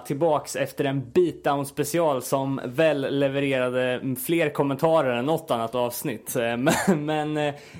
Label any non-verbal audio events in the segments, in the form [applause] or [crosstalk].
Episod 38 tillbaks efter en beatdown special som väl levererade fler kommentarer än något annat avsnitt. Eh, [laughs] Men, men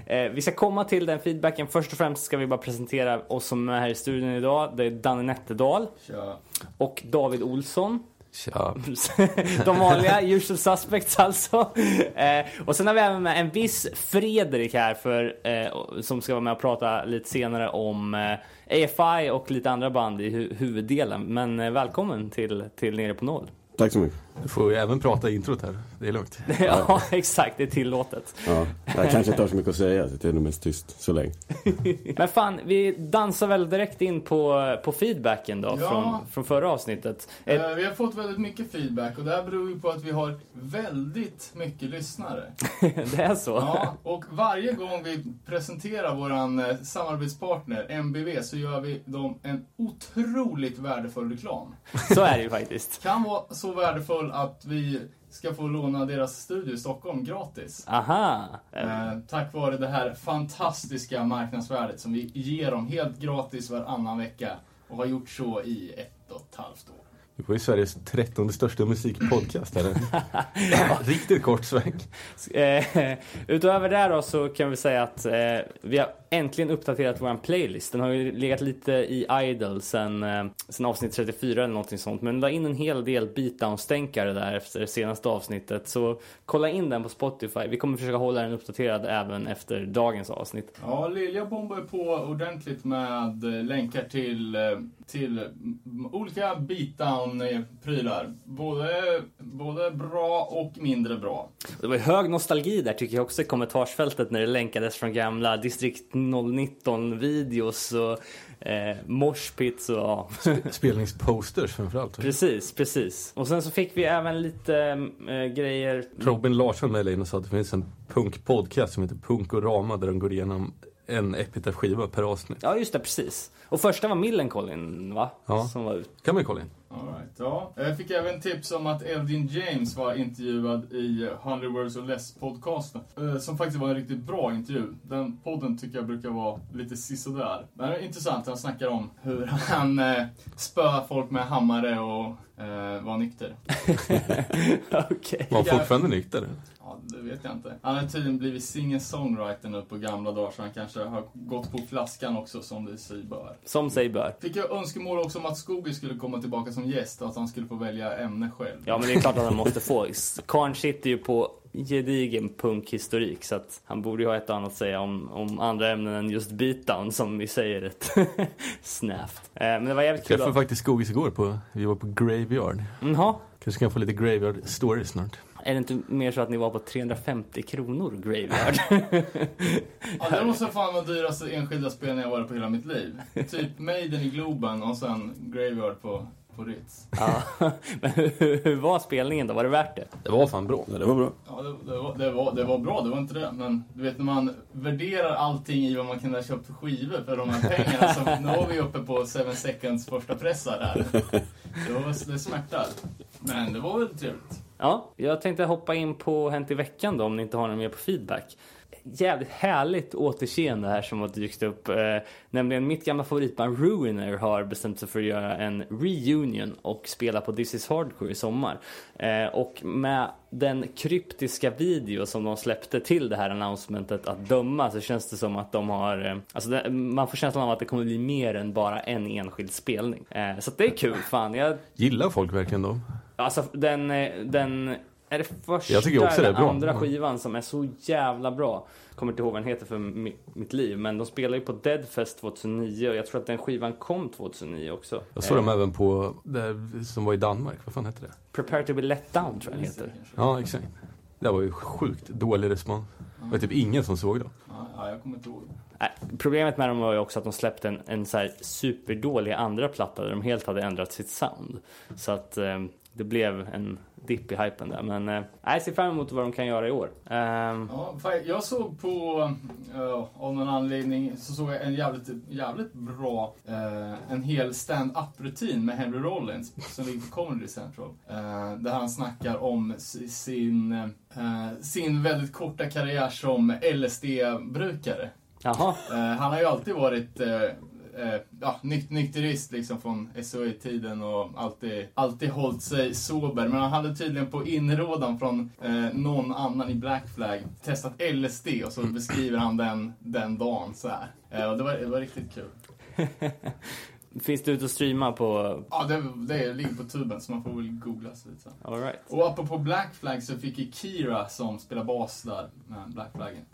eh, vi ska komma till den feedbacken. Först och främst ska vi bara presentera oss som är här i studion idag. Det är Danne Nätterdal Tja. och David Olsson. Tja. [laughs] De vanliga, usual suspects alltså. Eh, och sen har vi även med en viss Fredrik här för, eh, som ska vara med och prata lite senare om eh, AFI och lite andra band i hu- huvuddelen. Men eh, välkommen till, till Nere på Noll. Tack så mycket. Du får ju även prata i introt här. Det är lugnt. [laughs] ja, exakt. Det är tillåtet. Ja, jag kanske inte har så mycket att säga, så det är nog mest tyst så länge. [laughs] Men fan, vi dansar väl direkt in på, på feedbacken då Ja. från, från förra avsnittet. Eh, Vi har fått väldigt mycket feedback och det här beror ju på att vi har väldigt mycket lyssnare. [laughs] det är så? Ja, och varje gång vi presenterar våran eh, samarbetspartner MBV så gör vi dem en otroligt värdefull reklam. Så är det ju faktiskt. Kan vara så värdefull att vi ska få låna deras studio i Stockholm gratis. Aha. Eh, tack vare det här fantastiska marknadsvärdet som vi ger dem helt gratis varannan vecka och har gjort så i ett och ett halvt år. Du var ju Sveriges trettonde största musikpodcast. [laughs] Riktigt kort sväng. Eh, utöver det då så kan vi säga att eh, vi har äntligen uppdaterat vår playlist. Den har ju legat lite i idle sen, eh, sen avsnitt 34 eller någonting sånt. Men la in en hel del beatdown-stänkare där efter det senaste avsnittet. Så kolla in den på Spotify. Vi kommer försöka hålla den uppdaterad även efter dagens avsnitt. Ja, Lilja bombar på ordentligt med eh, länkar till, eh, till mm, olika beatdown-prylar. Både, både bra och mindre bra. Det var hög nostalgi där tycker jag också i kommentarsfältet när det länkades från gamla District 019-videos och eh, moshpits och ja. Spelningsposters framförallt. Precis, precis. Och sen så fick vi även lite äh, grejer. Robin Larsson mejlade in och sa att det finns en punkpodcast som heter Punk och Rama där de går igenom en epitaph-skiva per avsnitt. Ja, just det, precis. Och första var Millencolin, va? Ja. Som var ut. kan man ju kolla in. All right, ja. Jag fick även tips om att Elvin James var intervjuad i 100 Words or Less-podcasten. eh, Som faktiskt var en riktigt bra intervju. Den podden tycker jag brukar vara lite sisådär. Men det är intressant, han snackar om hur [laughs] han eh, spöar folk med hammare och eh, var nykter. [laughs] Okej. Var han fortfarande nykter? Ja, det vet jag inte. Han har tydligen blivit singer-songwriter nu på gamla dagar, så han kanske har gått på flaskan också, som det sig bör. Som sig bör. Fick jag önskemål också om att Skogi skulle komma tillbaka som gäst och att han skulle få välja ämne själv. Ja, men det är klart att han måste få. Karn sitter ju på gedigen punkhistorik så att han borde ju ha ett och annat att säga om, om andra ämnen än just beatdown som vi säger ett [laughs] snävt. Eh, men det var jävligt kul. Träffade att- faktiskt Skogis igår på, vi var på Graveyard. Jaha. Kanske kan få lite Graveyard stories snart. Är det inte mer så att ni var på 350 kronor Graveyard? [laughs] Ja, det måste fan vara dyraste enskilda spelningen jag varit på hela mitt liv. Typ Maiden i Globen och sen Graveyard på, på Ritz. ja. [laughs] Men hur, hur var spelningen då? Var det värt det? Det var fan bra. Ja, det var bra. Ja, det, det, var, det, var, det var bra, det var inte det. Men du vet när man värderar allting i vad man kunde ha köpt för skivor för de här pengarna. Så [laughs] nu var vi uppe på 7 seconds första pressar här. Det, var, det smärtar. Men det var väl trevligt. Ja, jag tänkte hoppa in på Hänt i veckan då om ni inte har något mer på feedback. Jävligt härligt återseende här som har dykt upp. Eh, nämligen mitt gamla favoritband Ruiner har bestämt sig för att göra en reunion och spela på This is Hardcore i sommar. Eh, och med den kryptiska video som de släppte till det här announcementet att döma så känns det som att de har, eh, alltså det, man får känslan av att det kommer bli mer än bara en enskild spelning. Eh, så det är kul, fan. Jag Gillar folk verkligen dem? Alltså den, eh, den är det första Jag tycker också det är bra. andra Ja. skivan som är så jävla bra. Kommer inte ihåg vad den heter för mi- mitt liv. Men de spelar ju på Deadfest 2009 och jag tror att den skivan kom 2009 också. Jag såg Eh, dem även på, där, som var i Danmark, vad fan hette det? Prepare to be let down tror jag den heter. Ja, exakt. Det var ju sjukt dålig respons. Det var typ ingen som såg dem. Ja, ja, jag kommer inte ihåg. Problemet med dem var ju också att de släppte en, en så här superdålig andra platta där de helt hade ändrat sitt sound. Så att eh, det blev en dipp i hypen där. Men eh, jag ser fram emot vad de kan göra i år. Ehm, Ja, jag såg på, uh, av någon anledning, så såg jag en jävligt, jävligt bra, eh, en hel stand-up-rutin med Henry Rollins som ligger på Comedy Central. Eh, där han snackar om sin, eh, sin väldigt korta karriär som LSD-brukare. Jaha, han har ju alltid varit eh, eh, ja, nyk nykterist liksom från SOE-tiden och alltid, alltid hållit sig sober. Men han hade tydligen på inrådan från eh, någon annan i Black Flag testat LSD och så beskriver han den, den dagen så här. Eh, och det var, det var riktigt kul. [laughs] Finns det ut att streama på... Ja, det, det ligger på tuben så man får väl googla sig lite sen. All right. Och apropå Black Flag så fick ju Kira som spelar bas där med Black Flag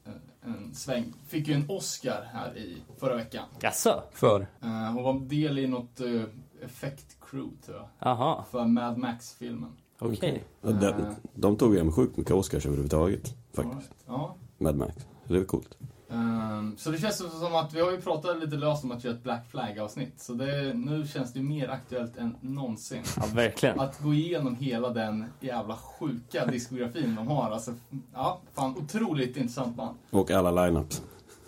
en, sväng. Fick ju en Oscar här i förra veckan. Jaså? För? Eh, hon var del i något uh, effektcrew tror jag. Aha, För Mad Max-filmen. okej. Ja, de, de tog hem sjukt mycket Oscars överhuvudtaget. Faktiskt. All right. Ja. Mad Max. Det är coolt. Ehm, så det känns som att vi har ju pratat lite löst om att göra ett Black Flag-avsnitt. Så det, nu känns det mer aktuellt än någonsin. Ja, verkligen. Att gå igenom hela den jävla sjuka diskografin de har. Alltså, ja, fan otroligt intressant band. Och alla lineups.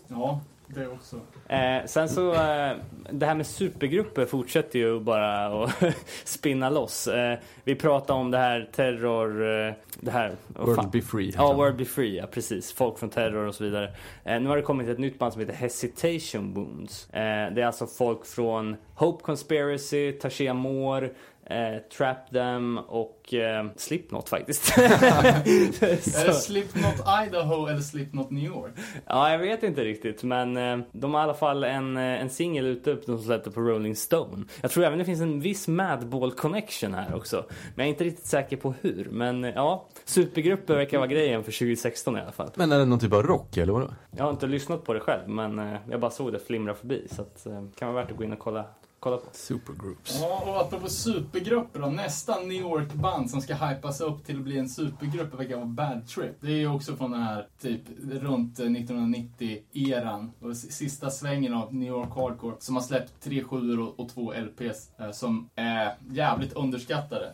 Ja, det också. Eh, sen så, eh, det här med supergrupper fortsätter ju bara att [laughs] spinna loss. Eh, vi pratade om det här terror... Eh, det här... fan? World Be Free. Ja, World Be Free, ja precis. Folk från terror och så vidare. Eh, nu har det kommit ett nytt band som heter Hesitation Wounds. Eh, det är alltså folk från Hope Conspiracy, Tasha Moore, eh, Trap Them och eh, Slipknot faktiskt. [laughs] Är det Slipknot Idaho eller Slipknot New York? ja, jag vet inte riktigt, men eh, de har i alla fall en, eh, en singel ute de släppte på Rolling Stone. Jag tror även det finns en viss Madball connection här också, men jag är inte riktigt säker på hur. Men eh, ja, supergrupper verkar vara grejen för 2016 i alla fall. Men är det någon typ av rock eller vadå? Jag har inte lyssnat på det själv, men eh, jag bara såg det flimra förbi. Så att, eh, kan vara värt att gå in och kolla, kolla på. Supergroups. Ja, och apropå supergrupper då. Nästa New York-band som ska hypas upp till att bli en supergrupp verkar vara Bad Trip. Det är ju också från den här, typ, runt eh, 1990-eran. Och s- sista svängen av New York Hardcore. Som har släppt tre sjuor och, och två LPs. Eh, som är jävligt underskattade.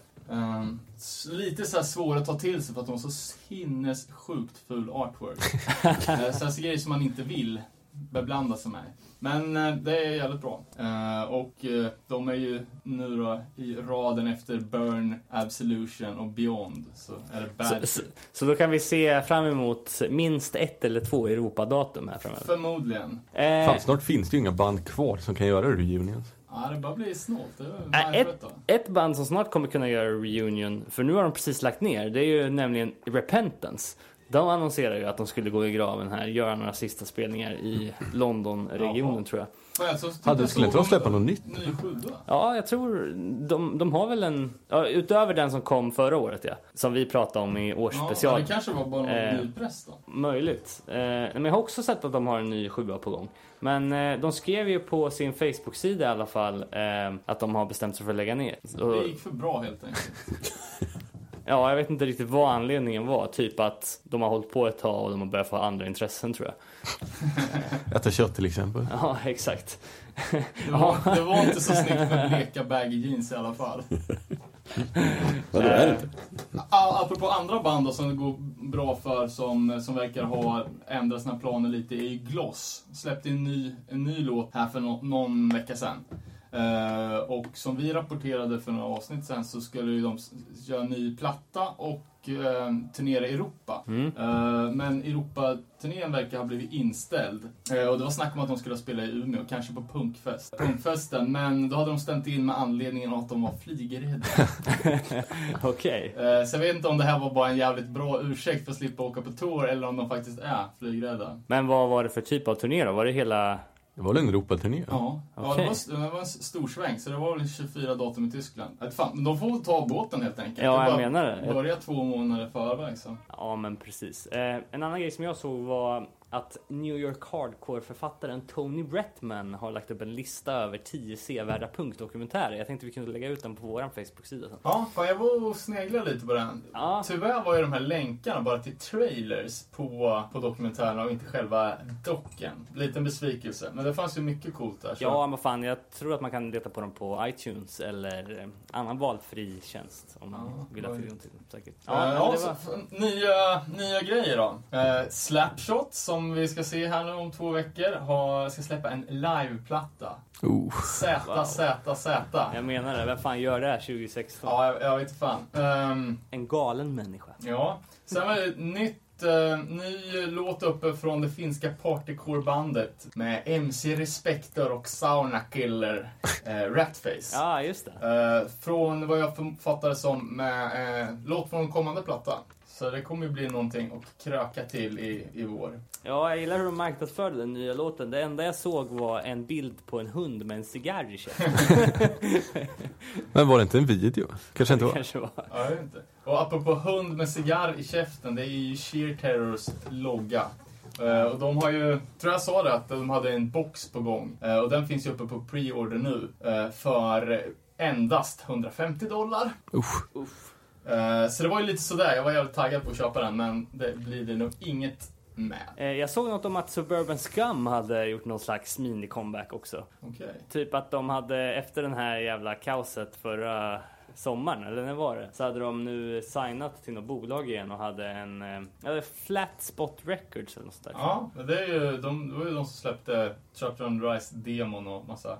S- lite så här svåra att ta till sig för att de har så sinnessjukt ful artwork. uh, [laughs] så alltså grejer som man inte vill beblanda sig med. Men eh, det är jävligt bra. Eh, och eh, de är ju nu då i raden efter Burn, Absolution och Beyond. Så är det Så, Bad så, så då kan vi se fram emot minst ett eller två Europadatum här framöver. Förmodligen. Eh, Fan, snart finns det ju inga band kvar som kan göra reunions. Ja, det bara blir snålt. Det är Äh, då? ett band som snart kommer kunna göra reunion, för nu har de precis lagt ner, det är ju nämligen Repentance. De annonserar ju att de skulle gå i graven här, göra några sista spelningar i Londonregionen tror jag. Fan, jag så- Hade- jag skulle inte de släppa något nytt? Ja, jag tror de, de har väl en, ja, utöver den som kom förra året ja, som vi pratade om i Ja, årsspecial. det kanske var bara någon Eh, ny press då. Möjligt. Eh, men jag har också sett att de har en ny sjua på gång. Men eh, de skrev ju på sin Facebook-sida i alla fall eh, att de har bestämt sig för att lägga ner. Och, Det gick för bra helt enkelt. [laughs] ja, jag vet inte riktigt vad anledningen var. Typ att de har hållit på ett tag och de har börjat få andra intressen tror jag. [laughs] Äta kött till exempel. Ja, exakt. Det var, det var inte så snyggt med bleka baggy jeans i alla fall. [laughs] Vadå, är det inte? Apropå andra band då, som det går bra för, som, som verkar ha ändrat sina planer lite, är ju Gloss. Släppte en ny, en ny låt här för no, någon vecka sedan. Eh, och som vi rapporterade för några avsnitt sen så skulle de göra en ny platta och uh, turnera i Europa. Mm. Eh, men Europaturnén verkar ha blivit inställd. Eh, och det var snack om att de skulle spela i Umeå, kanske på punkfest. punkfesten. Men då hade de stämt in med anledningen att de var flygrädda. [laughs] Okej. Eh, Så jag vet inte om det här var bara en jävligt bra ursäkt för att slippa åka på tour eller om de faktiskt är flygrädda. Men vad var det för typ av turné då? Var det hela... Det var väl en Europaturné? Ja, ja det, var, det var en stor sväng så det var väl 24 datum i Tyskland. Äh, fan, de får ta båten helt enkelt. Ja, Det jag var- menar det. Börja två månader förväg så. Ja, men precis. Eh, en annan grej som jag såg var att New York Hardcore-författaren Tony Bretman har lagt upp en lista över 10 sevärda punkdokumentärer. Jag tänkte vi kunde lägga ut den på vår Facebook-sida sen. Ja, fan, jag var och sneglade lite på den. Ja. Tyvärr var ju de här länkarna bara till trailers på, på dokumentärerna och inte själva docken. Liten besvikelse. Men det fanns ju mycket coolt där. Så. Ja, men fan, jag tror att man kan leta på dem på iTunes eller eh, annan valfri tjänst om man Ja, vill ha tillgång till dem. Säkert. Ja, Ja, men ja, var... nya, nya grejer då. Eh, Slapshot som vi ska se här nu om två veckor har, ska släppa en liveplatta. Oh. Z, Wow. Z, Z. Jag menar det, vem fan gör det här 2016? Ja, jag, jag vet inte fan. Ehm, En galen människa. ja. Sen var det ett nytt eh, ny låt uppe från det finska partycore-bandet med MC Respektor och Sauna Killer, eh, Ratface. Ja, just det. Eh, från vad jag fattar det som med låt från kommande platta. Så det kommer ju bli någonting att kröka till i, i vår. Ja, jag gillar hur de marknadsförde den nya låten. Det enda jag såg var en bild på en hund med en cigarr i käften. [laughs] Men var det inte en video? Kanske inte Det var? kanske var. Ja, jag vet inte. Och apropå hund med cigarr i käften, det är ju Sheer Terrors logga. Eh, och de har ju, tror jag sa det, att de hade en box på gång. Eh, och den finns ju uppe på pre-order nu. eh, för endast 150 dollar. Usch. Eh, så det var ju lite sådär, jag var jävligt taggad på att köpa den, men det blir det nog inget med. Eh, Jag såg något om att Suburban Scum hade gjort någon slags mini-comeback också. Okej. Typ att de hade, efter den här jävla kaoset förra sommaren, eller när var det? Så hade de nu signat till något bolag igen och hade en, eh, eller Flat Spot Records eller något sånt där. Ja, det, är ju, de, det var ju de som släppte Chapter on Rise-demon och massa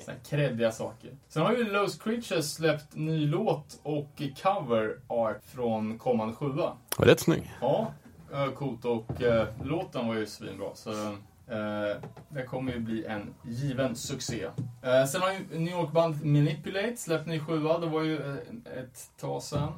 såna här kreddiga saker. Sen har ju Lost Creatures släppt ny låt och cover art från kommande sjua. Var rätt snygg. Ja, eh, coolt och eh, låten var ju svinbra. Så eh, Eh, det kommer ju bli en given succé. Eh, sen har ju New York-bandet Manipulate släppt ny sjua. Det var ju eh, ett tag sen.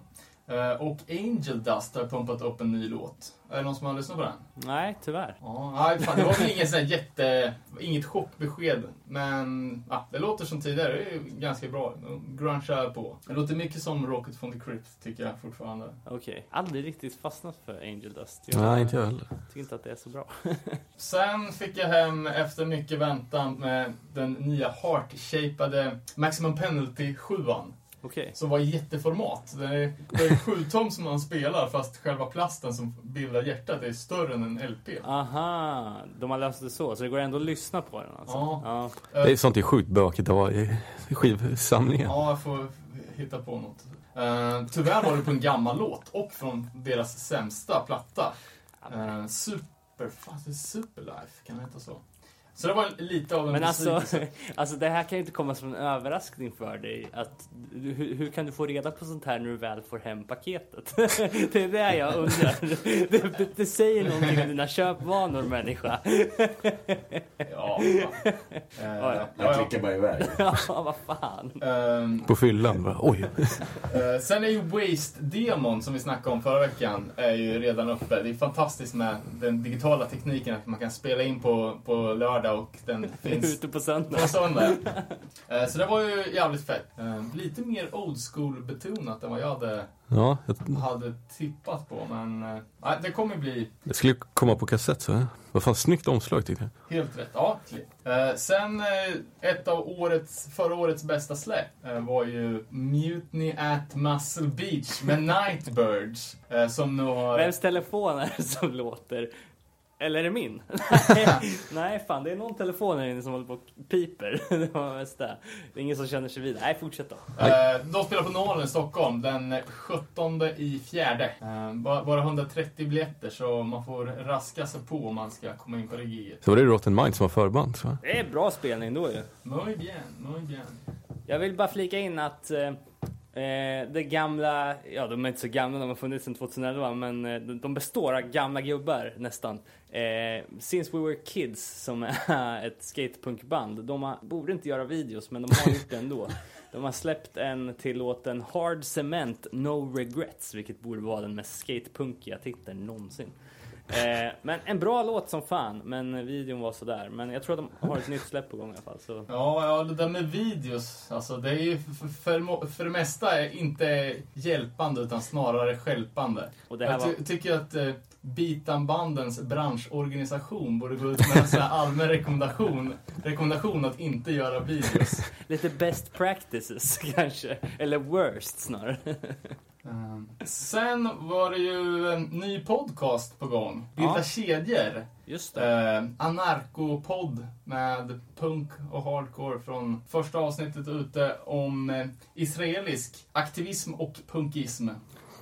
Och Angel Dust har pumpat upp en ny låt. Är det någon som har lyssnat på den? Nej, tyvärr. Ja, nej, fan, det var väl inget sån jätte... Inget chockbesked. Men ja, det låter som tidigare. Det är ju ganska bra. De grungear på. Det låter mycket som Rocket from the Crypt, tycker jag fortfarande. Okej. Aldrig riktigt fastnat för Angel Dust. Jag Nej, inte jag heller. tycker inte att det är så bra. [laughs] Sen fick jag hem, efter mycket väntan, med den nya heart-shapade Maximum Penalty 7 Okej. Som var i jätteformat. Det är, det är 7 tom som man spelar, fast själva plasten som bildar hjärtat är större än en LP. Aha, de har löst det så. Så det går ändå att lyssna på den alltså? Ja. ja. Det är sånt är sjukt bökigt att ha i skivsamlingen. Ja, jag får hitta på något. Uh, tyvärr var det på en gammal låt och från deras sämsta platta. Uh, super... Fan, det är Superlife, kan det heta så? Så det var lite av en Men alltså, [laughs] alltså, det här kan ju inte komma som en överraskning för dig. Att, hur, hur kan du få reda på sånt här när du väl får hem paketet? [laughs] det är det jag undrar. [laughs] Det, det, det säger någonting om dina köpvanor människa. Ja. Eh, Ja, ja. ja, klickar bara iväg. ja, vad fan. Ehm, På fyllan. Bara, Oj. eh, sen är ju Waste-demon som vi snackade om förra veckan är ju redan uppe. Det är fantastiskt med den digitala tekniken att man kan spela in på, på lördag och den [laughs] finns Ute på söndag. på söndag. [laughs] Eh, så det var ju jävligt fett. Eh, lite mer old school betonat än vad jag hade, Ja, jag, hade tippat på. Men eh, nej, det kommer bli det skulle ju komma på kassett så. Vad fan, snyggt omslag tyckte jag. Helt rätt. Ja, klipp. Sen ett av årets, förra årets bästa släpp var ju Mutiny at Muscle Beach med Nightbirds. Som nu har... Vems telefon är det som låter? Eller är det min? [laughs] Nej, fan det är någon telefon här inne som håller på och piper. [laughs] Det var mest det. Det är ingen som känner sig vid. Nej, fortsätt då. Eh, de spelar på Nalen i Stockholm den 17 i fjärde. Eh, bara, bara 130 biljetter så man får raska sig på om man ska komma in på det giget. Så var det Rotten Mind som var förband. Så. Det är bra spelning då ju. Muy bien, muy bien. Jag vill bara flika in att eh, eh, det gamla, ja de är inte så gamla, de har funnits sedan 2011, men eh, de- de består av gamla gubbar nästan. Eh, Since We Were Kids som är [laughs] ett skatepunkband, de har, borde inte göra videos men de har gjort det ändå. De har släppt en till låten Hard Cement No Regrets, vilket borde vara den mest skatepunkiga titeln någonsin. Eh, men en bra låt som fan, men videon var sådär. Men jag tror att de har ett nytt släpp på gång i alla fall. Så. Ja, ja, det där med videos, alltså det är ju för, för, det mesta inte hjälpande utan snarare stjälpande. Och det här Jag var... ty tycker att eh, Bitanbandens branschorganisation borde gå ut med en sån här allmän rekommendation, rekommendation att inte göra videos. [laughs] Lite best practices [laughs] kanske. Eller worst snarare. [laughs] Ehm, sen var det ju en ny podcast på gång. Bilda Ja. kedjor. Just det. Eh, Anarko-podd med punk och hardcore från första avsnittet ute om eh, israelisk aktivism och punkism.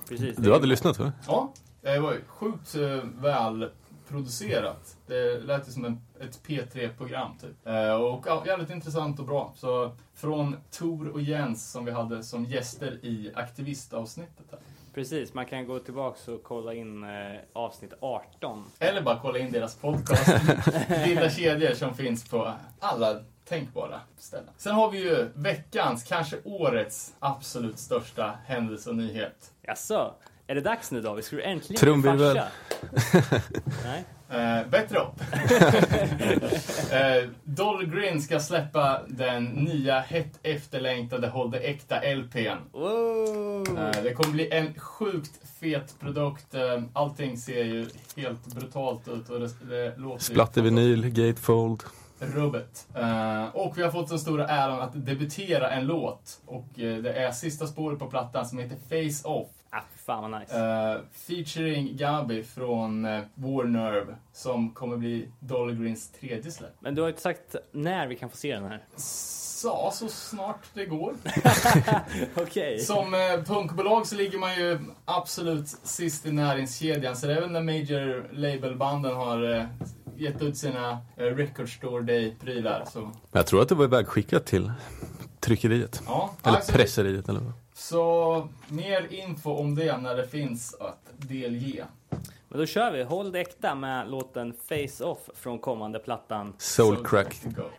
Precis. Du hade lyssnat va? Ja, det var ju sjukt eh, väl producerat. Det lät ju som en, ett P3-program typ. Eh, och ja, jävligt intressant och bra. Så från Tor och Jens som vi hade som gäster i aktivistavsnittet här. Precis, man kan gå tillbaks och kolla in eh, avsnitt 18. Eller bara kolla in deras podcast. [laughs] Vilda kedjor som finns på alla tänkbara ställen. Sen har vi ju veckans, kanske årets absolut största händelse och nyhet. Jaså, är det dags nu David? Ska du äntligen bli Trumvirvel. farsa? [laughs] Nej? Eh, bättre upp. [laughs] eh, Dolly Green ska släppa den nya hett efterlängtade Håll det äkta LPn. Wow! Eh, det kommer bli en sjukt fet produkt. Eh, allting ser ju helt brutalt ut och det, det låter ju Splattervinyl, gatefold. rubbet. Eh, och vi har fått den stora äran att debutera en låt. Och eh, det är sista spåret på plattan som heter Face Off. Fan vad nice. Eh, featuring Gabi från uh, War Nerve som kommer bli Dolly Greens tredje släpp. Men du har inte sagt när vi kan få se den här. Så, så snart det går. [laughs] Okej. Som eh, punkbolag så ligger man ju absolut sist i näringskedjan. Så även när Major Label-banden har eh, gett ut sina eh, Record Store Day-prylar. Så, jag tror att det var ivägskickat till tryckeriet. ja. Eller Alltså, presseriet eller vad. Så mer info om det när det finns att delge. Men då kör vi. Håll det äkta med låten Face Off från kommande plattan. Soulcrack. So,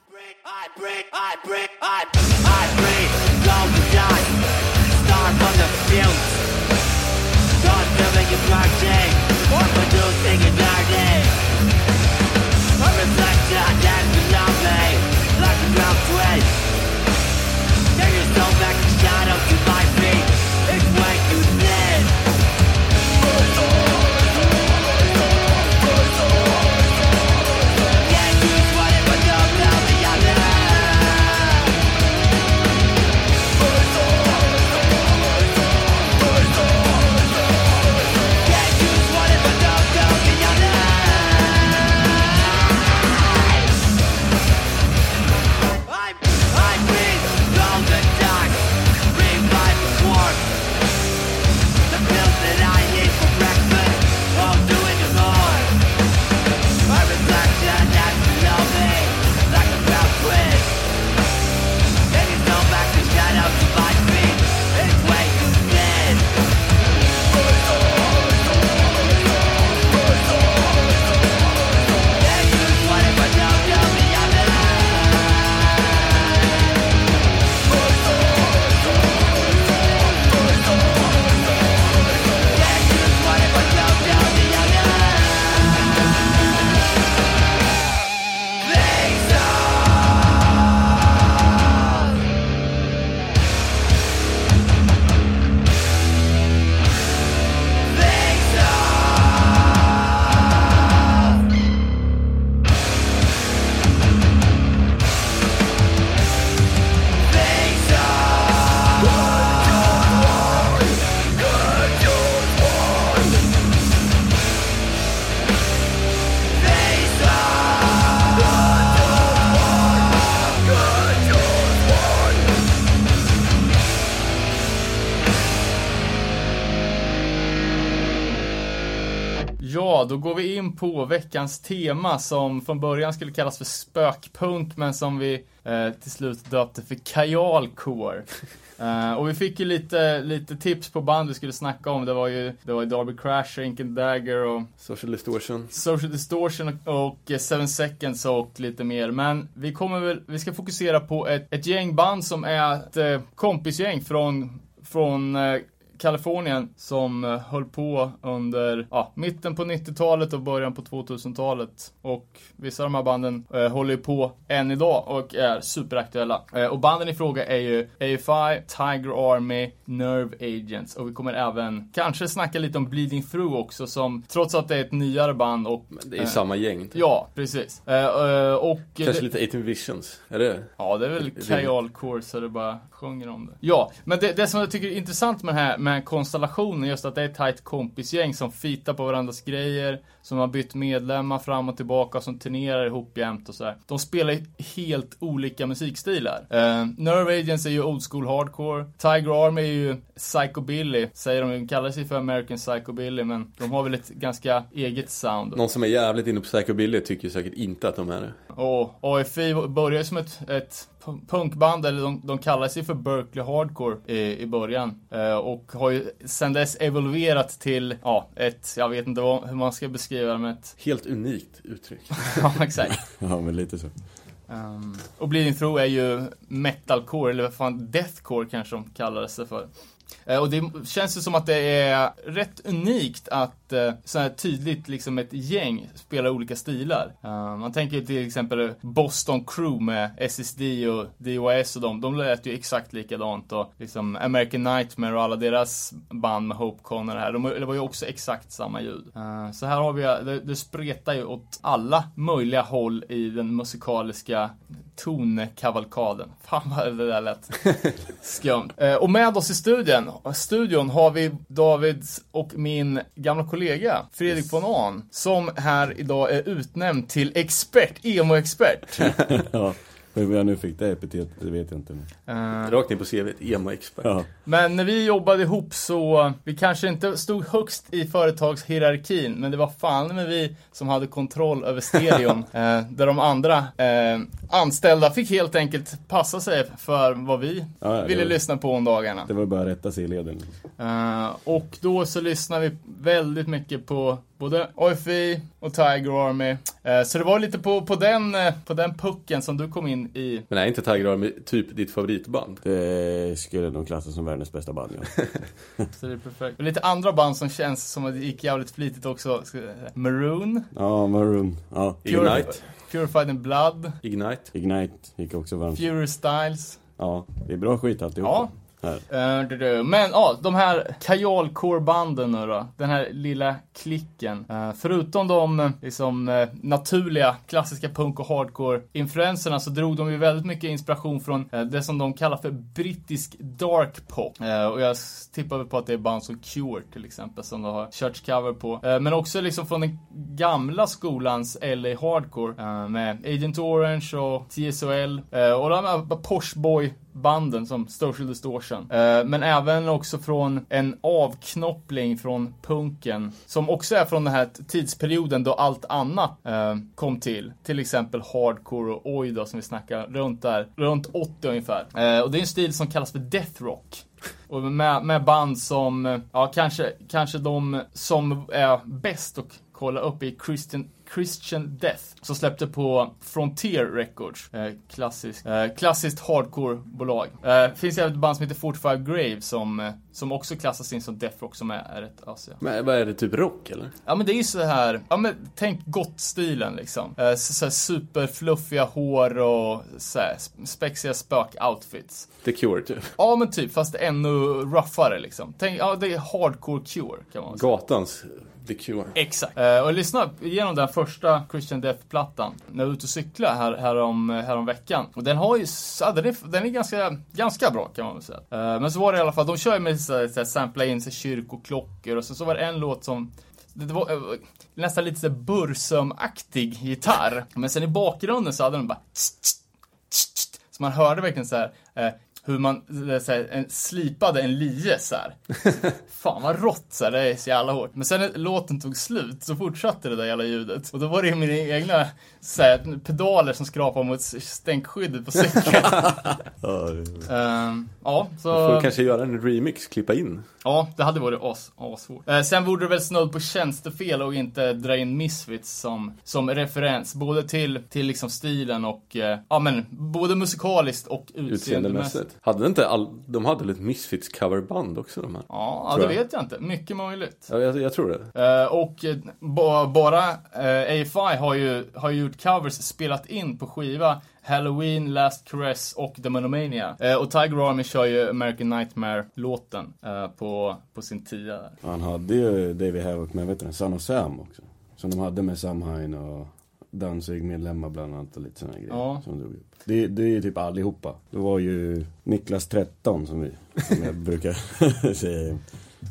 går vi in på veckans tema som från början skulle kallas för spökpunk men som vi eh, till slut döpte för kajalcore. [laughs] Eh, och vi fick ju lite, lite tips på band vi skulle snacka om. Det var ju, det var Darby Crash, Ink Dagger och Social distortion. Social Distortion och, och eh, Seven Seconds och lite mer. Men vi kommer väl, vi ska fokusera på ett, ett gäng band som är ett eh, kompisgäng från, från eh, Kalifornien som eh, höll på under ja, mitten på 90-talet och början på 2000-talet. Och vissa av de här banden eh, håller ju på än idag och är superaktuella. Eh, och banden i fråga är ju AFI, Tiger Army, Nerve Agents och vi kommer även kanske snacka lite om Bleeding Through också som trots att det är ett nyare band och Det är ju eh, samma gäng. typ. Ja, precis. Eh, eh, och Kanske det, lite 18 visions. Är det Ja, det är väl Det- Kajal så det bara sjunger om det. Ja, men det, det som jag tycker är intressant med den här med konstellationen, just att det är ett tajt kompisgäng som fitar på varandras grejer, som har bytt medlemmar fram och tillbaka, som turnerar ihop jämt och sådär. De spelar ju helt olika musikstilar. Uh, Nerve Agents är ju old school hardcore. Tiger Army är ju psychobilly, säger de. De kallar sig för American psychobilly, men de har väl ett ganska eget sound. Någon som är jävligt inne på psychobilly tycker ju säkert inte att de är det. Och AFI började som ett, ett punkband, eller de, de kallar sig för Berkeley Hardcore i, i början. Eh, och har ju sedan dess evolverat till, ja, ett, jag vet inte vad, hur man ska beskriva det, men ett, Helt unikt uttryck. [laughs] ja exakt. [laughs] Ja, men lite så. Um, och Bleeding Through är ju metalcore, eller vad fan, deathcore kanske de kallar det sig för. Eh, och det känns ju som att det är rätt unikt att eh, så här tydligt liksom ett gäng spelar olika stilar. Eh, man tänker ju till exempel Boston Crew med SSD och DOS och dem. de lät ju exakt likadant och liksom American Nightmare och alla deras band med Hopecon och det här, de, det var ju också exakt samma ljud. Så här har vi, det, det spretar ju åt alla möjliga håll i den musikaliska tonkavalkaden. Fan vad det där lät skumt. [laughs] Eh, och med oss i studion, studion har vi Davids och min gamla kollega Fredrik von Ahn som här idag är utnämnd till expert, emo-expert. [laughs] Ja, hur jag nu fick det epitetet, det vet jag inte. Eh, Rakt in på CVt, emo-expert. Ja, Men när vi jobbade ihop så, vi kanske inte stod högst i företagshierarkin, men det var fan med vi som hade kontroll över stereon. [laughs] eh, där de andra eh, anställda fick helt enkelt passa sig för vad vi Ja, ville var- lyssna på om dagarna. det var bara att rätta sig i leden. Eh, och då så lyssnar vi väldigt mycket på både AFI och Tiger Army. Eh, så det var lite på, på, den, eh, på den pucken som du kom in i. Men är inte Tiger Army typ ditt favoritband? Det skulle nog klassas som världens bästa band, ja. [laughs] Så det är perfekt. Och lite andra band som känns som att det gick jävligt flitigt också. Maroon, Ja, Maroon. Ja, Ignite? Purified in Blood, Ignite? Ignite gick också varmt. Fury Styles. Ja, det är bra skit alltihop. Ja. Eh, men ja, de här kajalcorebanden nu då. Den här lilla klicken. Eh, förutom de eh, liksom, naturliga klassiska punk och hardcore-influenserna så drog de ju väldigt mycket inspiration från det som de kallar för brittisk dark pop. Och jag tippar väl på att det är band som Cure till exempel som de har kört cover på. Men också liksom från den gamla skolans LA hardcore med Agent Orange och TSOL och de här Porsche Boy banden som Social Distortion. Eh, men även också från en avknoppling från punken. Som också är från den här tidsperioden då allt annat eh, kom till. Till exempel hardcore och oj då som vi snackar runt där. Runt 80 ungefär. Eh, och det är en stil som kallas för death rock. Och med, med band som, ja kanske, kanske de som är bäst att kolla upp i Christian Christian Death som släppte på Frontier Records. Eh, klassisk, eh, klassiskt hardcore-bolag. Eh, finns även ett band som heter 45 Grave som, eh, som också klassas in som Death Rock som är, är ett Asia. Men vad är det, typ rock eller? Ja men det är ju så här, ja men tänk gott-stilen liksom. Eh, så, så här superfluffiga hår och så här, spexiga spök-outfits. The Cure typ. Ja men typ, fast ännu roughere liksom. Tänk, ja det är hardcore cure kan man säga. Gatans The Cure. Exakt. Eh, och lyssna igenom den första Christian Death-plattan när jag var ute och cyklade här, härom, eh, härom veckan. Och den har ju, ja, den är, den är ganska, ganska bra kan man väl säga. Eh, men så var det i alla fall, de kör ju med så här, sampla in så här, kyrkoklockor och sen så var det en låt som det var eh, nästan lite såhär Bursum-aktig gitarr. Men sen i bakgrunden så hade den bara tss, tss, tss, tss. Så man hörde verkligen så här eh, hur man så här, en, slipade en lie så här. [laughs] Fan vad rått så här, det är så jävla hårt. Men sen när låten tog slut så fortsatte det där jävla ljudet. Och då var det ju mina egna så här, pedaler som skrapade mot stänkskyddet på cykeln. [laughs] Ja, Ehm, ja, Får så... kanske göra en remix, klippa in. Ja, det hade varit as, assvårt. Eh, sen vore det väl snudd på tjänstefel och inte dra in Misfits som, som referens. Både till, till liksom stilen och, eh, ja men, både musikaliskt och utseendemässigt. Hade inte all, de hade väl ett Misfits coverband också de här? Ja, ja det jag. vet jag inte. Mycket möjligt. Ja, jag, jag tror det. Eh, och eh, ba, bara eh, AFI har ju, har ju gjort covers, spelat in på skiva Halloween, Last Caress och The Monomania. Eh, och Tiger Army kör ju American Nightmare-låten eh, på, på sin tia. Han hade ju David Havoc med, vet du, Son of Sam också. Som de hade med Sam Hine och Danzig-medlemmar bland annat och lite sådana grejer. Ja. Som drog upp. Det, det är ju typ allihopa. Det var ju Niklas 13 som vi, som jag brukar [laughs] säga.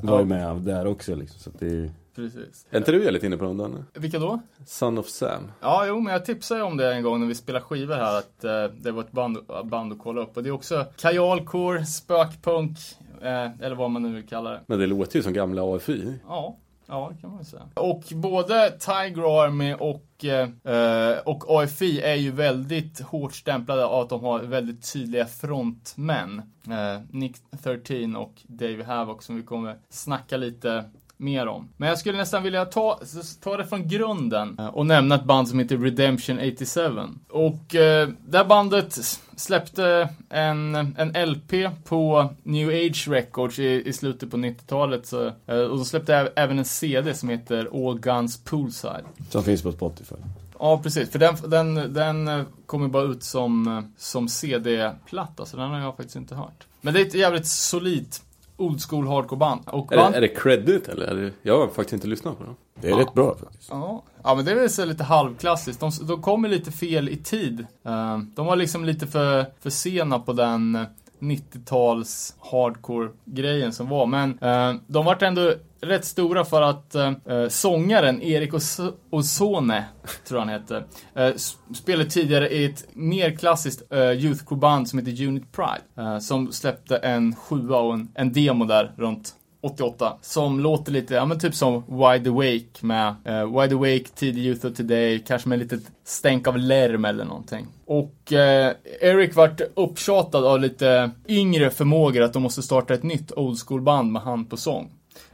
Var ju med där också liksom. Så det är Precis. Är inte du väldigt inne på dem Danne? Vilka då? Son of Sam. Ja, jo, men jag tipsade ju om det en gång när vi spelade skivor här, att eh, det var ett band, band att kolla upp. Och det är också kajalkor, spökpunk, eh, eller vad man nu vill kalla det. Men det låter ju som gamla AFI. Ja, Ja, det kan man ju säga. Och både Tiger Army och, eh, och AFI är ju väldigt hårt stämplade av att de har väldigt tydliga frontmän. Eh, Nick 13 och Dave Havoc som vi kommer snacka lite mer om. Men jag skulle nästan vilja ta, ta det från grunden och nämna ett band som heter Redemption 87. Och eh, det här bandet släppte en, en LP på New Age Records i, i slutet på 90-talet. Så, eh, och de släppte även en CD som heter All Guns Poolside. Som finns på Spotify. Ja, precis. För den, den, den eh, kommer bara ut som, som CD-platta, så den har jag faktiskt inte hört. Men det är ett jävligt solidt old school hardcore-band. Och Är band... det, är det credit eller? Är det, jag har faktiskt inte lyssnat på dem. Det är rätt bra faktiskt. Ja. ja, men det är väl så lite halvklassiskt. De, de kommer lite fel i tid. Eh, de var liksom lite för, för sena på den eh, 90-tals hardcore-grejen som var. Men eh, de vart ändå rätt stora för att eh, eh, sångaren Erik Os- Osone, tror han hette, eh, spelade tidigare i ett mer klassiskt eh, youthcore-band som heter Unit Pride. Eh, som släppte en sjua och en, en demo där runt 88 som låter lite, ja men typ som Wide Awake med eh, Wide Awake, Tidig Youth of Today, kanske med lite stänk av lärm eller någonting. Och eh, Eric vart upptjatad av lite yngre förmågor att de måste starta ett nytt old school band med hand på sång.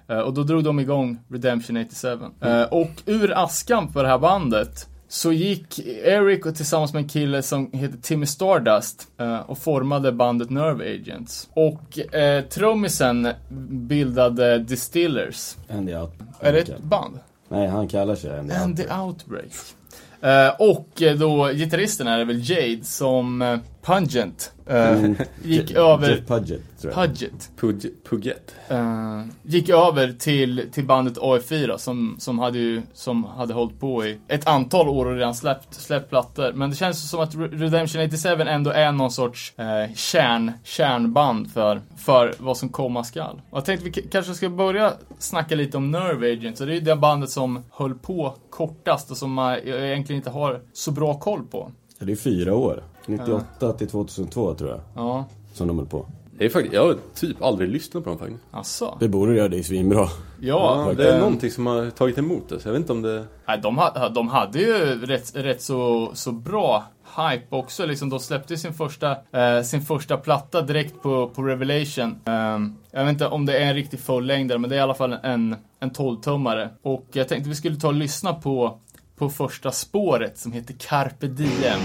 Eh, och då drog de igång Redemption 87. Eh, och ur askan för det här bandet så gick Eric och tillsammans med en kille som heter Timmy Stardust eh, och formade bandet Nerve Agents. Och eh, trummisen bildade Distillers. Andy Out. Är det ett band? Nej, han kallar sig Andy And Out. the Outbreak. Eh, och då gitarristen är väl Jade som Pungent eh, Mm, gick över Jeff Pudgett, tror jag. Pudget. Pug- Puget. Eh, gick över till, till bandet AF4 som, som, hade ju, som hade hållit på i ett antal år och redan släppt, släppt plattor. Men det känns som att Re- Redemption 87 ändå är någon sorts eh, kärn, kärnband för, för vad som komma skall. Jag tänkte vi kanske ska börja snacka lite om Nerve Agents. Och det är ju det bandet som höll på kortast och som man egentligen inte har så bra koll på. Det är fyra år. 98 till 2002 tror jag. Ja, Som de höll på. Det är faktiskt, jag har typ aldrig lyssnat på dem faktiskt. asså. Det borde göra dig svinbra. Ja, Ja, det är eh, någonting som har tagit emot det, så jag vet inte om det... Nej, de, ha, de hade ju rätt, rätt så, så bra hype också. Liksom, de släppte sin första, eh, sin första platta direkt på, på Revelation. Ehm, jag vet inte om det är en riktig fullängdare, men det är i alla fall en, en 12-tummare. Och jag tänkte vi skulle ta och lyssna på, på första spåret som heter Carpe Diem.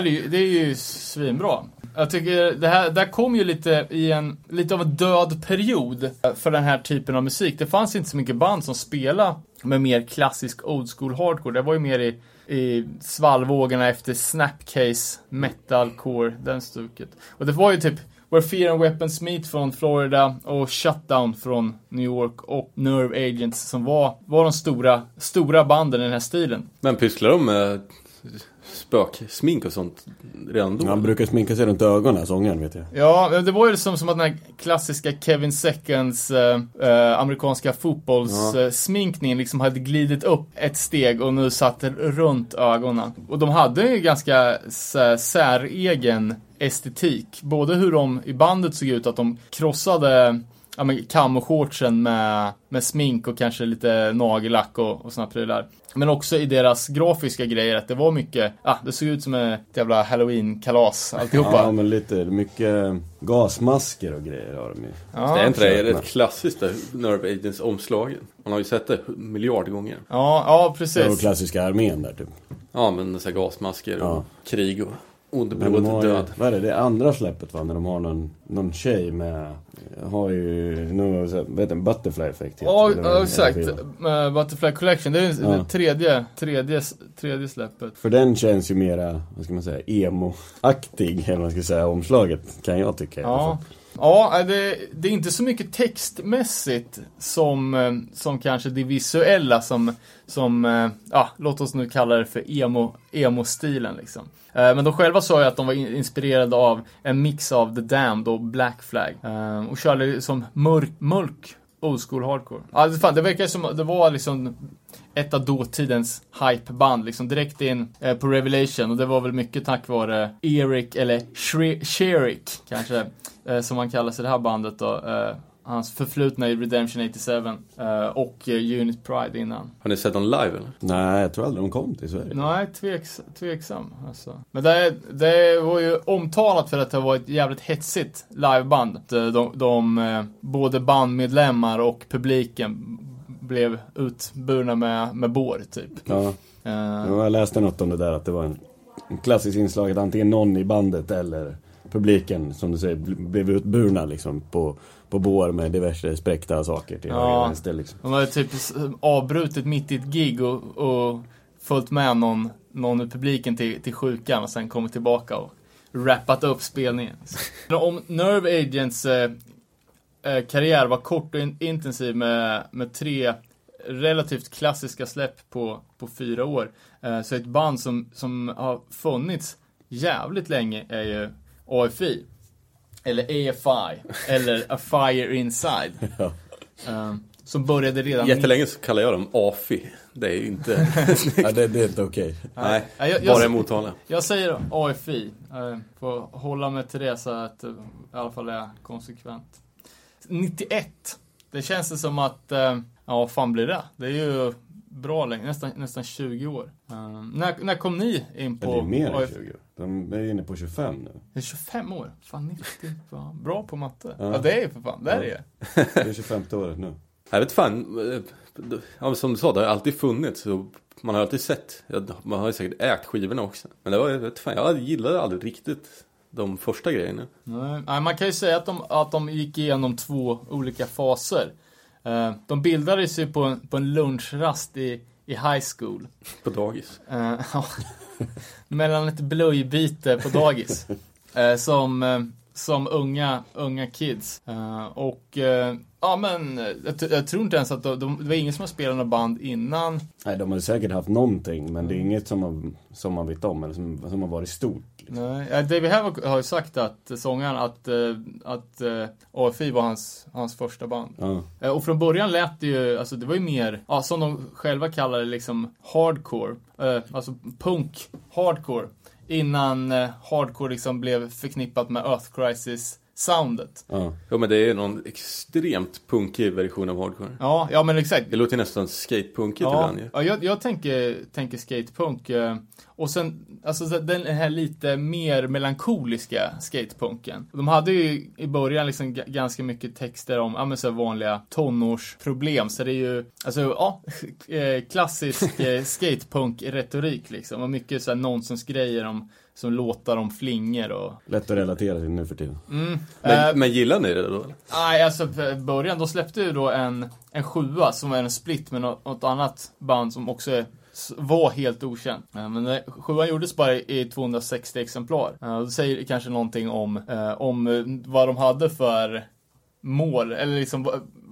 Här är ju, det är ju svinbra. Jag tycker det här, det här kom ju lite i en, lite av en död period för den här typen av musik. Det fanns inte så mycket band som spelade med mer klassisk old school hardcore. Det var ju mer i, i svallvågorna efter Snapcase, metalcore, den stuket. Och det var ju typ Where Fear and Weapons Meet från Florida och Shutdown från New York och Nerve Agents som var, var de stora, stora banden i den här stilen. Men pysslar de med spöksmink och sånt redan då. Han brukar sminka sig runt ögonen, sångaren vet jag. Ja, men det var ju som, som att den här klassiska Kevin Seconds eh, eh, amerikanska fotbollssminkningen liksom hade glidit upp ett steg och nu satt runt ögonen. Och de hade ju ganska säregen estetik. Både hur de i bandet såg ut, att de krossade ja, men camo-shortsen med, med smink och kanske lite nagellack och, och såna prylar. Men också i deras grafiska grejer, att det var mycket, ja, det såg ut som ett jävla halloween-kalas alltihopa. Ja, men lite, mycket gasmasker och grejer har de ju. Ja, det är inte det absolut. rätt klassiskt där, Nerve Agents omslagen? Man har ju sett det miljard gånger. Ja, ja Det var precis. klassiska armén där typ. Ja men så här gasmasker och Ja. krig och ond Men de blod har ju, död. vad är det, det andra släppet va? När de har någon, någon tjej med, har ju, någon, vad heter den, Butterfly Effect Ja, det, ja, exakt. Med Butterfly Collection, det är Ja. det tredje, tredje, tredje släppet. För den känns ju mera, vad ska man säga, emo-aktig, eller vad man ska säga, omslaget, kan jag tycka i alla Ja. fall. Ja, det, det är inte så mycket textmässigt som, eh, som kanske det visuella som, som eh, ja, låt oss nu kalla det för emo, emo-stilen liksom. Eh, men de själva sa ju att de var inspirerade av en mix av The Damned och Black Flag. Och körde som mörk, mörk old school hardcore. Ja, det, fan, det verkar som att det var liksom ett av dåtidens hypeband, liksom direkt in eh, på Revelation och det var väl mycket tack vare Eric, eller Shre- Sherik kanske, eh, som han kallar sig det här bandet då. Eh, hans förflutna i Redemption 87 eh, och eh, Unit Pride innan. Har ni sett dem live eller? Nej, jag tror aldrig de kom till Sverige. Nej, tveks, tveksam alltså. Men det, det var ju omtalat för att det var ett jävligt hetsigt liveband. De, de, de eh, både bandmedlemmar och publiken blev utburna med, med bår typ. Ja, Ja, jag läste något om det där att det var en, en klassisk inslag att antingen någon i bandet eller publiken, som du säger, bl- blev utburna liksom på, på bår med diverse spräckta saker till Ja. vänster liksom. De hade typ avbrutit mitt i ett gig och, och följt med någon, någon i publiken till, till sjukan och sen kommit tillbaka och rappat upp spelningen. [laughs] Om Nerve Agents eh, eh, karriär var kort och in, intensiv med, med tre relativt klassiska släpp på, på fyra år. Eh, så ett band som, som har funnits jävligt länge är ju AFI. Eller AFI. eller A Fire Inside. Ja. [laughs] Eh, som började redan... Jättelänge så kallar jag dem AFI. Det är ju inte... [laughs] Ja, det, det är inte okej. Nej, Ja, jag- jag- bara i Motala. Jag säger AFI. Eh, får hålla mig till det så att eh, i alla fall är konsekvent. 91. Det känns det som att, eh, ja vad fan blir det? Det är ju bra länge, nästan, nästan 20 år. Eh, när, när kom ni in på det är mer än AFI? 20. De är inne på 25 nu. Det är 25 år? Fan 90, fan, bra på matte. Ja, Ja. det är ju för fan, det är det Det är 25 året nu. Jag vet fan, eh, som du sa, det har alltid funnits. Man har alltid sett, man har ju säkert ägt skivorna också. Men det var, jag vet fan, jag gillade aldrig riktigt de första grejerna. Nej, nej, man kan ju säga att de, att de gick igenom två olika faser. Eh, de bildades ju på en, på en lunchrast i, i high school. På dagis. Eh, [laughs] mellan ett blöjbyte på dagis. Eh, som, eh, som unga, unga kids. Eh, och eh, ja men, jag, jag tror inte ens att de, de, det var ingen som har spelat något band innan. Nej, de har säkert haft någonting, men det är inget som, har, som man vet om, eller som, som har varit stort. Liksom. Nej, David Havok har ju sagt att, sångaren, att, eh, att eh, AFI var hans, hans första band. Ja. Och från början lät det ju, alltså det var ju mer, ja, som de själva kallar det liksom hardcore. Alltså punk, hardcore. Innan eh, hardcore liksom blev förknippat med Earth Crisis soundet. Ja. Jo men det är någon extremt punkig version av hardcore. Ja, ja men exakt. Det låter nästan skatepunkigt Ja, ibland ju. ja jag, jag tänker, tänker skatepunk. eh, Och sen, alltså så den här lite mer melankoliska skatepunken. De hade ju i början liksom ganska mycket texter om, ja men så vanliga tonårsproblem. Så det är ju, alltså ja, [laughs] eh, klassisk eh, skatepunk-retorik liksom. Och mycket så här nonsensgrejer om, som låtar om flingor och... Lätt att relatera till nu för tiden. Mm. Men, Eh, men gillar ni det då? Nej, alltså början, då släppte ju då en, en sjua som var en split med något, något annat band som också är, var helt okänt. Eh, Men sjuan gjordes bara i 260 exemplar. Eh, Det säger kanske någonting om, eh, om vad de hade för mål, eller liksom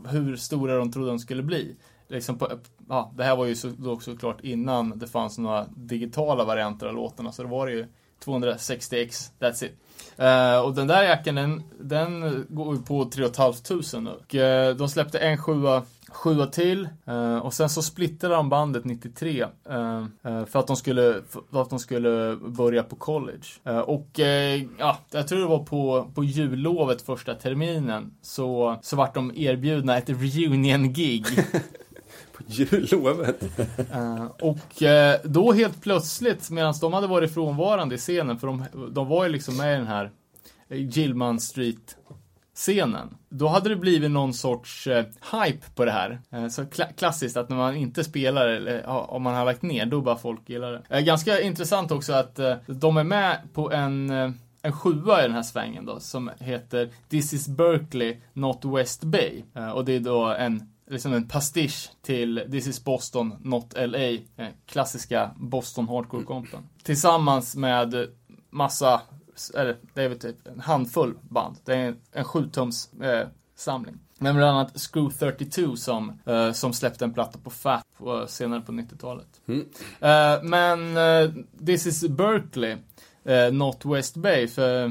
hur stora de trodde de skulle bli. liksom på, ja, det här var ju så, då såklart innan det fanns några digitala varianter av låtarna, så då var det ju 260x, that's it. Uh, och den där jackan, den, den går ju på 3 500 och uh, de släppte en sjua sjua till uh, och sen så splittrade de bandet 93 för att de skulle för att de skulle börja på college. Och ja, jag tror det var på, på jullovet första terminen så, så vart de erbjudna ett reunion-gig. [laughs] På jullovet. Uh, [laughs] och uh, då helt plötsligt, medan de hade varit frånvarande i scenen, för de, de var ju liksom med i den här eh, Gilman Street scenen. Då hade det blivit någon sorts eh, hype på det här. Eh, så kla- klassiskt att när man inte spelar eller ja, om man har lagt ner, då bara folk gillar det. Eh, ganska intressant också att eh, de är med på en eh, en sjua i den här svängen då, som heter This is Berkeley, not West Bay. Eh, och det är då en liksom en pastisch till This is Boston, not LA, eh, klassiska Boston hardcore-kompen. Tillsammans med massa, eller det är väl typ en handfull band. Det är en, en sjutums eh, samling. Men bland annat Screw 32 som, eh, som släppte en platta på Fat på, senare på 90-talet. Eh, men eh, This is Berkeley, eh, not West Bay, för eh,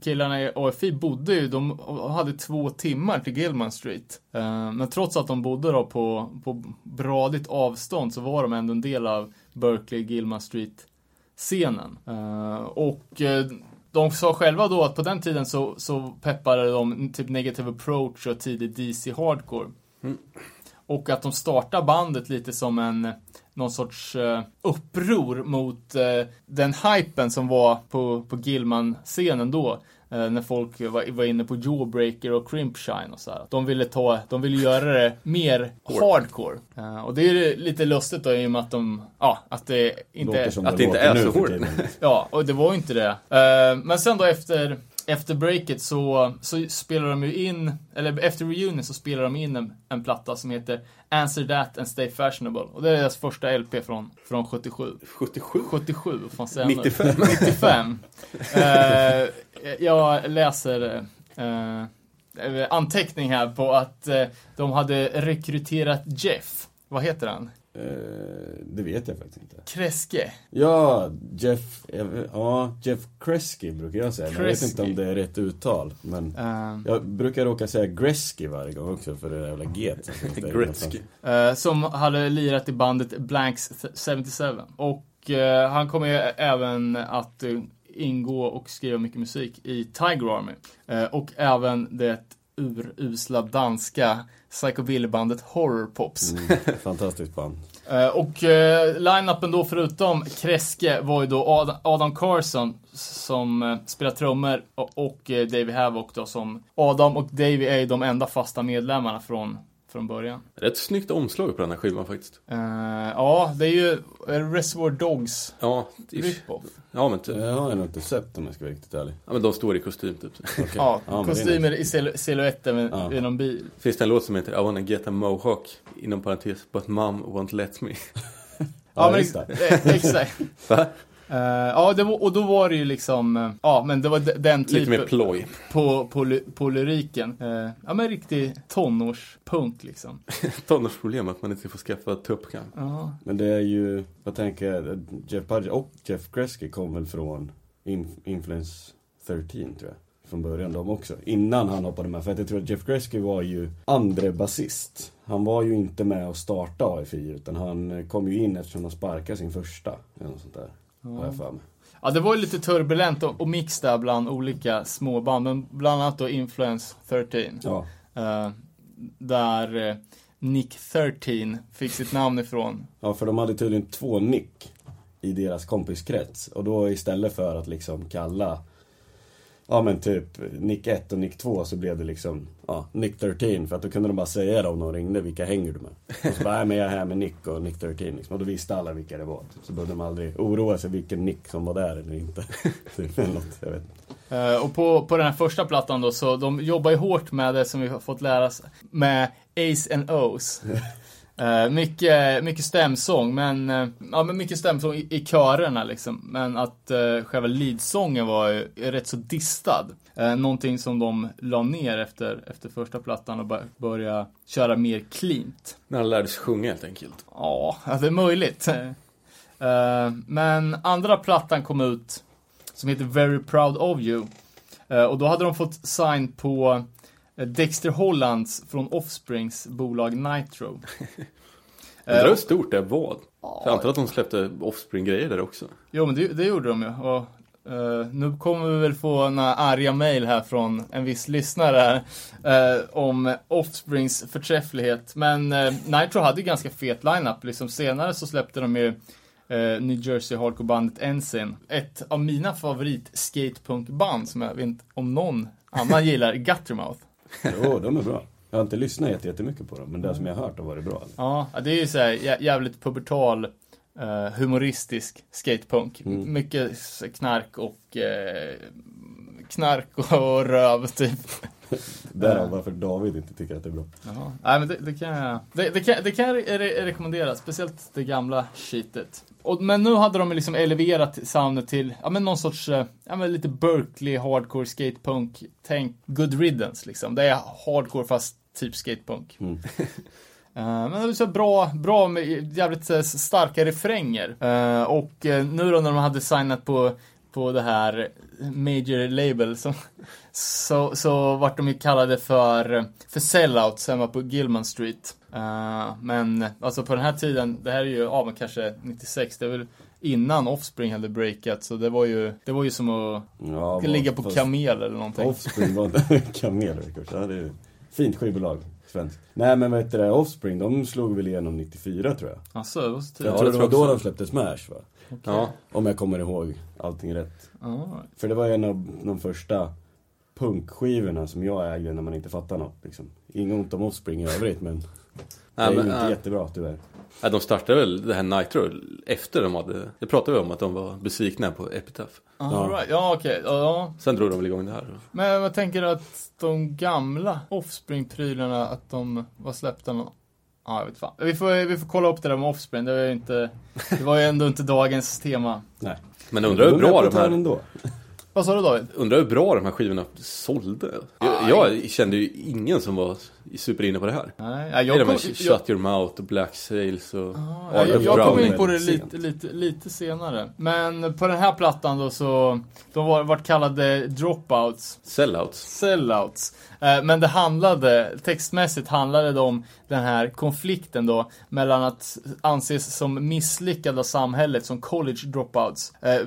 killarna i AFI bodde ju, de hade två timmar till Gilman Street. Eh, men trots att de bodde då på, på bradigt avstånd så var de ändå en del av Berkeley Gilman Street scenen. Eh, och eh, de sa själva då att på den tiden så, så peppade de typ Negative Approach och tidig DC Hardcore. Och att de startar bandet lite som en någon sorts eh, uppror mot eh, den hypen som var på, på Gilman-scenen då. Eh, när folk var, var inne på Jawbreaker och Crimpshine och så här. De ville ta, de ville göra det mer hardcore. Eh, och det är lite lustigt då i och med att de, ja, att det inte är... Att det inte låter är så hårt. Ja, och det var ju inte det. Eh, men sen då efter, efter breaket så, så spelar de ju in, eller efter reunion så spelar de in en, en platta som heter Answer That and Stay Fashionable. Och det är deras första LP från, från 77. 77? 77, vad fan säger jag nu? 95. 95. [laughs] Eh, jag läser eh, anteckning här på att eh, de hade rekryterat Jeff. Vad heter han? Eh, det vet jag faktiskt inte. Kreske. Ja, Jeff, ja, Jeff Kresge brukar jag säga. Men Jag vet inte om det är rätt uttal. Men Eh, jag brukar råka säga Greski varje gång också för det där jävla G. Gretzky. Eh, som hade lirat i bandet Blanks 77. Och eh, han kommer ju även att eh, ingå och skriva mycket musik i Tiger Army. Och även det urusla danska psychobilly-bandet Horror Pops. Mm, fantastiskt band. Eh, och eh, line-upen då förutom Kreske var ju då Adam, Adam Carson som eh, spelar trummor och, och eh, Davey Havoc då som Adam och Davey är ju de enda fasta medlemmarna från, från början. Rätt snyggt omslag på den här skivan faktiskt. Eh, ja, det är ju Reservoir Dogs Ja, rip-off. ja men, typ. Det har jag nog inte sett om jag ska vara riktigt ärlig. ja men de står i kostym typ. [laughs] Okej. Ja, men är kostymer nice. i sil- silhuetter med, Ja. vid någon bil. Finns det en låt som heter I wanna get a mohawk, inom parentes, but mom won't let me. [laughs] Ja, men det. ex- eh, exakt. [laughs] Eh, ja, det var, och då var det ju liksom, eh, ja men det var den Lite mer typen ploj. på, på, på lyriken. Eh, ja men riktig tonårspunk liksom. [laughs] Tonårsproblem att man inte får skaffa tuppkam. Ja. Men det är ju, vad tänker jag, Jeff Budge och Jeff Kresge kom väl från In- Influence 13 tror jag. Från början de också. Innan han hoppade med. För att jag tror att Jeff Kresge var ju andre basist. Han var ju inte med och starta AFI utan han kom ju in eftersom han sparkade sin första. Eller något sånt där. Har jag för mig. ja, det var lite turbulent och, och mix där bland olika småband. Men bland annat då Influence 13. Ja. Eh, där eh, Nick 13 fick sitt namn ifrån. Ja, för de hade tydligen två nick i deras kompiskrets. Och då istället för att liksom kalla, ja men typ nick 1 och nick 2 så blev det liksom, ja, nick 13. För att då kunde de bara säga det om någon ringde, vilka hänger du med? Och så bara, nej men jag är här med Nick och Nick 13 liksom. Och då visste alla vilka det var. Typ. Så behövde de aldrig oroa sig vilken nick som var där eller inte. [laughs] typ, eller något, jag vet eh, och på, på den här första plattan då, så de jobbar ju hårt med det som vi har fått lära oss, med Ace and O's. Eh, mycket, mycket stämsång, men, eh, ja, men mycket stämsång i, i körerna liksom. Men att uh, själva leadsången var ju rätt så distad. Eh, någonting som de la ner efter, efter första plattan och bör- började köra mer cleant. När han lärde sig sjunga helt enkelt. Ja, ja, det är möjligt. Men andra plattan kom ut som heter Very Proud of You. Och då hade de fått sign på Dexter Hollands från Offsprings bolag Nitro. Undrar [laughs] Eh, hur stort det var. Jag antar att de släppte Offspring-grejer där också. Jo, men det, det gjorde de ju. Och, eh, nu kommer vi väl få några arga mail här från en viss lyssnare eh, om Offsprings förträfflighet. Men eh, Nitro hade ju ganska fet lineup. Liksom senare så släppte de ju eh, New Jersey hardcore-bandet Ensign. Ett av mina favorit skatepunkband som jag vet inte om någon annan gillar, Guttermouth. [laughs] Jo, de är bra. Jag har inte lyssnat jätte- jättemycket på dem, men det som jag har hört har varit bra. Ja, det är ju så här jä- jävligt pubertal, eh, humoristisk skatepunk. Mm. Mycket knark och eh, knark och [laughs] röv typ. [laughs] Därav varför David inte tycker att det är bra. Jaha. Nej men det, det kan jag, det, det kan, det kan jag re re rekommendera, speciellt det gamla shitet. Och, men nu hade de liksom eleverat soundet till, ja men någon sorts, eh, ja men lite Berkeley hardcore skatepunk, tänk good riddance liksom. Det är hardcore fast typ skatepunk. Mm. [laughs] Eh, men det är så bra, bra med jävligt eh, starka refränger. Och nu då när de hade signat på, på det här major label så, [laughs] så, så vart de ju kallade för, för sellouts hemma på Gilman Street. Eh, men alltså på den här tiden, det här är ju, ja men kanske 96, det är väl innan Offspring hade breakat så det var ju, det var ju som att Ja, ligga på fast kamel eller någonting. Offspring var inte [laughs] Kamel. Ja, det är fint skivbolag. Svenskt. Nej men vad heter det, Offspring, de slog väl igenom 94 tror jag. Alltså, det var så Jag tidigt. Ja, tror det det var jag då också. de släppte Smash va? Ja. Om jag kommer ihåg allting rätt. Ja. För det var en av de första punkskivorna som jag ägde när man inte fattar något liksom. Inget ont om Offspring i övrigt men det Nej, är ju men, inte nej. jättebra tyvärr. Nej, de startade väl det här Nitro efter de hade, det pratade vi om att de var besvikna på Epitaph. All right. Ja, okej. Ja, Ja, Sen drog de väl igång det här. Men jag tänker att de gamla Offspring-prylarna, att de var släppta någon... Ja, jag vet fan. Vi får, vi får kolla upp det där med Offspring, det var ju inte... Det var ju ändå inte dagens tema. Nej. Men undrar hur är bra de här, ändå. Vad sa du David? undrar hur bra de här skivorna sålde. Jag, jag kände ju ingen som var superinne på det här. Nej, ja, Jag jag, de kom, här jag, Shut Your Mouth och Black Sails och... ja, Art jag, jag kom in på det lite, lite, lite senare. Men på den här plattan då så, de var vart kallade dropouts. Sellouts. sellouts. Eh, Men det handlade, textmässigt handlade det om den här konflikten då mellan att anses som misslyckade av samhället som college dropouts. Eh,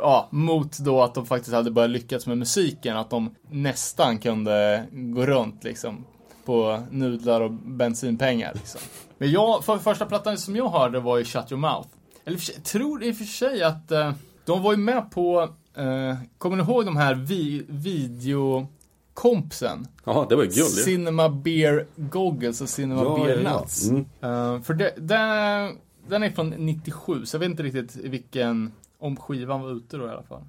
ja, mot då att de faktiskt hade börjat lyckas med musiken, att de nästan kunde gå runt liksom på nudlar och bensinpengar liksom. Men jag, för första plattan som jag hörde var ju Shut Your Mouth. Eller för tror i och för sig att eh, de var ju med på, eh, kommer ni ihåg de här vi, videokompsen? Ja, det var ju guld. Cinema Beer Goggles och Cinema Ja, Beer ja, ja. Nuts. Mm. Eh, för det, det, den är från 97, så jag vet inte riktigt vilken, om skivan var ute då i alla fall.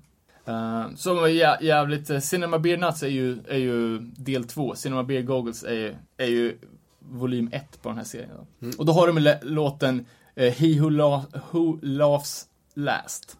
Uh, som var jä, jävligt, uh, Cinema Beer Nuts är ju, är ju del två, Cinema Beer Goggles är, ju- är ju volym ett på den här serien. Då. Och då har de låten eh, He Who, La- Who Laughs Last.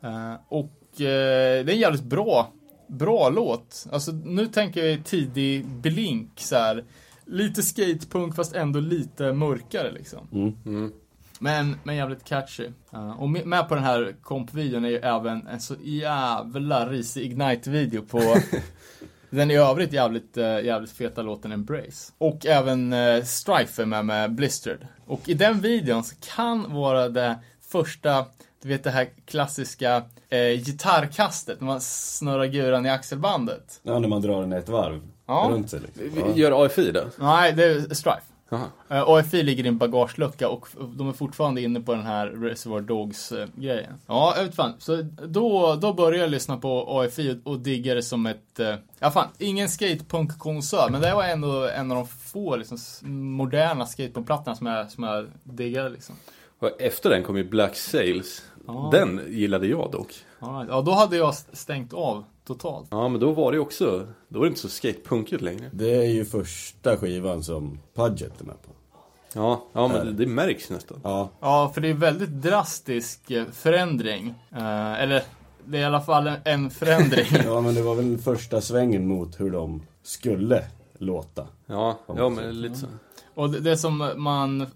Eh, och eh, det är en jävligt bra, bra låt. Alltså nu tänker jag tidig Blink så här. Lite skatepunk fast ändå lite mörkare liksom. Mm. Mm. Men, men jävligt catchy. Uh, och med, med på den här kompvideon är ju även en så jävla risig Ignite-video på [laughs] den i övrigt jävligt, uh, jävligt feta låten Embrace. Och även uh, Strife är med med Blistered. Och i den videon så kan vara det första, du vet det här klassiska uh, gitarrkastet när man snurrar guran i axelbandet. Ja, när man drar den ett varv Ja. runt sig liksom. Ja. Gör AFI det? Nej, det är Strife. Jaha. Uh, AFI ligger i en bagagelucka och de är fortfarande inne på den här Reservoir Dogs-grejen. ja, jag vet fan. Så då, då började jag lyssna på AFI och, digga det som ett... Uh, ja, fan, ingen skatepunk-konsert, men det var ändå en av de få liksom, moderna skatepunk-plattorna som jag, som jag diggade liksom. Och efter den kom ju Black Sails. Ja. Den gillade jag dock. Ja, då hade jag st- stängt av totalt. Ja, men då var det också, då var det inte så skatepunkigt längre. Det är ju första skivan som Pudget är med på. Ja, ja Är det? men det märks nästan. Ja, Ja, för det är väldigt drastisk eh, förändring. Eh, eller det är i alla fall en, en förändring. [laughs] Ja men det var väl första svängen mot hur de skulle låta. Ja, ja men lite så. Och det, det som man,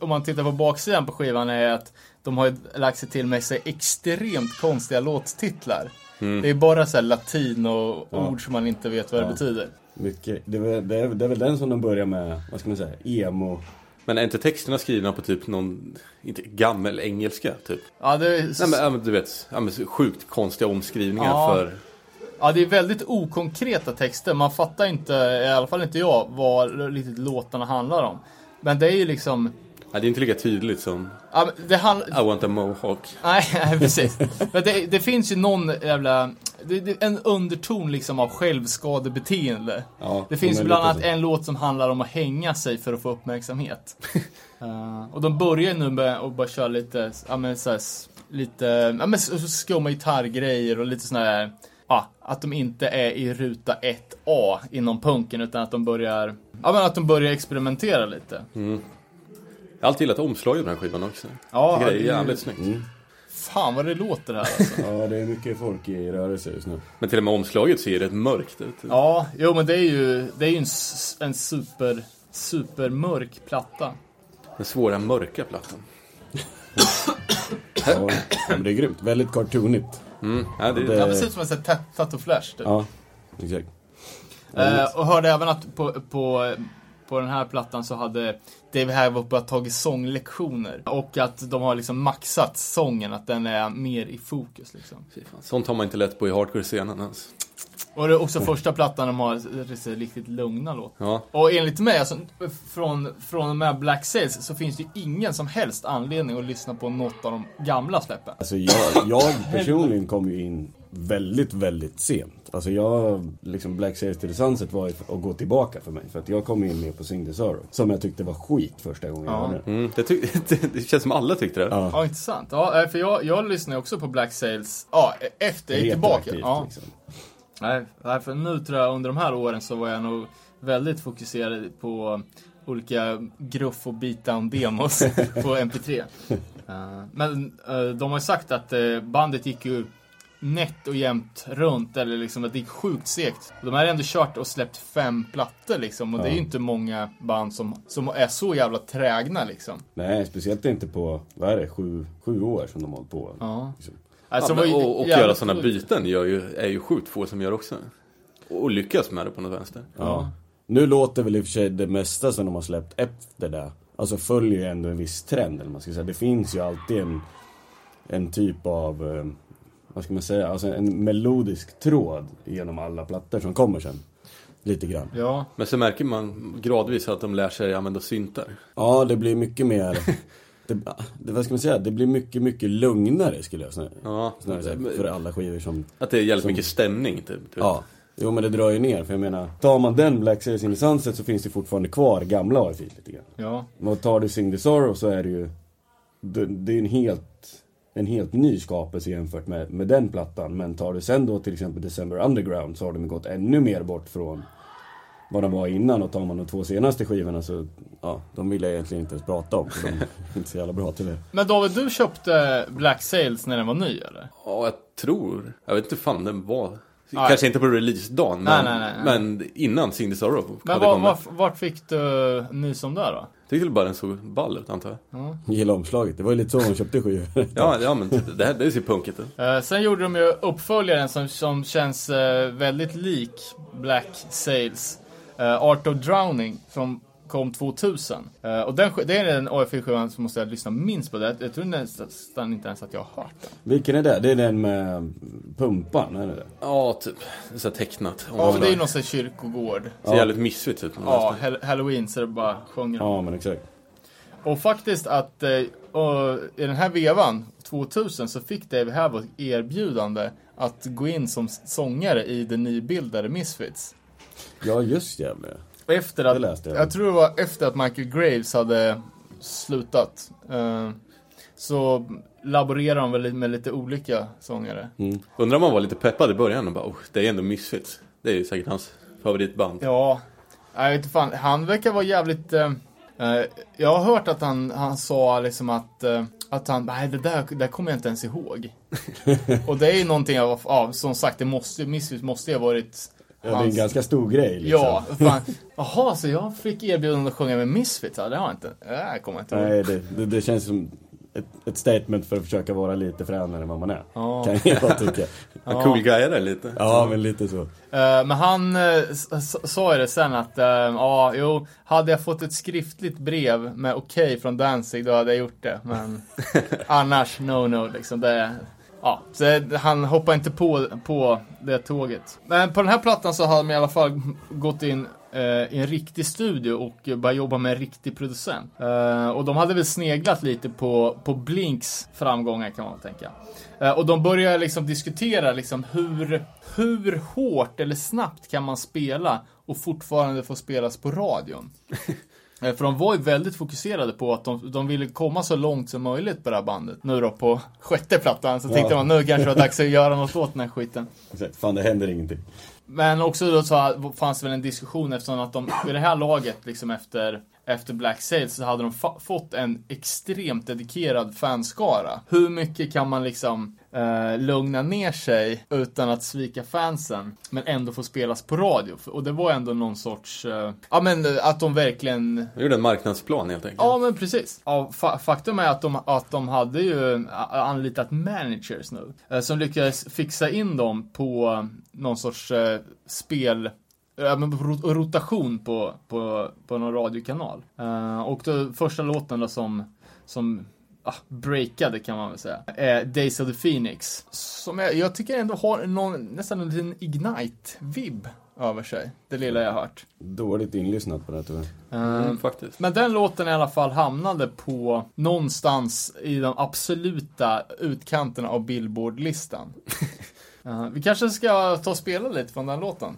om man tittar på baksidan på skivan är att de har ju lagt sig till med sig extremt konstiga låttitlar. Det är bara så här latin och Ja. ord som man inte vet vad det Ja. betyder. Mycket. Det, är, väl- det, är, det är väl den som de börjar med, vad ska man säga, emo. Men är inte texterna skrivna på typ någon, inte gammel engelska typ? Ja, det är, Nej men, du vet, sjukt konstiga omskrivningar Ja. för... ja, det är väldigt okonkreta texter. Man fattar inte, i alla fall inte jag, vad riktigt låtarna handlar om. Men det är ju liksom, Ja, det är inte lika tydligt som ja, det handlar, I want a mohawk. Nej, [laughs] nej, precis. Men det, det finns ju någon jävla... Det, det, en underton liksom av självskadebeteende. Ja, Det finns bland annat en låt som handlar om att hänga sig för att få uppmärksamhet. [laughs] Eh, och de börjar nu med att bara köra lite, ja men så här, s- lite, ja men skumma gitarrgrejer och lite såna här, ja, att de inte är i ruta 1A inom punken utan att de börjar, ja men att de börjar experimentera lite. Jag har alltid gillat omslaget på den här skivan också. Ja, det är det jävligt snyggt. Fan vad det låter här alltså. [laughs] Ja, det är mycket folk i rörelse just nu. Men till och med omslaget ser rätt mörkt ut. Ja, jo men det är ju, det är ju en, en super, supermörk platta. Den svåra mörka plattan. Ja, men det är grymt. Väldigt cartoonigt. Mm. Ja, det, Det- Ja, precis som en tat- Tattoo Flash typ. Ja, exakt. Eh, och hörde även att på, på, på den här plattan så hade Dave Havok börjat tagit sånglektioner. Och att de har liksom maxat sången, att den är mer i fokus liksom. Fan, Sånt har man inte lätt på i hardcore-scenen ens. Och det är också första plattan de har riktigt lugna låtar. Ja, Och enligt mig, alltså, från, från och med Black Sails så finns det ju ingen som helst anledning att lyssna på något av de gamla släppen. Alltså jag, jag personligen kom ju in väldigt, väldigt sent. Alltså jag, liksom Black Sails to the Sunset var ju att gå tillbaka för mig. För att jag kom in med på Sing the Sorrow. Som jag tyckte var skit första gången jag Ja. hörde den. mm, det, ty- det, [laughs] det känns som alla tyckte det. Ja, Ja, intressant. Ja, eh, för jag, jag lyssnar ju också på Black Sails, ja, efter jag gick tillbaka. Ja. liksom. Nej, för nu tror jag under de här åren så var jag nog väldigt fokuserad på olika gruff och beatdown demos [laughs] på MP3. Eh, Men eh, de har ju sagt att bandet gick ju nätt och jämnt runt, eller liksom att det gick sjukt segt. De har ändå kört och släppt fem plattor liksom, och det är ju Ja. inte många band som, som är så jävla trägna liksom. Nej, speciellt inte på, vad är det, sju, sju år som de har hållit på. Ja. Liksom. Alltså, Ja, men, och och göra sådana byten gör ju, är ju sjukt få som gör också. Och lyckas med det på något vänster. Ja. Nu låter väl i och för sig det mesta som de har släppt efter det. Alltså följer ju ändå en viss trend, eller man ska säga. Det finns ju alltid en, en typ av, eh, vad ska man säga, alltså en melodisk tråd genom alla plattor som kommer sen. Lite grann. Ja, Men så märker man gradvis att de lär sig använda syntar. Ja, det blir mycket mer, det, det, vad ska man säga, det blir mycket, mycket lugnare skulle jag snarare, Ja, snarare säga. För alla skivor som att det är jävligt Som- mycket stämning typ. typ. Ja. Jo men det drar ju ner, för jag menar, tar man den Black Sails in the Sunset så finns det fortfarande kvar gamla AFI lite grann. ja. Men tar du Sing the Sorrow så är det ju, det, det är en helt, en helt ny skapelse jämfört med, med den plattan. Men tar du sen då till exempel December Underground så har de gått ännu mer bort från vad de var innan. Och tar man de två senaste skivorna så, ja, de vill jag egentligen inte ens prata om. För de är [laughs] inte så jävla bra till det. Men David, du köpte Black Sails när den var ny eller? Ja, jag tror. Jag vet inte fan den var. Nej. Kanske inte på releasedagen, men, nej, nej, nej. men innan the Sorrow Men var, var, vart fick du nys om det då? Tyckte bara den såg ball ut antar jag. Ja. Gilla omslaget. Det var ju lite så de köpte skivor. [laughs] Ja, ja men det, här, det ser punkigt ut. Eh, sen gjorde de ju uppföljaren som, som känns eh, väldigt lik Black Sails. Eh, Art of Drowning som kom 2000. Eh, och den, det är den AFI-skivan som måste jag lyssna minst på. Det. Jag tror nästan inte ens att jag har hört den. Vilken är det? Det är den med pumpan, är det det? Ja, typ. Det är så tecknat. Ja, men det är ju någon sån kyrkogård. Ser jävligt missigt ut. något Ja, Halloween så det bara sjunger. Ja men exakt. Och faktiskt att eh, och i den här vevan, 2000, så fick Dave Havok erbjudande att gå in som sångare i det nybildade Misfits. Ja just jävlar. Och Efter Det att, läste jag. jag tror det var efter att Michael Graves hade slutat. Eh, så laborerar de väl med lite olika sångare. Mm. Undrar om han var lite peppad i början och bara, oh, det är ändå Misfits. Det är ju säkert hans favoritband. Ja, jag vet inte fan. Han verkar vara jävligt... Eh, eh, jag har hört att han, han sa liksom att, eh, att han, nej det där, det där kommer jag inte ens ihåg. [laughs] och det är ju någonting av, ja, som sagt, det måste, Misfits måste ju ha varit Ja, det är en ganska stor grej liksom. Ja, fan. Jaha, så jag fick erbjudande att sjunga med Misfits? Ja, det har jag inte. Det kommer jag inte ihåg. Nej, det, det, det känns som ett, ett statement för att försöka vara lite fränare än vad man är. Ja. Kan jag [laughs] tycka. En cool guy är det lite. Ja, men lite så. Eh, Men han eh, sa ju det sen att, eh, ja, jo, hade jag fått ett skriftligt brev med okej från Danzig, då hade jag gjort det. Men [laughs] annars, no, no, liksom. Det, ja, så han hoppar inte på, på det tåget. Men på den här plattan så har de i alla fall gått in eh, i en riktig studio och börjat jobba med en riktig producent. Eh, och de hade väl sneglat lite på, på Blinks framgångar kan man väl tänka. Eh, Och de börjar liksom diskutera liksom hur, hur hårt eller snabbt kan man spela och fortfarande få spelas på radion. Eh, För de var ju väldigt fokuserade på att de, de ville komma så långt som möjligt på det här bandet. Nu då på [laughs] sjätte plattan så tänkte Ja. man nu kanske det var dags att göra något åt den här skiten. Fan, det händer ingenting. Men också då så fanns det väl en diskussion eftersom att de i det här laget liksom efter efter Black Sails så hade de fått en extremt dedikerad fanskara. Hur mycket kan man liksom eh, lugna ner sig utan att svika fansen, men ändå få spelas på radio? Och det var ändå någon sorts, eh, ja men eh, att de verkligen De gjorde en marknadsplan helt enkelt. Ja, men precis. Ja, fa faktum är att de, att de hade ju a- anlitat managers nu. eh, Som lyckades fixa in dem på någon sorts eh, spel Ja, men ro- rotation på, på, på någon radiokanal. Eh, och då, första låten då som, som ah, breakade kan man väl säga, är Days of the Phoenix. Som jag, jag tycker ändå har någon, nästan en liten Ignite-vibb över sig. Det lilla jag har hört. Dåligt inlyssnat på det här, tror jag. Eh, Mm, faktiskt. men den låten i alla fall hamnade på någonstans i de absoluta utkanterna av Billboard-listan. [laughs] Eh, vi kanske ska ta och spela lite från den låten.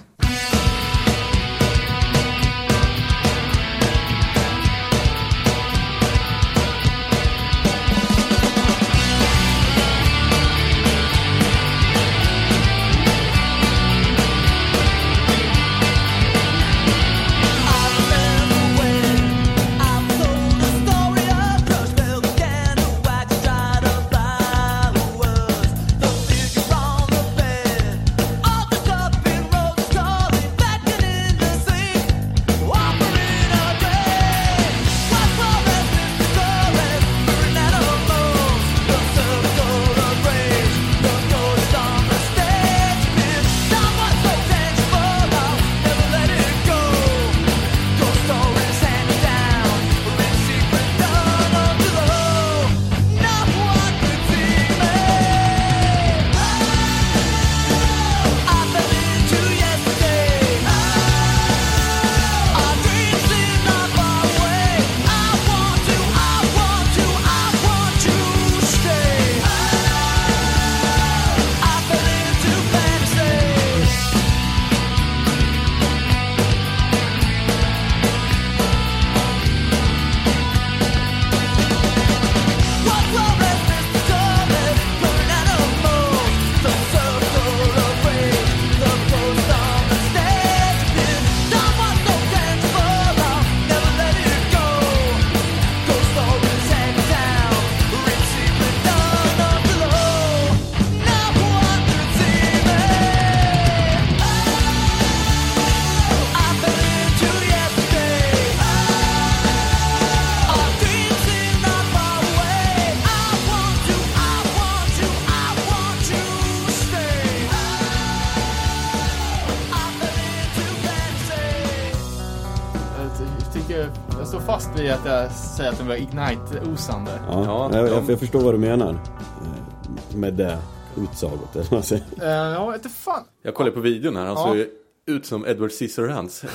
Ignite-osande. Ja, Ja, jag, de- jag, jag förstår vad du menar. eh, Med det utsagot, eller vad säger. Uh, ja, inte fan. Jag kollar på videon här, han Ja. ju ut som Edward Scissorhands. [laughs]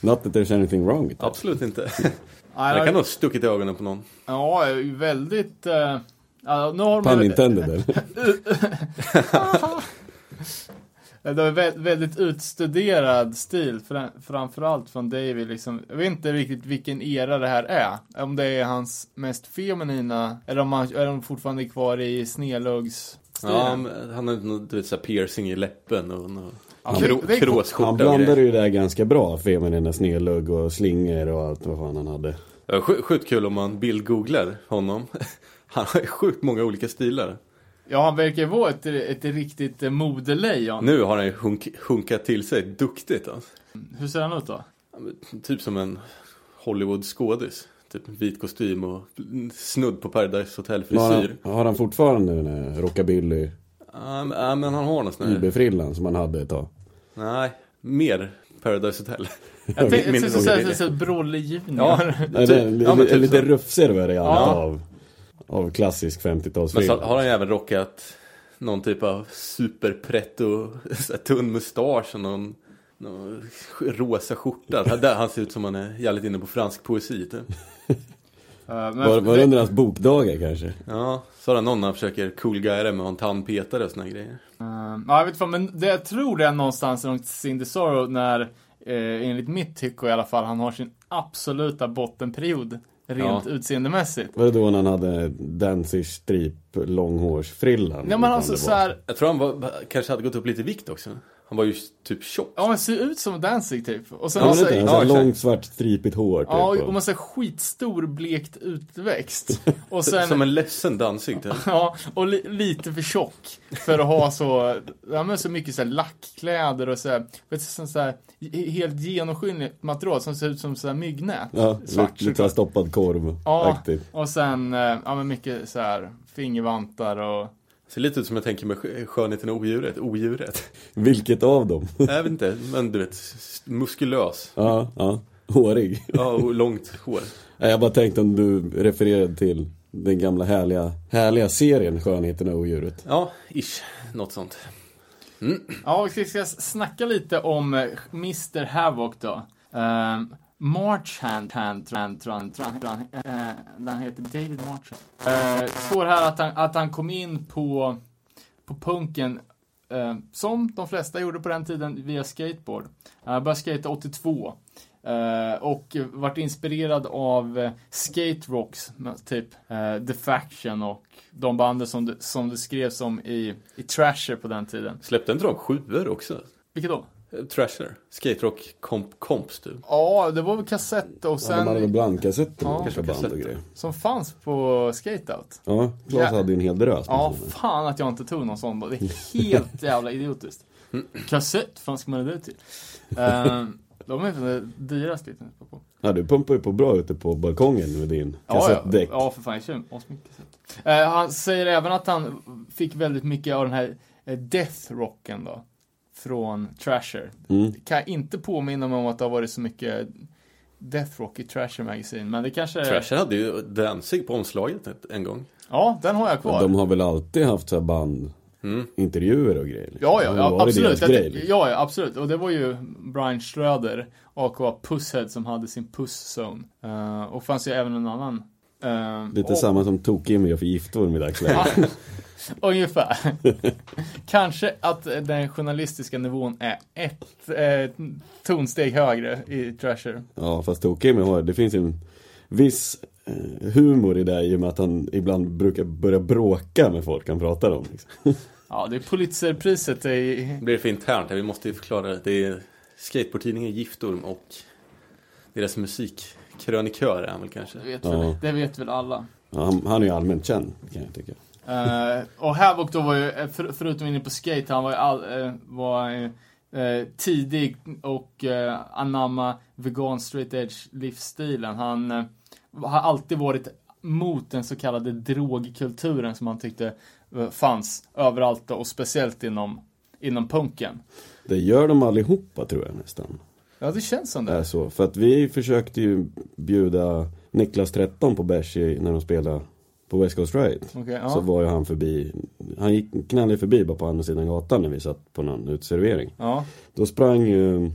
Not that there's anything wrong with that. Absolut inte. [laughs] Ja, Jag kan ha stuckit i ögonen på någon. Ja, väldigt... nu har de Pun intended, eller? [laughs] Det var vä- väldigt utstuderad stil, fra- framförallt från David liksom. Jag vet inte riktigt vilken era det här är. Om det är hans mest feminina, eller om han är de fortfarande kvar i snedluggs Ja, han har du vet, så piercing i läppen och Ja, Krå, är kråsskjorta Han och blandade ju det här ganska bra, feminina snedlugg och slingor och allt vad fan han hade. Sjukt kul om man bildgooglar honom. [laughs] Han har ju sjukt många olika stilar. Ja, han verkar vara ett, ett riktigt modelejon. Nu har han ju hunk, hunkat till sig duktigt alltså. Hur ser han ut då? Typ som en Hollywood-skådis. Typ vit kostym och snudd på Paradise Har Hotel-frisyr. han, har han fortfarande den här rockabilly Ja, men- ja, men han har någon sån här... IB-frillan som han hade ett tag? Nej, mer Paradise Hotel. [laughs] Jag tänkte säga Brolle Junior. Ja, typ- det är ja, men typ lite rufsigare variant Ja. av, av klassisk Men 50-talsfilm. så har han ju även rockat någon typ av superpretto, tunn mustasch och någon, någon rosa skjorta. Där han ser ut som han är jävligt inne på fransk poesi typ. [laughs] Men- Var, var det under hans bokdagar kanske? Ja, så har någon han försöker cool det med en tandpetare och såna grejer. Eh, ja, jag vet inte, men det, jag tror det är någonstans runt Cindy Sorrow när, eh, enligt mitt tycke i alla fall, han har sin absoluta bottenperiod. Rent Ja. utseendemässigt. Var det då när han hade Danzig strip långhårsfrillan? Ja men alltså så här, Jag tror han var, kanske hade gått upp lite i vikt också. Han var ju typ tjock. ja men ser ut som Danzig typ. Och sen Ja, har så, det här exakt. långt svart stripigt hår typ. ja, och- man ser skitstor blekt utväxt. [laughs] Och sen, Som en ledsen Danzig typ. [laughs] ja, och li, lite för tjock. För att ha så, ja men så mycket så här lackkläder och så här, vet du, så här helt genomskinligt material som ser ut som så här myggnät. Ja, Svart, lite, lite stoppad korv Ja, och sen, eh, ja men mycket så här fingervantar och Ser lite ut som jag tänker med sk- skönheten och odjuret. Odjuret. [laughs] Vilket av dem? Jag vet inte, men du vet, muskulös. ja, ja. Hårig. Ja, och långt hår. Jag bara tänkte om du refererade till den gamla härliga, härliga serien Skönheten och odjuret. Ja, ish. Något sånt. Ja, vi ska snacka lite om eh, Mr. Havoc då. Um, Marchand, hand, tran, tran, tran, tran, uh, han heter David Marchand. Uh, står här att han, att han kom in på, på punken eh, som de flesta gjorde på den tiden via skateboard. Han började skata 82. eh, och vart inspirerad av uh, skate rocks, typ eh, The Faction och de banden som det, som det skrevs om i, i Trasher på den tiden. Släppte inte de sjuor också? Vilket då? Eh, Trasher. Skate Rock komp komps typ. Ja, det var väl kassett och Sen, de hade väl blandkassetter Ja. kanske band och grejer. som fanns på Skateout. Ja, Klas Ja. hade ju en hel drös Ja, fan att jag inte tog någon sån då. Det är helt [laughs] jävla idiotiskt. Kassett, fan ska man det till? Ehm, de är väl det dyraste vi tänkte på. Ja, du pumpar ju på bra ute på balkongen med din Ja, ja, kassettdäck. ja, för fan, jag kör asmycket kassett. Eh, han säger även att han fick väldigt mycket av den här eh, death rocken då. Från Trasher. Mm. Kan jag inte påminna mig om att det har varit så mycket Death Rock i Trasher Magazine, men det kanske... Trasher hade ju Danzig på omslaget en gång. Ja, den har jag kvar. De har väl alltid haft så här band, Mm. intervjuer och grejer. liksom. Ja, ja, ja absolut. Det, grej, liksom. ja, ja, absolut. Och det var ju Brian Schröder, aka Pusshead, som hade sin Puss-zone. Eh, och fanns ju även en annan. Uh, Lite samma som Tok-Jimmy gör för giftorm i dagsläget. Ungefär. [laughs] Kanske att den journalistiska nivån är ett eh, tonsteg högre i Trasher. Ja, fast Tok-Jimmy har, det finns en viss eh, humor i det i och med att han ibland brukar börja bråka med folk han pratar om. Liksom. [laughs] Ja, det är Pulitzerpriset i... Det blir för internt här, vi måste ju förklara det. Det är skateboardtidningen Giftorm och deras musikkrönikör är han väl kanske. Det vet, Ja. väl, det vet väl alla. Ja, han, han är ju allmänt känd, kan jag tycka. Eh, och Havoc då var ju, eh, för, förutom inne på skate, han var ju all, eh, var, eh, tidig och anamma vegan straight edge livsstilen. Han har alltid varit mot den så kallade drogkulturen som han tyckte fanns överallt och speciellt inom, inom punken. Det gör de allihopa tror jag nästan. Ja, det känns som Det är så. För att vi försökte ju bjuda Niklas 13 på bärs när de spelade på West Coast Riot. Okej, ja. Så var ju han förbi, han gick knallade förbi bara på andra sidan gatan när vi satt på någon uteservering. ja. Då sprang ju, eh,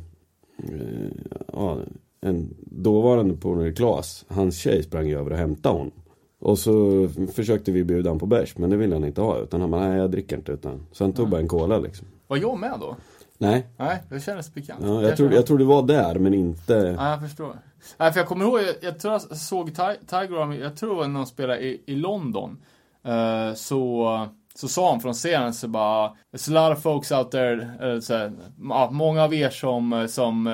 ja, en dåvarande polare Klas, hans tjej sprang ju över och hämtade honom. Och så försökte vi bjuda honom på bärs, men det ville han inte ha. Utan han bara, nej jag dricker inte. Utan, så han tog bara en cola liksom. Var jag med då? Nej, Nej, det kändes bekant. ja, jag, tror, jag tror du var där men inte... Ja, jag förstår. Nej, för jag kommer ihåg, jag, jag tror jag såg Ti- Tiger Army, jag tror det när de spelade i, i London. Eh, så så sa han från scenen så bara There's a lot of folks out there, eh, så här, ja, många av er som, eh, som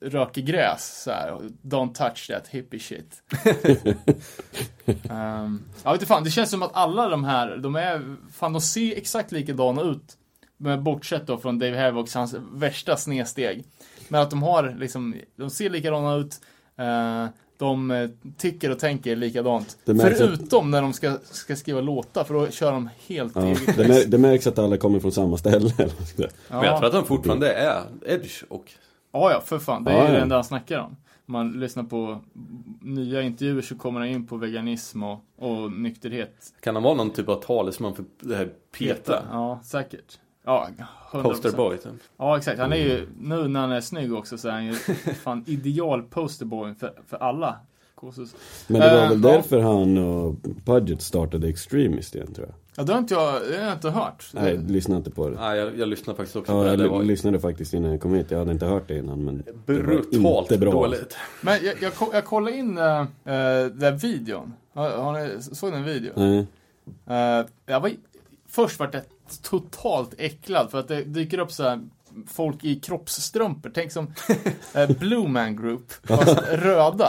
röker gräs så här, Don't touch that hippie shit. um, [laughs] jag vet inte fan, det känns som att alla de här, de är, fan de ser exakt likadana ut. Men bortsett då från Dave Havocs, hans värsta snedsteg. Men att de har liksom, de ser likadana ut. eh, de eh, tycker och tänker likadant. Märks att- Förutom när de ska, ska skriva låtar, för då kör de helt Ja, eget det, mär, det märks att alla kommer från samma ställe. [laughs] säga. Men jag tror att han fortfarande är Edge och Ja, ja, för fan. Det är Ja, ju ja. det enda han snackar om. Om man lyssnar på nya intervjuer så kommer han in på veganism och, och nykterhet. kan han vara någon typ av talesman för det här Petra? Ja, säkert. Ja, 100%. Posterboy typ. Ja, exakt. Han är ju, nu när han är snygg också så är han ju [laughs] fan ideal posterboy för, för alla. Men det var Eh, väl ja. därför han och Budget startade Extremist igen tror jag. Ja, det har inte jag, det har jag inte hört. Nej, lyssna inte på det. Nej, jag, jag lyssnade faktiskt också på Ja, det. jag Det var lyssnade faktiskt innan jag kom hit. Jag hade inte hört det innan men det var brutalt inte bra. dåligt. Men jag, jag, jag kollade in äh, äh, den videon. Har, har ni, såg ni en video? Nej. Eh, jag var, först vart jag totalt äcklad för att det dyker upp så här folk i kroppsstrumpor. Tänk som uh, [laughs] Blue Man Group, fast röda.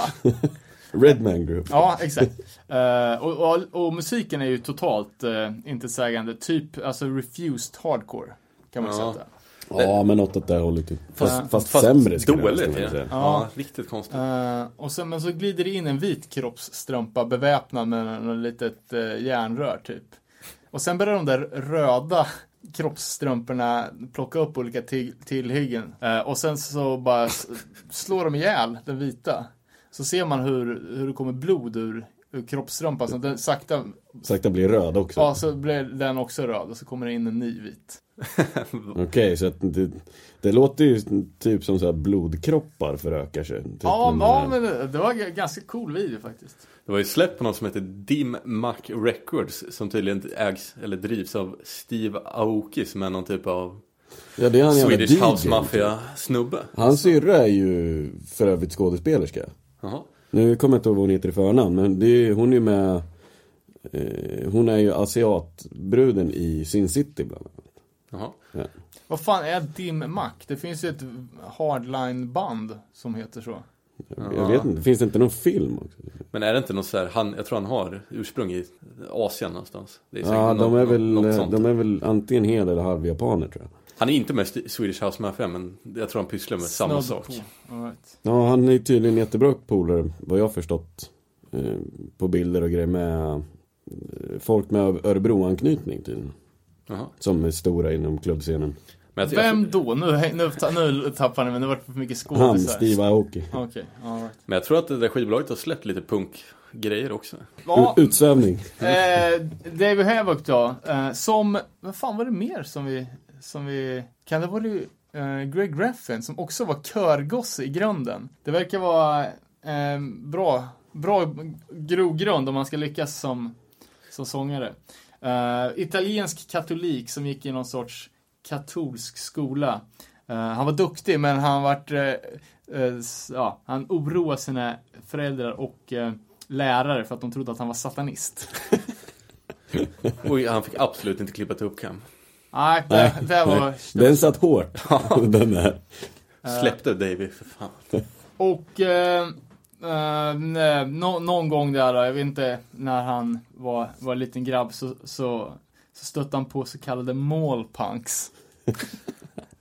Redman Group. Ja, exakt. Eh, och, och, och musiken är ju totalt uh, intetsägande. Typ, alltså refused hardcore. Kan man Ja. säga. Ja, men något åt det hållet. typ. Fast, Ja. fast, sämre skulle jag dåligt. nästan Ja. säga. Ja. Ja. riktigt konstigt. Eh, och sen, men så glider det in en vit kroppsstrumpa beväpnad med något litet uh, järnrör typ. Och sen börjar de där röda kroppsstrumporna plocka upp olika till, tillhyggen. Eh, och sen så bara slår de ihjäl den vita. Så ser man hur, hur det kommer blod ur, ur kroppsstrumpan. Så den sakta, Sakta blir röd också. ja så blir den också röd och så kommer det in en ny vit. Okej, så att det, det låter ju typ som så här blodkroppar förökar sig. Typ Ja, ja här- men det, var en ganska cool video faktiskt. Det var ju släppt på något som heter Dim Mac Records som tydligen ägs eller drivs av Steve Aoki som är någon typ av ja, det är han Swedish House typ. Hans syrra är ju för övrigt skådespelerska. Jaha. Nu kommer jag inte ihåg vad hon heter i förnamn, men det är, hon är ju med eh, Hon är ju asiatbruden i Sin City bland annat. Jaha. Vad fan är Dim Mac? Det finns ju ett hardline-band som heter så. Jag Ja. vet inte, finns det inte någon film också? Men är det inte något så här, han, jag tror han har ursprung i Asien någonstans. Det är Ja, de något- är, väl, något sånt. de är väl antingen hel eller halv japaner tror jag. Han är inte med i Swedish House Mafia men jag tror han pysslar med samma Snudd sak. right. Ja, han är tydligen jättebra polare, vad jag har förstått. Eh, på bilder och grejer med eh, folk med Örebro-anknytning tydligen. Som är stora inom klubbscenen. Men jag, jag, Vem då? Nu, nu, nu tappar ni mig, det har varit för mycket Han, skådisar. Steve Aoki. All right. men jag tror att det där skivbolaget har släppt lite punkgrejer också. Ja, Ut- Utsvävning. eh, David Havoc då. Eh, som, vad fan var det mer som vi, som vi, kan det vara eh, Greg Graffin som också var körgosse i grunden. Det verkar vara eh, bra, bra grogrund om man ska lyckas som, som sångare. Eh, italiensk katolik som gick i någon sorts katolsk skola. Eh, han var duktig men han vart, s- ja, han oroade sina föräldrar och lärare för att de trodde att han var satanist. [laughs] Och han fick absolut inte klippa till uppkam. Nej, det, det var... Den satt hårt. [laughs] [laughs] den där. Släppte Davy för fan. Och eh, eh, nej, nå- någon gång där, då, jag vet inte, när han var, var en liten grabb så, så, så stötte han på så kallade mallpunks. [laughs]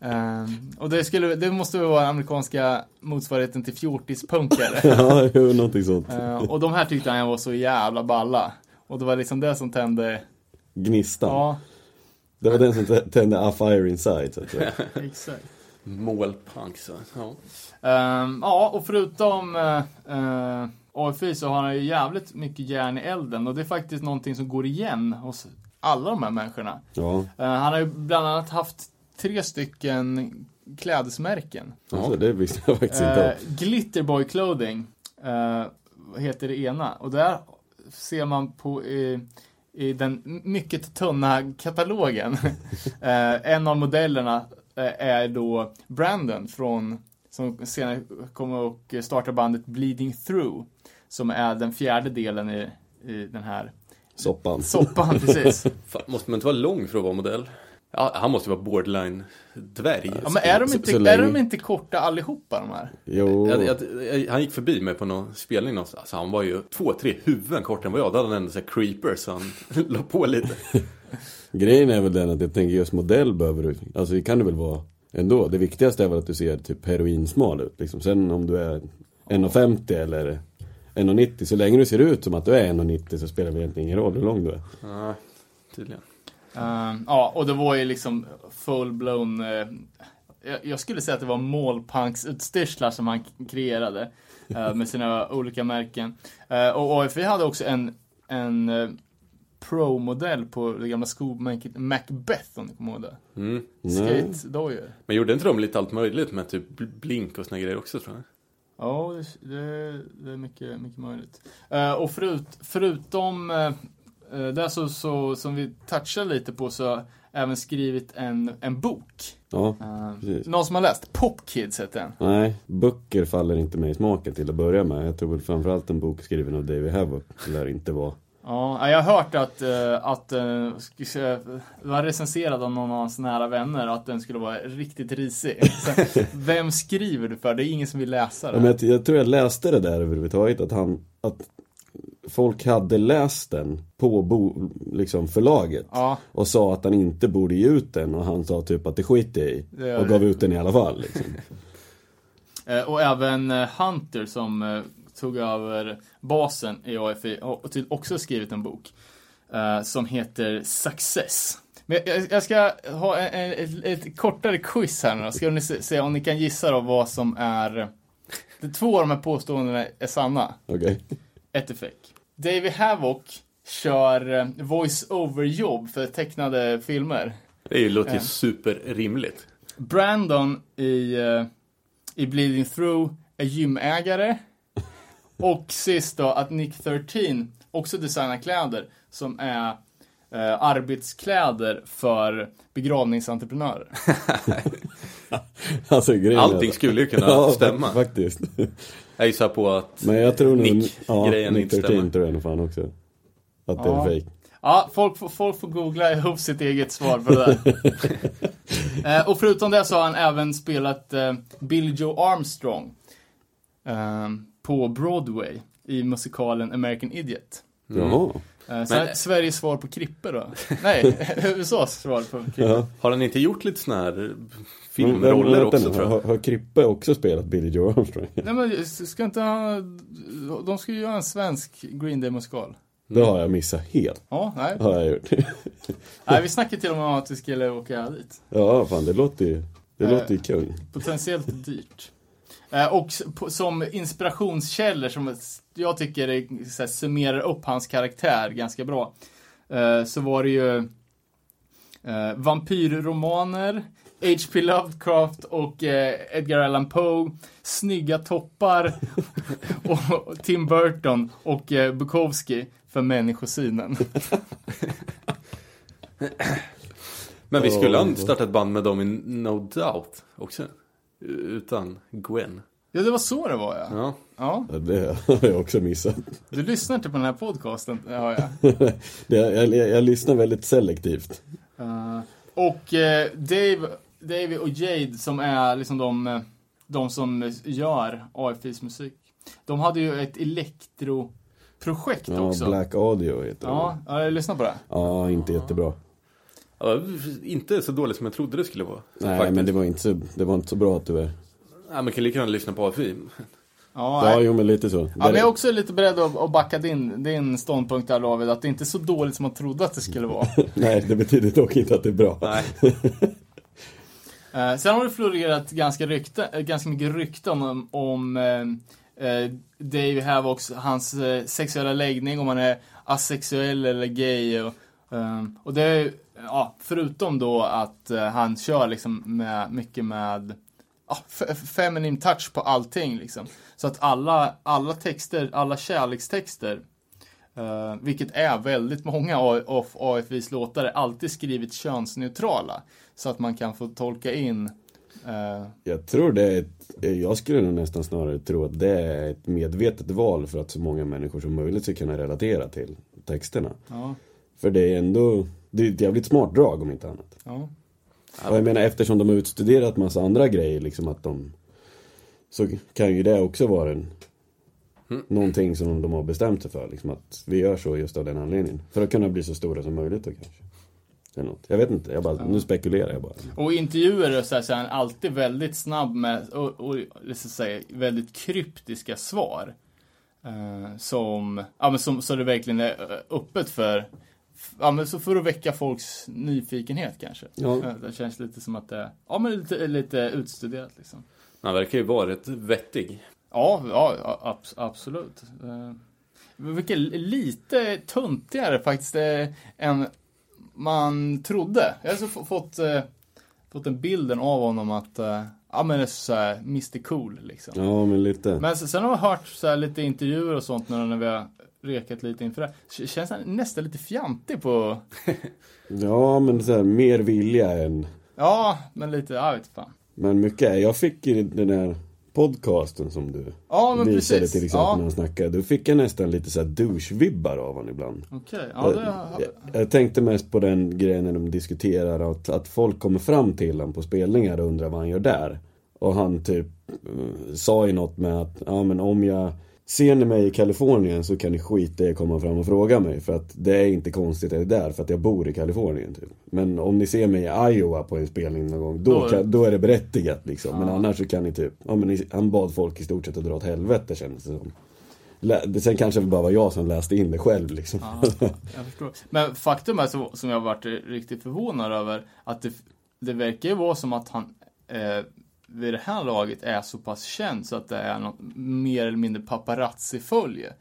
Eh, och det, skulle, det måste väl vara amerikanska motsvarigheten till fjortispunkare. [laughs] Ja, jo, någonting sånt. Eh, och de här tyckte han var så jävla balla. Och det var liksom det som tände, Gnistan. ja, Det var den som tände a fire inside, så att säga. [laughs] exakt. Målpunk så. Ja. Ehm, ja, och förutom uh, AFI så har han ju jävligt mycket järn i elden och det är faktiskt någonting som går igen hos alla de här människorna. Ja, Eh, han har ju bland annat haft tre stycken klädesmärken. alltså, det visste jag faktiskt inte om. Glitterboy Clothing eh, heter det ena och där ser man på i, i den mycket tunna katalogen. [laughs] Eh, en av modellerna eh, är då Brandon från som senare kommer och startar bandet Bleeding Through som är den fjärde delen i, i den här Soppan. Soppan, precis. [laughs] Fan, måste man inte vara lång för att vara modell? Ja, han måste ju vara borderline dvärg. Ja, men är de Så- inte, så är länge- de inte korta allihopa de här? Jo. Jag, jag, jag, han gick förbi mig på någon spelning någonstans. Alltså, han var ju två, tre huvuden kortare än vad jag. Då hade han ändå så här creeper så han [laughs] la på lite. [laughs] Grejen är väl den att jag tänker just modell behöver du, alltså det kan det väl vara ändå. Det viktigaste är väl att du ser typ heroinsmal ut liksom. Sen om du är 1,50 eller 1,90 så länge du ser ut som att du är 1,90 så spelar det egentligen ingen roll hur lång du är. Ja, tydligen. Eh, ja, och det var ju liksom full-blown... eh, jag, jag skulle säga att det var målpanksutstyrslar som han kreerade eh, med sina [laughs] olika märken. Eh, och AFI hade också en, en uh, Pro-modell på det gamla skomärket Macbeth om ni kommer ihåg det. Mm. Nej. Skate-dojor. Men gjorde inte de lite allt möjligt med typ blink och såna grejer också tror jag? Ja, det, det, är mycket, mycket möjligt. Eh, och förut, förutom uh, det så, så, som vi touchade lite på så har jag även skrivit en, en bok. Ja, Eh, Precis. någon som har läst? Pop Kids heter den. nej, böcker faller inte mig i smaken till att börja med. Jag tror väl framförallt en bok skriven av David Havoc lär inte vara. Ja, jag har hört att, eh, att uh, det var recenserad av någon av hans nära vänner att den skulle vara riktigt risig. [laughs] Vem skriver du för? Det är ingen som vill läsa Ja, det. men jag, jag tror jag läste det där överhuvudtaget att han, att folk hade läst den på bo, liksom förlaget. Ja, Och sa att han inte borde ge ut den och han sa typ att det skiter jag i. Och det. gav ut den i alla fall liksom. [laughs] eh, och även eh, Hunter som eh, tog över basen i AFI har också skrivit en bok. eh, som heter Success. Men jag, jag ska ha en, en, ett, kortare quiz här nu. Ska ni se, se om ni kan gissa då vad som är... De två av de här påståendena är sanna. Okej. Ett är fake. David Havoc kör eh, voice-over-jobb för tecknade filmer. Det är ju, låter ju Ja. superrimligt. Brandon i, eh, i Bleeding Through är gymägare. Och sist då att Nick 13 också designar kläder som är eh, arbetskläder för begravningsentreprenörer. [laughs] Alltså grejen Allting skulle ju kunna [laughs] ja, stämma. faktiskt. Jag gissar på att Men jag tror nog, Nick- ja, grejen Nick inte 13 stämmer. tror jag nog fan också. Att det Ja. är fake. Ja, folk, får- folk får googla ihop sitt eget svar på det där. [laughs] eh, och förutom det så har han även spelat eh, Billy Joe Armstrong eh, på Broadway i musikalen American Idiot. Jaha. Eh, så Men- här, Sveriges svar på Krippe då? [laughs] Nej, USAs svar på Krippe. Ja. har han inte gjort lite såna här Men filmroller också tror jag? Har, har Krippe också spelat Billy Joe Armstrong? Nej men ska inte han, de ska ju göra en svensk Green Day musikal. Det har jag missat helt. Ja, nej. Har jag gjort. [laughs] nej vi snackade till och med om att vi skulle åka dit. Ja, fan det låter ju, det Eh. låter ju kung. Potentiellt dyrt. Eh, och som inspirationskällor som jag tycker är, så här, summerar upp hans karaktär ganska bra. Eh, så var det ju eh, vampyrromaner, H.P. Lovecraft och Edgar Allan Poe, snygga toppar [laughs] och, Tim Burton och Bukowski för människosynen. [laughs] Men vi skulle Åh. han starta ett band med dem i No Doubt också? Utan Gwen. Ja, det var så det var ja. Ja. Ja, Det har jag också missat. du lyssnar inte på den här podcasten, har jag. [laughs] Det, jag, jag, jag lyssnar väldigt selektivt. Eh, och eh, Dave, Dave och Jade som är liksom de, de som gör AFIs musik. De hade ju ett elektroprojekt Ja, också. Black Audio heter Ja, det. ja, jag lyssnar på det. Ja, inte jättebra. Ja, inte så dåligt som jag trodde det skulle vara. Nej, faktiskt. men det var, inte så, det var inte så bra tyvärr. Ja, man kan lika gärna lyssna på AFI. [laughs] Ja, Ja, nej. jo men lite så. ja, men jag är också lite beredd att, att backa din, din ståndpunkt där David, att det inte är så dåligt som man trodde att det skulle vara. [laughs] Nej, det betyder dock inte att det är bra. Nej. [laughs] Eh, sen har det florerat ganska, rykte, eh, ganska mycket rykten om, om eh, eh, Dave Havocs, hans eh, sexuella läggning, om han är asexuell eller gay. Och, eh, och det ja, förutom då att eh, han kör liksom med, mycket med ja, f- feminin touch på allting liksom. Så att alla, alla texter, alla kärlekstexter Uh, vilket är väldigt många av AFIs låtar, alltid skrivit könsneutrala. Så att man kan få tolka in eh, Jag tror det är ett, jag skulle nästan snarare tro att det är ett medvetet val för att så många människor som möjligt ska kunna relatera till texterna. Ja. För det är ändå, det är ett jävligt smart drag om inte annat. Ja. Och jag menar eftersom de har utstuderat massa andra grejer liksom att de Så kan ju det också vara en Någonting som de har bestämt sig för liksom att vi gör så just av den anledningen. För att kunna bli så stora som möjligt då kanske. Eller något. Jag vet inte, jag bara, nu spekulerar jag bara. Och i intervjuer så, här, så är han alltid väldigt snabb med, och, och så säga, väldigt kryptiska svar. Eh, som, ja men som, så det verkligen är eh, öppet för, ja men så för att väcka folks nyfikenhet kanske. Ja. Eh, Det känns lite som att det, är- ja men lite, lite utstuderat liksom. Han verkar ju vara rätt vettig. Ja, ja, abs- absolut. Eh, Vilket lite tuntigare faktiskt eh, än man trodde. Jag har alltså fått, fått en bilden av honom att, ja men det är så här Mr Cool liksom. Ja men lite. Men sen, har jag hört så här lite intervjuer och sånt när, när vi har rekat lite inför det. Känns han nästan lite fjantig på, [laughs] Ja men så här, mer vilja än ja men lite, jag vet fan. Men mycket jag fick ju den där podcasten som du Ja men visade precis. till exempel när Ja, han snackade. Då fick jag nästan lite så här douche-vibbar av honom ibland. okej. Ja, det, jag, jag tänkte mest på den grejen när de diskuterar att, att folk kommer fram till honom på spelningar och undrar vad han gör där. Och han typ eh, sa ju något med att, ja men om jag ser ni mig i Kalifornien så kan ni skita i att komma fram och fråga mig. För att det är inte konstigt att jag är där för att jag bor i Kalifornien. Typ. Men om ni ser mig i Iowa på en spelning någon gång, då, kan, då är det berättigat liksom. Men Ja. annars så kan ni typ, ja men han bad folk i stort sett att dra åt helvete kändes det som. Sen kanske det bara var jag som läste in det själv liksom. Ja, jag förstår. Men faktum är, så, som jag varit riktigt förvånad över, att det, det verkar ju vara som att han eh, vid det här laget är så pass känd så att det är något mer eller mindre paparazzi-följe.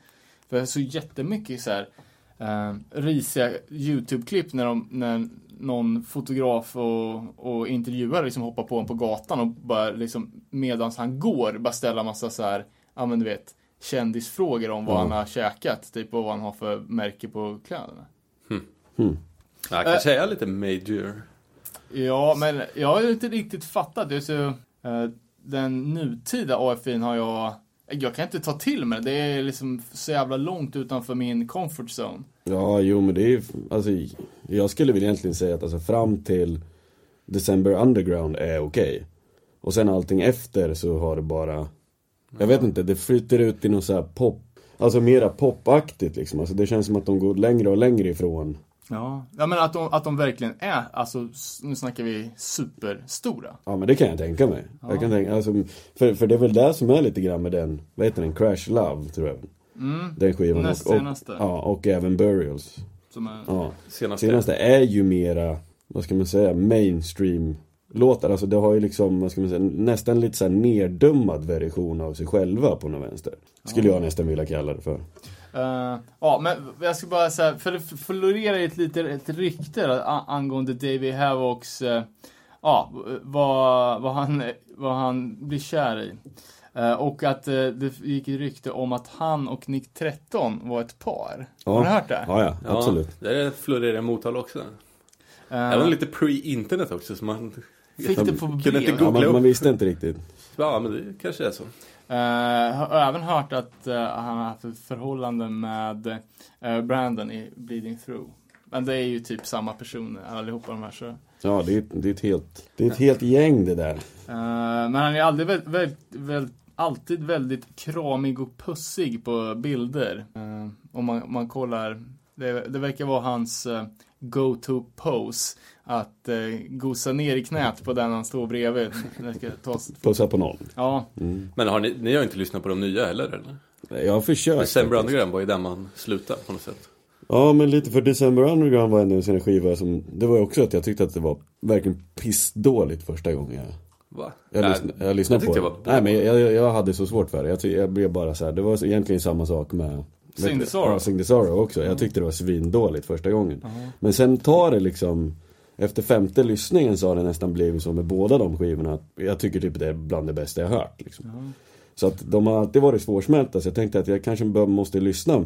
För det är så jättemycket så här eh, risiga YouTube-klipp när, de, när någon fotograf och, och intervjuare liksom hoppar på honom på gatan och bara liksom medans han går bara ställa massa så här, ja men du vet, kändisfrågor om vad Ja. han har käkat, typ och vad han har för märke på kläderna. Han kanske är lite major. Ja, men jag har inte riktigt fattat. Det så, den nutida AFIn har jag, jag kan inte ta till mig det. Är liksom så jävla långt utanför min comfort zone. Ja, jo men det är ju, alltså jag skulle väl egentligen säga att alltså fram till December Underground är okej. Och sen allting efter så har det bara, jag vet inte, det flyter ut i någon så här pop, alltså mera popaktigt liksom. Alltså det känns som att de går längre och längre ifrån. Ja, ja men att de, att de verkligen är, alltså nu snackar vi superstora. Ja men det kan jag tänka mig. Jag kan tänka, alltså, för, för det är väl det som är lite grann med den, vad heter den, Crash Love tror jag. Mm, Den skivan. Näst och, och, senaste. ja, och även Burials. som är, Ja. Senaste. Senaste är ju mera, vad ska man säga, mainstream låtar. Alltså det har ju liksom, vad ska man säga, nästan lite så här nerdummad version av sig själva på något vänster. Skulle jag nästan vilja kalla det för. Eh, ja, men jag ska bara säga, för det florerar ett litet ett rykte angående Davey Havocs, uh, ja, vad, vad, han, vad han blir kär i. Eh, och att eh, det gick ett rykte om att han och Nick 13 var ett par. Ja. Har du hört det? Ja, ja, Ja, absolut. Det florerar i Motala också. Eh, Även lite pre-internet också så man Fick det på kunde brev. inte Ja, googla man, man upp. visste inte riktigt. Ja men det kanske är så. Eh, har även hört att eh, han har haft ett förhållande med eh, Brandon i Bleeding Through. Men det är ju typ samma personer allihopa de här så. Ja, det är, det är ett helt, det är ett helt gäng det där. Men han är aldrig väl, väl, väl, alltid väldigt kramig och pussig på bilder. Uh, om man, man kollar, det, det verkar vara hans go-to pose. Att uh, gosa ner i knät på den han står bredvid. Pussa på noll. ja, Men har ni, ni har inte lyssnat på de nya heller eller? Jag har försökt. December. Underground var ju där man slutade på något sätt. Ja, men lite för December Underground var ändå en sån skiva som, det var ju också att jag tyckte att det var verkligen pissdåligt första gången jag Va? Jag, Nej, lyssnade, jag lyssnade jag på det. var Nej men jag, jag, hade så svårt för det. Jag, jag blev bara så här. det var egentligen samma sak med Sing the Sorrow. Ja, Sing the Sorrow också. Jag tyckte det var svindåligt första gången. Men sen tar det liksom efter femte lyssningen så har det nästan blivit så med båda de skivorna. att Jag tycker typ det är bland det bästa jag har hört. Liksom. Så att de har alltid varit svårsmälta. Så jag tänkte att jag kanske måste lyssna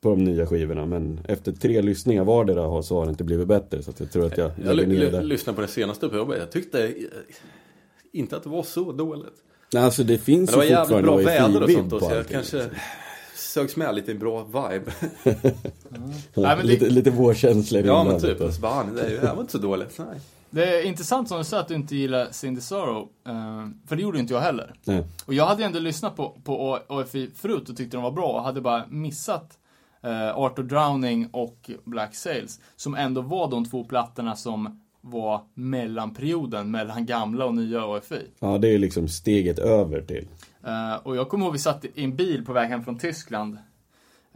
på de nya skivorna. Men efter tre lyssningar vardera så har det inte blivit bättre. Så jag tror att jag Jag det. lyssnade på den senaste på jobbet. Jag tyckte eh, inte att det var så dåligt. Nej, Alltså det finns Men det var ju jävligt fortfarande bra väder och sånt då, så jag kanske liksom. Sögs med lite i bra vibe. Nej, men det- lite, lite vårkänsla i ja men typ. Och så bara, ah, det, ju- var inte så dåligt. Nej. Det är intressant som du sa att du inte gillar Cindy Sorrow. eh, För det gjorde inte jag heller. Nej. Och jag hade ändå lyssnat på, på AFI förut och tyckte de var bra och hade bara missat eh, Art of Drowning och Black Sails. Som ändå var de två plattorna som var mellanperioden mellan gamla och nya AFI. Ja, det är liksom steget över till. Eh, och jag kommer ihåg vi satt i en bil på väg hem från Tyskland.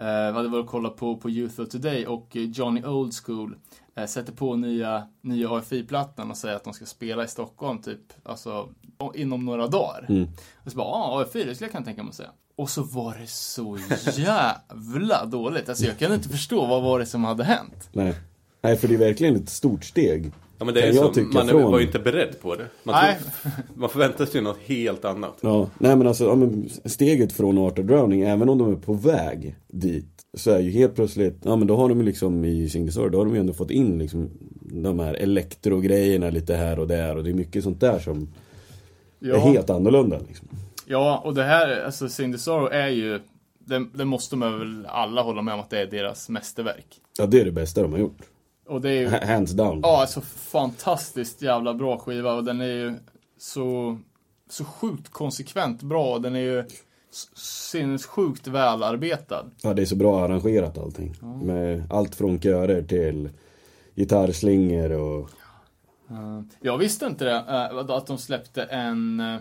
Uh, vi hade varit och kollat på, på Youth of Today och Johnny Old School uh, sätter på nya, nya AFI-plattan och säger att de ska spela i Stockholm typ, alltså inom några dagar. Mm. Och så bara, ja, AFI, det skulle jag kunna tänka mig att säga. Och så var det så jävla dåligt. Alltså jag kunde inte förstå vad var det som hade hänt. Nej. Nej, för det är verkligen ett stort steg. Ja men det är ju jag så, man från- var ju inte beredd på det. Man, Nej. tror, man förväntar sig något helt annat. Ja, nej men alltså, ja, men steget från Art of Drowning, även om de är på väg dit, så är ju helt plötsligt, ja men då har de ju liksom i Singesar, då har de ju ändå fått in liksom de här elektrogrejerna lite här och där och det är mycket sånt där som är helt annorlunda liksom. Ja, och det här, alltså Sorrow är ju, det, det måste man väl alla hålla med om att det är deras mästerverk. Ja, det är det bästa de har gjort. Och det är ju, [laughs] Hands down. ja, alltså fantastiskt jävla bra skiva och den är ju så, så sjukt konsekvent bra och den är ju sinnessjukt välarbetad. Ja, det är så bra arrangerat allting. Med allt från körer till gitarrslingor och... Jag visste inte det, eh, att de släppte en, eh,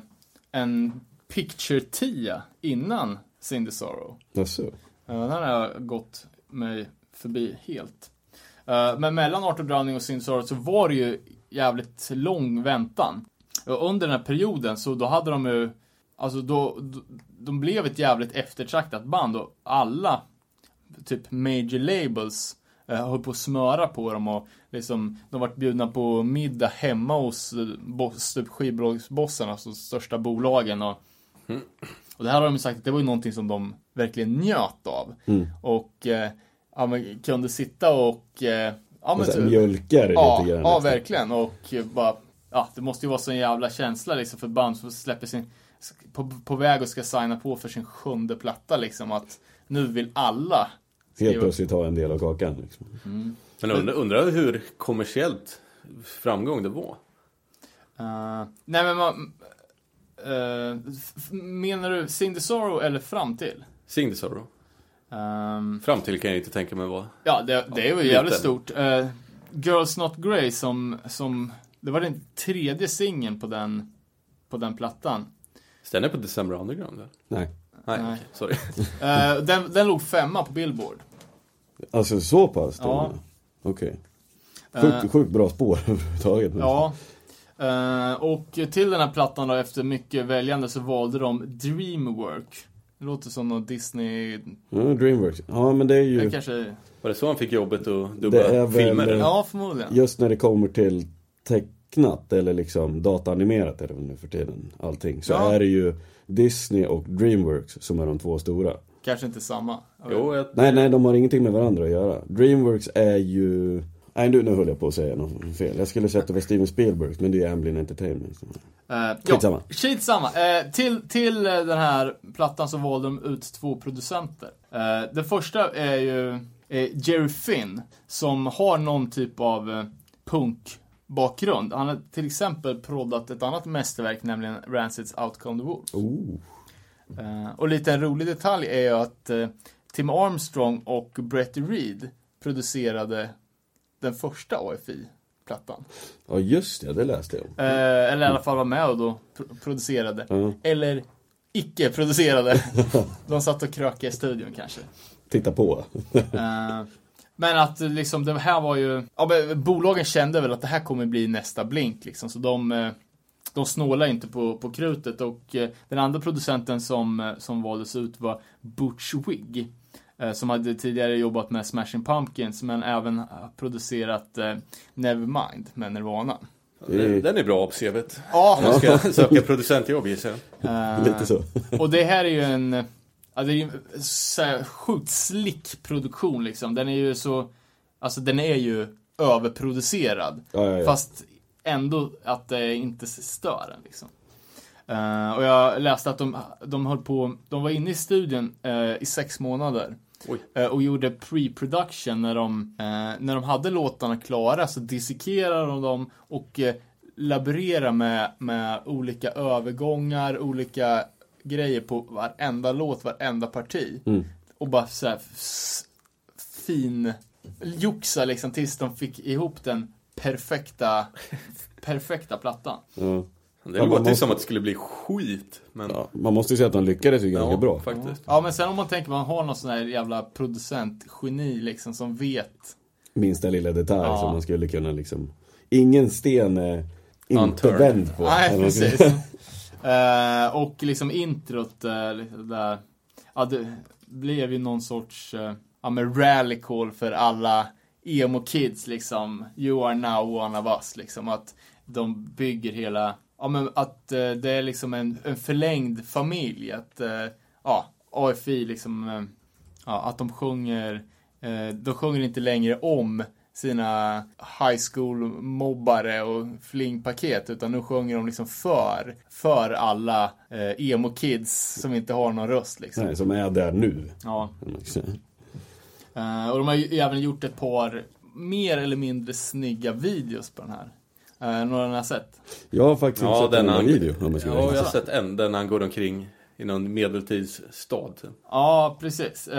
en Picture 10 innan Cindy Sorrow. Alltså. Ja, den har gått mig förbi helt. Eh, Men mellan Art of Drowning och Sin Sorrow så var det ju jävligt lång väntan. Och under den här perioden så då hade de ju, alltså då, då de blev ett jävligt eftertraktat band och alla typ major labels eh, höll på att smöra på dem och liksom de vart bjudna på middag hemma hos eh, boss, typ skivbolagsbossen, alltså största bolagen och och det här har de ju sagt att det var ju någonting som de verkligen njöt av. Mm. Och eh, ja, men, kunde sitta och eh, ja, men, så typ- mjölkar ja, lite grann. ja, liksom. verkligen. Och bara, ja, det måste ju vara så en jävla känsla liksom för band som släpper sin, på, på väg och ska signa på för sin sjunde platta liksom att nu vill alla Helt plötsligt ha en del av kakan. Liksom. Men undrar, undrar hur kommersiellt framgång det var. Eh, nej men man, f- menar du Cindy Sorrow eller fram till? Sing the Sorrow. Ehm, Fram till kan jag inte tänka mig vad. Ja, det, det är ju jävligt stort. Uh, Girls Not Grey som, som, det var den tredje singeln på den, på den plattan. Så den är på December Underground eller? Nej. Nej, Nej. sorry. [laughs] Eh, den, den låg femma på Billboard. Alltså så pass? Ja. Okej. Eh, Sjukt, sjukt bra spår [laughs] överhuvudtaget. Ja. Och till den här plattan då, efter mycket väljande, så valde de Dreamwork. Det låter som någon Disney... Ja, Dreamworks. Ja, men det är ju... Det kanske... Var det så han fick jobbet att dubba väl- filmer? Ja, förmodligen. Just när det kommer till tecknat eller liksom dataanimerat är det väl nu för tiden. Allting. Så Ja. är det ju Disney och Dreamworks som är de två stora. Kanske inte samma. Jo, jag, Nej, nej, de har ingenting med varandra att göra. Dreamworks är ju... Nej, nu, nu höll jag på att säga något fel. Jag skulle sätta över Steven Spielberg, men det är Amblin Entertainment. Uh, Skitsamma. Ja, skitsamma. Eh, till, till eh, den här plattan så valde de ut två producenter. Uh, den första är ju eh, Jerry Finn, som har någon typ av uh, punkbakgrund. Han har till exempel proddat ett annat mästerverk, nämligen Rancids Outcome the Wolf. Oh. Eh, och lite en rolig detalj är ju att eh, Tim Armstrong och Brett Reed producerade den första AFI-plattan. Ja, just det. Det läste jag om. Eh, eller i alla fall var med och då pro- producerade. Ja. Eller icke producerade. [laughs] De satt och krökade i studion kanske. Titta på. Eh, men att liksom det här var ju, ja men bolagen kände väl att det här kommer bli nästa Blink liksom. Så de, eh, de snålar inte på, på krutet och eh, den andra producenten som, eh, som valdes ut var Butch Wig. Eh, Som hade tidigare jobbat med Smashing Pumpkins men även producerat eh, Nevermind med Nirvana. den, den är bra på CVt. Ja, Man ska [laughs] söka producentjobb gissar jag. eh, Lite så. [laughs] Och det här är ju en, ja, det är ju en så här sjukt slick produktion liksom. Den är ju så, alltså den är ju överproducerad. Ja, ja, ja. Fast ändå att det inte stör en liksom. Eh, och jag läste att de, de höll på, de var inne i studion eh, i sex månader. Oj. Eh, och gjorde pre-production när de, eh, när de hade låtarna klara så dissekerade de dem och eh, laborerade med, med olika övergångar, olika grejer på varenda låt, varenda parti. Mm. Och bara så här fin joxa liksom tills de fick ihop den perfekta, perfekta plattan. Ja. Det Ja, låter man ju måste- som att det skulle bli skit. Men Ja, man måste ju säga att de lyckades ju ganska ja, bra. faktiskt. Ja men sen om man tänker man har någon sån här jävla producentgeni liksom som vet Minsta lilla detalj Ja. som man skulle kunna liksom... Ingen sten är inte Unturned. vänd på. Nej, precis. [laughs] Eh, och liksom introt eh, liksom där, ja det blev ju någon sorts, eh, ja men rally call för alla emo kids liksom. You are now one of us liksom. Att de bygger hela, ja men att eh, det är liksom en, en förlängd familj. Att, eh, ja, AFI liksom, eh, ja att de sjunger, eh, de sjunger inte längre om sina high school mobbare och flingpaket utan nu sjunger de liksom för, för alla eh, emo kids som inte har någon röst liksom. Nej, som är där nu. Ja. säga. Eh, och de har ju även gjort ett par mer eller mindre snygga videos på den här. Uh, några ni har sett? Jag har faktiskt Ja, inte sett den han- video om jag ska Ja, jag har sett en där han går omkring i någon medeltidsstad. Ja, precis. Uh,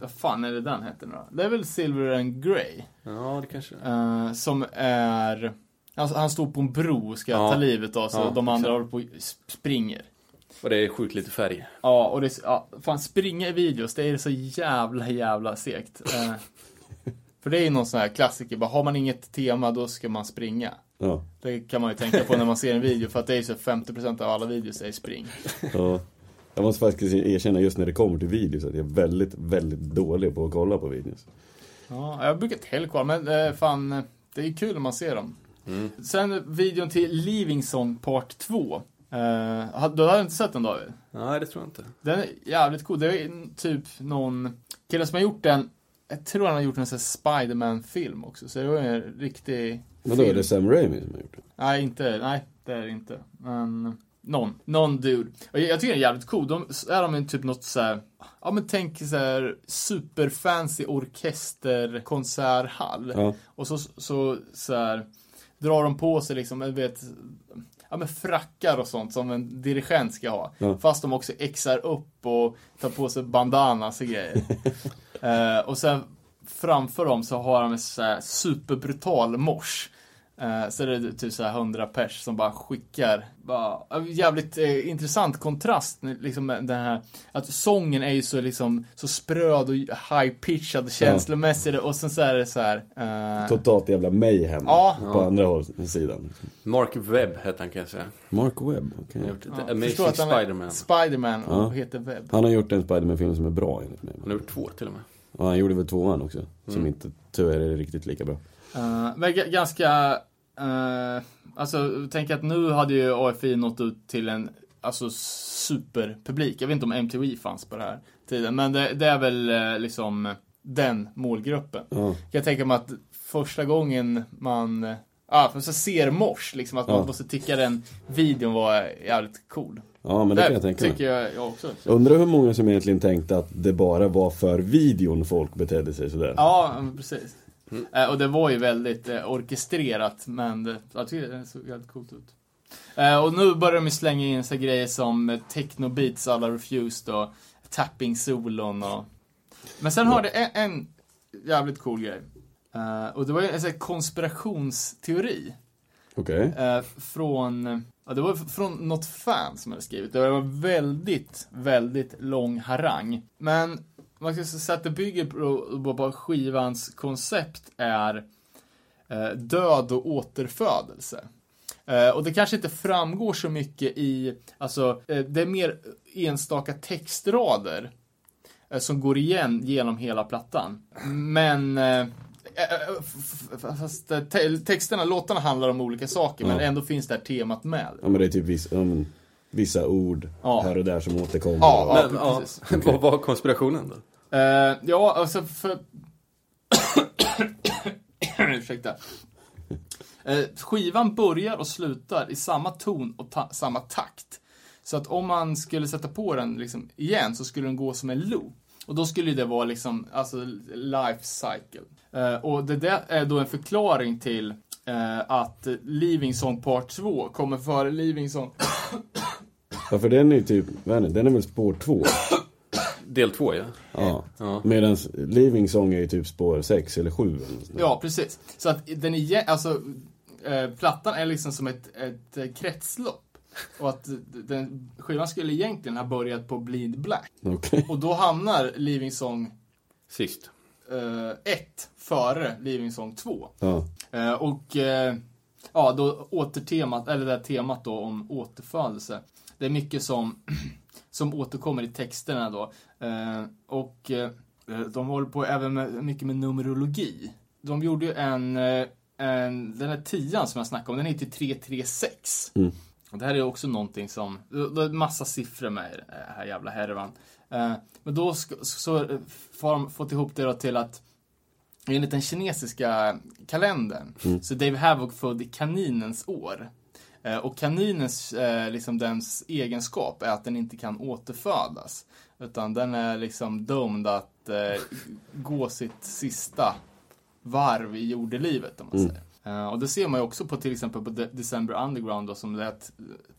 vad fan är det den heter nu då? Det är väl Silver and Grey. Ja, det kanske Eh, som är... Alltså, han står på en bro och ska Ja. ta livet av sig Ja, och de andra håller på springer. Och det är sjukt lite färg. Ja, och det är, ja, fan springa i videos, det är så jävla jävla segt. Eh, för det är ju någon sån här klassiker, bara har man inget tema då ska man springa. Ja, Det kan man ju tänka på när man ser en video för att det är ju så 50% av alla videos är spring. ja. Jag måste faktiskt erkänna just när det kommer till videos att jag är väldigt, väldigt dålig på att kolla på videos. Ja, jag brukar inte heller kolla, men eh, fan, eh, det är kul när man ser dem. Sen videon till Leaving Song Part 2. Uh, du hade inte sett den David? Nej, det tror jag inte. Den är jävligt cool. Det är typ någon kille som har gjort den. Jag tror han har gjort en sån Spiderman-film också. Så det var en riktig Men då är det Sam Raimi som har gjort det. Nej, inte. Nej, det är det inte. Men någon. Någon dude. Och jag, jag tycker den är jävligt cool. De är de typ något så här. Ja men tänk så här superfancy orkesterkonserthall. Ja. Och så, så, så här, drar de på sig liksom, jag vet, ja men frackar och sånt som en dirigent ska ha. Ja. Fast de också exar upp och tar på sig bandanas och grejer. [laughs] Eh, och sen framför dem så har de en så här superbrutal mors. Eh, så är det typ så här 100 pers som bara skickar. Bara, ja, jävligt eh, intressant kontrast. Liksom med den här, att sången är ju så liksom så spröd och high-pitchad känslomässigt och sen så är det så här. eh, Totalt jävla mayhem Ja. på andra håll, sidan. Mark Webb hette han kan jag säga. Mark Webb, okej. Han har gjort ja, Amazing att han är Spider-Man. Spiderman och Ja. heter Webb. Han har gjort en Spiderman-film som är bra enligt mig. Han har gjort två till och med. Ja, han gjorde väl tvåan också. Som Mm. inte tyvärr är riktigt lika bra. Uh, men ganska, uh, alltså tänk att nu hade ju AFI nått ut till en alltså superpublik. Jag vet inte om MTV fanns på den här tiden, men det, det är väl eh, liksom den målgruppen. Ja, Jag tänka mig att första gången man, ja, för så ser mors, liksom att Ja. man måste tycka den videon var jävligt cool. ja men det kan jag tänka tycker jag, jag också. Jag undrar hur många som egentligen tänkte att det bara var för videon folk betedde sig sådär. Ja, men Eh, och det var ju väldigt eh, orkestrerat, men det, jag tycker det såg jävligt coolt ut. Eh, och nu börjar de ju slänga in så grejer som techno-beats alla Refused och tapping-solon och... Men sen har det en, en jävligt cool grej. Och det var ju en sån här konspirationsteori. Okej. Eh, från, ja, det var från något fan som hade skrivit. Det var väldigt, väldigt lång harang. Men man ska säga att det bygger på, på, skivans koncept är eh, död och återfödelse. Eh, och det kanske inte framgår så mycket i, alltså, eh, det är mer enstaka textrader eh, som går igen genom hela plattan. Men eh, eh, Fast te- texterna, låtarna handlar om olika saker men Ja. ändå finns det här temat med. Ja men det är typ vissa, ja, men, vissa ord Ja. här och där som återkommer. Ja, Men, ja, precis. [laughs] vad var konspirationen då? Eh, ja, alltså för... [coughs] Ursäkta. Eh, skivan börjar och slutar i samma ton och ta- samma takt. Så att om man skulle sätta på den liksom igen så skulle den gå som en loop. Och då skulle det vara liksom, alltså life cycle. Eh, och det där är då en förklaring till eh, att Leaving Song Part 2 kommer före Leaving Song [coughs] Ja, för den är ju typ, vad är den? den är väl spår två? Del två ja. Ja. Ja. Medan Living Song är ju typ spår sex eller sju. eller där. Ja, precis. Så att den är, alltså, eh, plattan är liksom som ett, ett eh, kretslopp. Och att den, skivan skulle egentligen ha börjat på Bleed Black. Okej. Och då hamnar Leaving Song Sist. 1 före Leaving Song 2. Ja. Eh, och eh, ja, då återtemat, eller det här temat då om återfödelse. Det är mycket som, [clears throat] som återkommer i texterna då. Eh, och eh, de håller på även med, mycket med numerologi. De gjorde ju en, eh, en den här tian som jag snackade om, den heter 336. Mm. Och det här är också någonting som, det är massa siffror med i den här jävla härvan. Eh, men då ska, så har de fått ihop det då till att Enligt den kinesiska kalendern så är Dave Havoc född i kaninens år. Eh, och kaninens, eh, liksom dens egenskap är att den inte kan återfödas. Utan den är liksom dömd att eh, gå sitt sista varv i jordelivet om man säger. Eh, och det ser man ju också på till exempel på De- December Underground då, som lät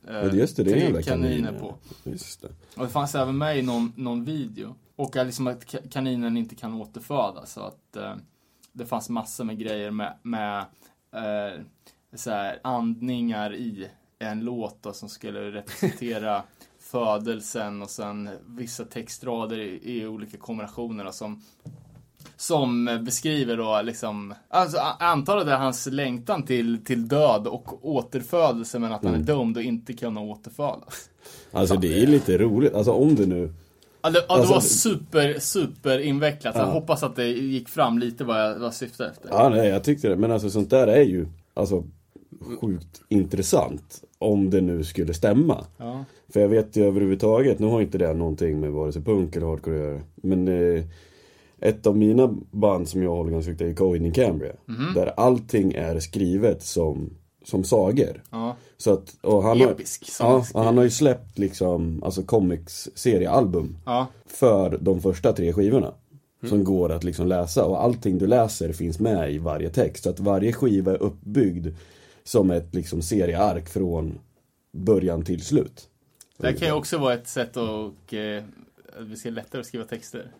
eh, Ja, just det, tre kaniner kaniner. på. Just det. Och det fanns även med i någon, någon video. Och liksom att ka- kaninen inte kan återfödas. Så att eh, det fanns massor med grejer med, med så här, andningar i en låt då, som skulle representera [laughs] födelsen och sen vissa textrader i, i olika kombinationer då, som som beskriver då liksom, alltså antar det är hans längtan till, till död och återfödelse men att han är dömd och inte kunna återfödas. Alltså det är lite roligt. Alltså om det nu... Ja, det, ja, det Alltså, var super, super invecklat. Jag Ja. hoppas att det gick fram lite vad jag, vad jag syftade efter. Ja, nej, jag tyckte det. Men alltså sånt där är ju alltså sjukt intressant. Om det nu skulle stämma. Ja. För jag vet ju överhuvudtaget, nu har inte det någonting med vare sig punk eller hardcore att göra. Men eh, ett av mina band som jag håller ganska högt är Coin in Cambria. Mhm. Där allting är skrivet som, som sagor. Ja. Så att, och han har, Episk. som ja, han har ju släppt liksom, alltså comics-seriealbum. ja. för de första tre skivorna. Som går att liksom läsa och allting du läser finns med i varje text. Så att varje skiva är uppbyggd som ett liksom serieark från början till slut. Det här kan ju också vara ett sätt att eh, att vi ska lättare att skriva texter.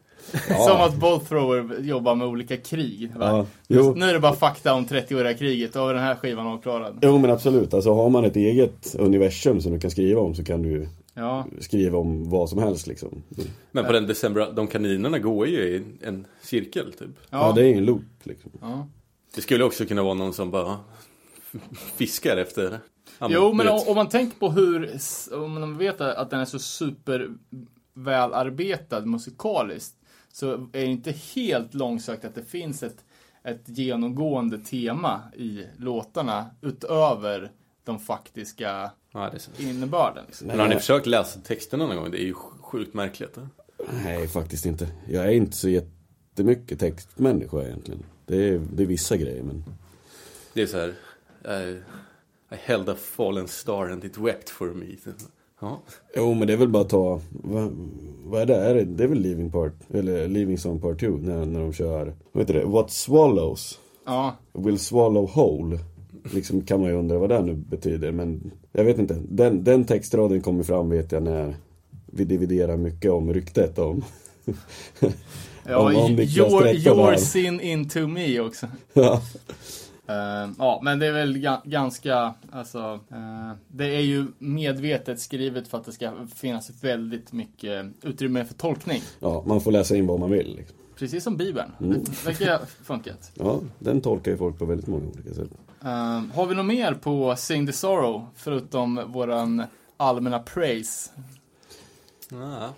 Ja. [laughs] Som att Bothrower jobbar med olika krig. va? Ja, jo. Nu är det bara fakta om 30-åriga kriget och den här skivan avklarad. Jo men absolut, alltså har man ett eget universum som du kan skriva om så kan du Ja. skriva om vad som helst liksom. Men på den december, de kaninerna går ju i en cirkel typ. Ja, Ja. det är en loop liksom. ja. Det skulle också kunna vara någon som bara [laughs] fiskar efter ja, Jo, men om, om man tänker på hur, om man vet att den är så super välarbetad musikaliskt, så är det inte helt långsökt att det finns ett, ett genomgående tema i låtarna utöver de faktiska Ja, det är så. innebörden. Liksom. Men har ni försökt läsa texterna någon gång? Det är ju sjukt märkligt. eh. Nej, faktiskt inte. Jag är inte så jättemycket textmänniska egentligen. Det är, det är vissa grejer men Det är så här. Eh, I held a fallen star and it wept for me. Ja. Jo men det är väl bara att ta, vad, vad är det? Är det? Det är väl Leaving Part, eller Leaving Song Part 2 när, när de kör, vad heter det? What swallows Ja, will swallow whole. Liksom kan man ju undra vad det nu betyder men jag vet inte. Den, den textraden kommer fram vet jag när vi dividerar mycket om ryktet om. ja Om- om your, your sin into me också. Ja. Eh, ja, men det är väl ga- ganska, alltså, eh, det är ju medvetet skrivet för att det ska finnas väldigt mycket utrymme för tolkning. ja, man får läsa in vad man vill. Liksom. Precis som Bibeln. Mm. Det verkar funkat. [laughs] Ja, den tolkar ju folk på väldigt många olika sätt. Eh, har vi något mer på Sing the Sorrow, förutom våran allmänna praise? Ja.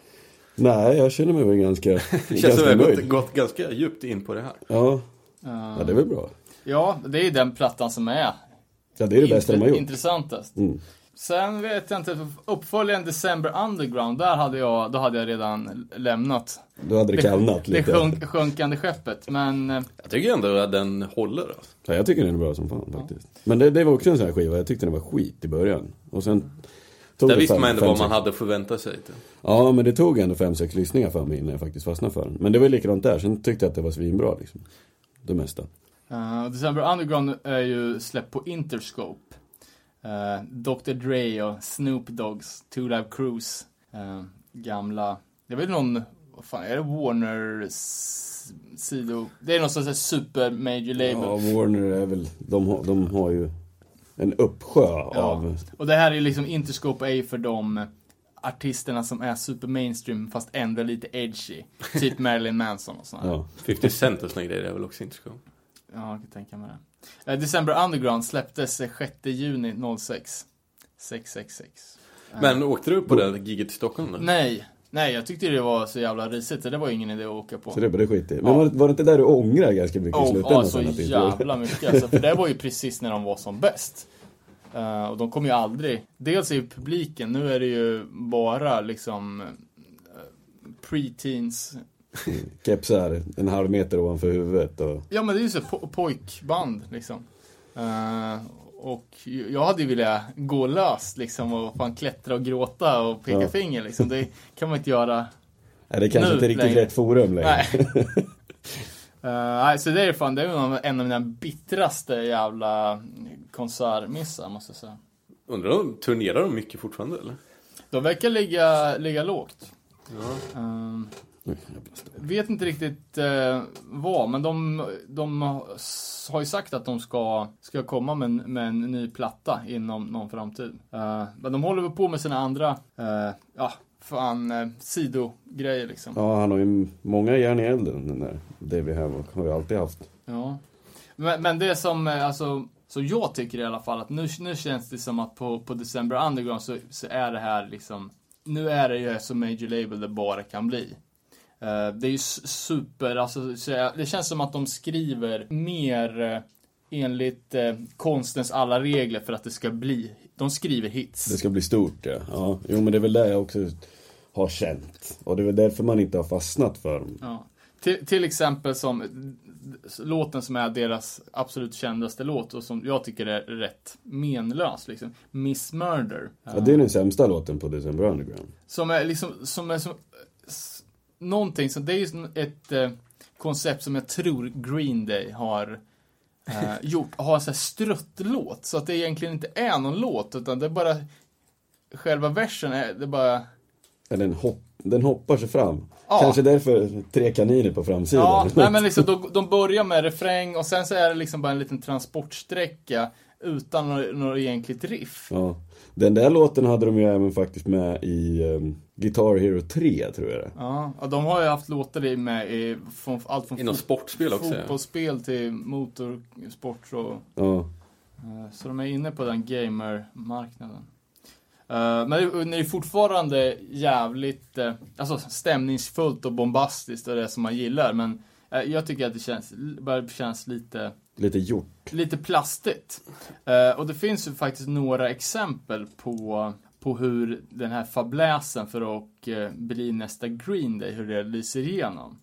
Nej, jag känner mig väl ganska, Det [laughs] känns som ganska att vi har gått, nöjd. gått ganska djupt in på det här. Ja, ja, det är väl bra. Ja, det är ju den plattan som är Ja, det är det bästa de har gjort. intressantast. Mm. Sen vet jag inte, uppföljaren December Underground, där hade jag, då hade jag redan lämnat Då hade det kallnat det lite. sjunk, sjunkande skeppet. Men eh, Jag tycker ändå att den håller. Alltså. Ja, jag tycker den är bra som fan faktiskt. Men det, det var också en sån här skiva, jag tyckte den var skit i början. Och sen tog Där det visste fem- man ändå vad man hade att förvänta sig. Typ. Ja, men det tog ändå fem, sex lyssningar för mig innan jag faktiskt fastnade för den. Men det var likadant där, sen tyckte jag att det var svinbra liksom. Det mesta. Uh, December Underground är ju släppt på Interscope. Uh, Dr Dre och Snoop Dogs Two Live Cruise. Uh, gamla, det är väl någon, vad fan är det, Warner s- sido, det är någon sån här super major label. Ja, Warner är väl, de har, de har ju en uppsjö av, Och det här är liksom Interscope är ju för de artisterna som är super mainstream fast ändå lite edgy. Typ [laughs] Marilyn Manson och sådana. ja. 50 Cent och såna grejer är väl också inte så. Ja, jag kan tänka mig det. Eh, December Underground släpptes eh, 6 juni 06. 666. Eh, Men åkte du på det giget i Stockholm då? Nej, nej jag tyckte det var så jävla risigt så det var ingen idé att åka på. Så det var det skit i. Men Ja. var, det- var det inte där du ångrar ganska mycket i Oh, slutändan? ja, så jävla mycket alltså, För det var ju precis när de var som bäst. Eh, och de kom ju aldrig, dels är ju publiken, nu är det ju bara liksom uh, pre-teens. Kepsar en halv meter ovanför huvudet och... Ja men det är ju så po- pojkband liksom. Eh, och jag hade ju velat gå löst liksom och fan klättra och gråta och peka Ja. finger liksom. Det kan man inte göra Nej, det är kanske Nu inte riktigt längre. rätt forum längre. Nej. [laughs] Nej, så det är fan, det är en av mina bittraste jävla konsertmissar måste jag säga. Undrar om turnerar de mycket fortfarande eller? De verkar ligga, ligga lågt. Ja. Stor. Vet inte riktigt uh, vad, men de, de har ju sagt att de ska, ska komma med, en- med en ny platta inom någon framtid. Eh, men de håller väl på med sina andra, eh, ja, fan, uh, sidogrejer liksom. Ja, han har ju många järn i elden, den där David Havok. Har ju alltid haft. Ja. Men, men det som, eh, alltså, så jag tycker i alla fall att nu, nu känns det som att på, på December Underground så, så är det här liksom, nu är det ju så major label det bara kan bli. Eh, det är ju super, alltså, det känns som att de skriver mer eh, enligt eh, konstens alla regler för att det ska bli, de skriver hits. Det ska bli stort ja. ja. Jo men det är väl det jag också har känt. Och det är väl därför man inte har fastnat för dem. Ja. Till, till exempel som låten som är deras absolut kändaste låt och som jag tycker är rätt menlös liksom. Miss Murder. Ja, det är den sämsta låten på December Underground. Som är liksom, som är som, någonting som, det är ju ett eh, koncept som jag tror Green Day har eh, [laughs] gjort, har sån här struttlåt. Så att det egentligen inte är någon låt, utan det är bara, själva versen är, det är bara, Ja, den, hopp, den hoppar sig fram. Ja. Kanske därför tre kaniner på framsidan. Ja, nej men liksom, [laughs] de, de börjar med refräng och sen så är det liksom bara en liten transportsträcka utan något, något egentligt riff. Ja. Den där låten hade de ju även faktiskt med i um, Guitar Hero 3 tror jag det Ja, de har ju haft låtar i med i från, allt från Inom fot- sportspel också. ja. fotbollsspel till motorsport och Ja. eh, så de är inne på den gamer-marknaden. Eh, Men det är fortfarande jävligt eh, alltså, stämningsfullt och bombastiskt och det som man gillar. Men jag tycker att det känns, börjar känns lite Lite gjort. lite plastigt. Och det finns ju faktiskt några exempel på, på hur den här fabläsen för att eh, bli nästa Green Day, hur det lyser igenom.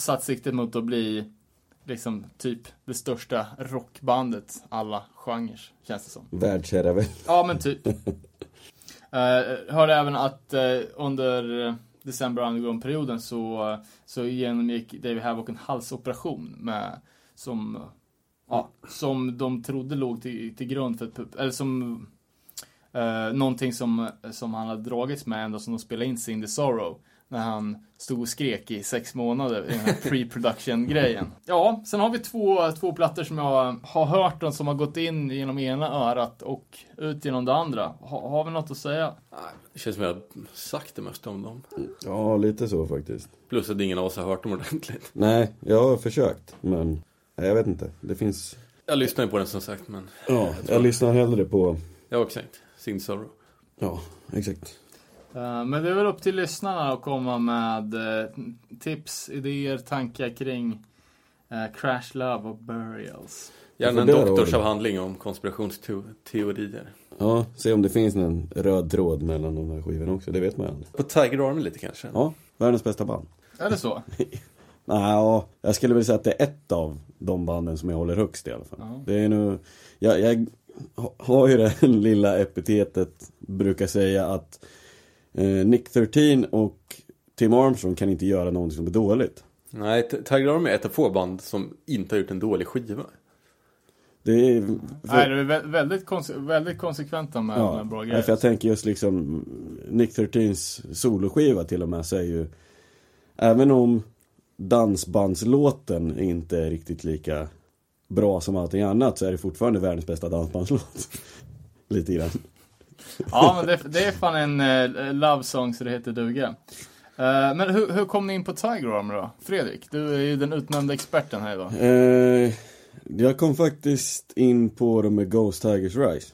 Satt siktet mot att bli liksom typ det största rockbandet alla genrer, känns det som. Världsherravälde. Ja, men typ. [laughs] uh, hörde även att eh, under uh, december underground-perioden så, så genomgick David Havok en halsoperation med, som, ja, som de trodde låg till, till grund för eller som uh, någonting som, som han hade dragits med ända som de spelade in the Sorrow. När han stod och skrek i sex månader i den här pre-production-grejen. Ja, sen har vi två, två plattor som jag har hört och som har gått in genom ena örat och ut genom det andra. Ha, har vi något att säga? Det känns som jag har sagt det mesta om dem. Ja, lite så faktiskt. Plus att ingen av oss har hört dem ordentligt. Nej, jag har försökt, men jag vet inte. Det finns... Jag lyssnar ju på den som sagt, men... Ja, jag lyssnar hellre på... Ja, exakt. Sin Sorrow. Ja, exakt. Eh, Men det är väl upp till lyssnarna att komma med eh, tips, idéer, tankar kring eh, Crash Love och Burials. Gärna en doktorsavhandling om konspirationsteorier. Ja, se om det finns en röd tråd mellan de här skivorna också. Det vet man ju aldrig. På Tiger Army lite kanske? Ja, världens bästa band. Är det så? [laughs] Nej, ja, jag skulle väl säga att det är ett av de banden som jag håller högst i alla fall. Ja. Det är nu, jag, jag ha- har ju det [laughs] lilla epitetet, brukar säga att Nick 13 och Tim Armstrong kan inte göra någonting som är dåligt. Nej, Tiger Army är ett av få band som inte har gjort en dålig skiva. Det är... Nej, det är vä- väldigt, konse- väldigt konsekventa med, Ja, med bra grejer. för jag tänker just liksom Nick 13s soloskiva till och med så är ju Även om dansbandslåten inte är riktigt lika bra som allting annat så är det fortfarande världens bästa dansbandslåt. [laughs] Lite grann. Ja, men det, det är fan en uh, love song så det heter duga. Eh, men hur, hur kom ni in på Tiger Army då? Fredrik, du är ju den utnämnda experten här idag. Eh, jag kom faktiskt in på dem med Ghost Tigers Rise.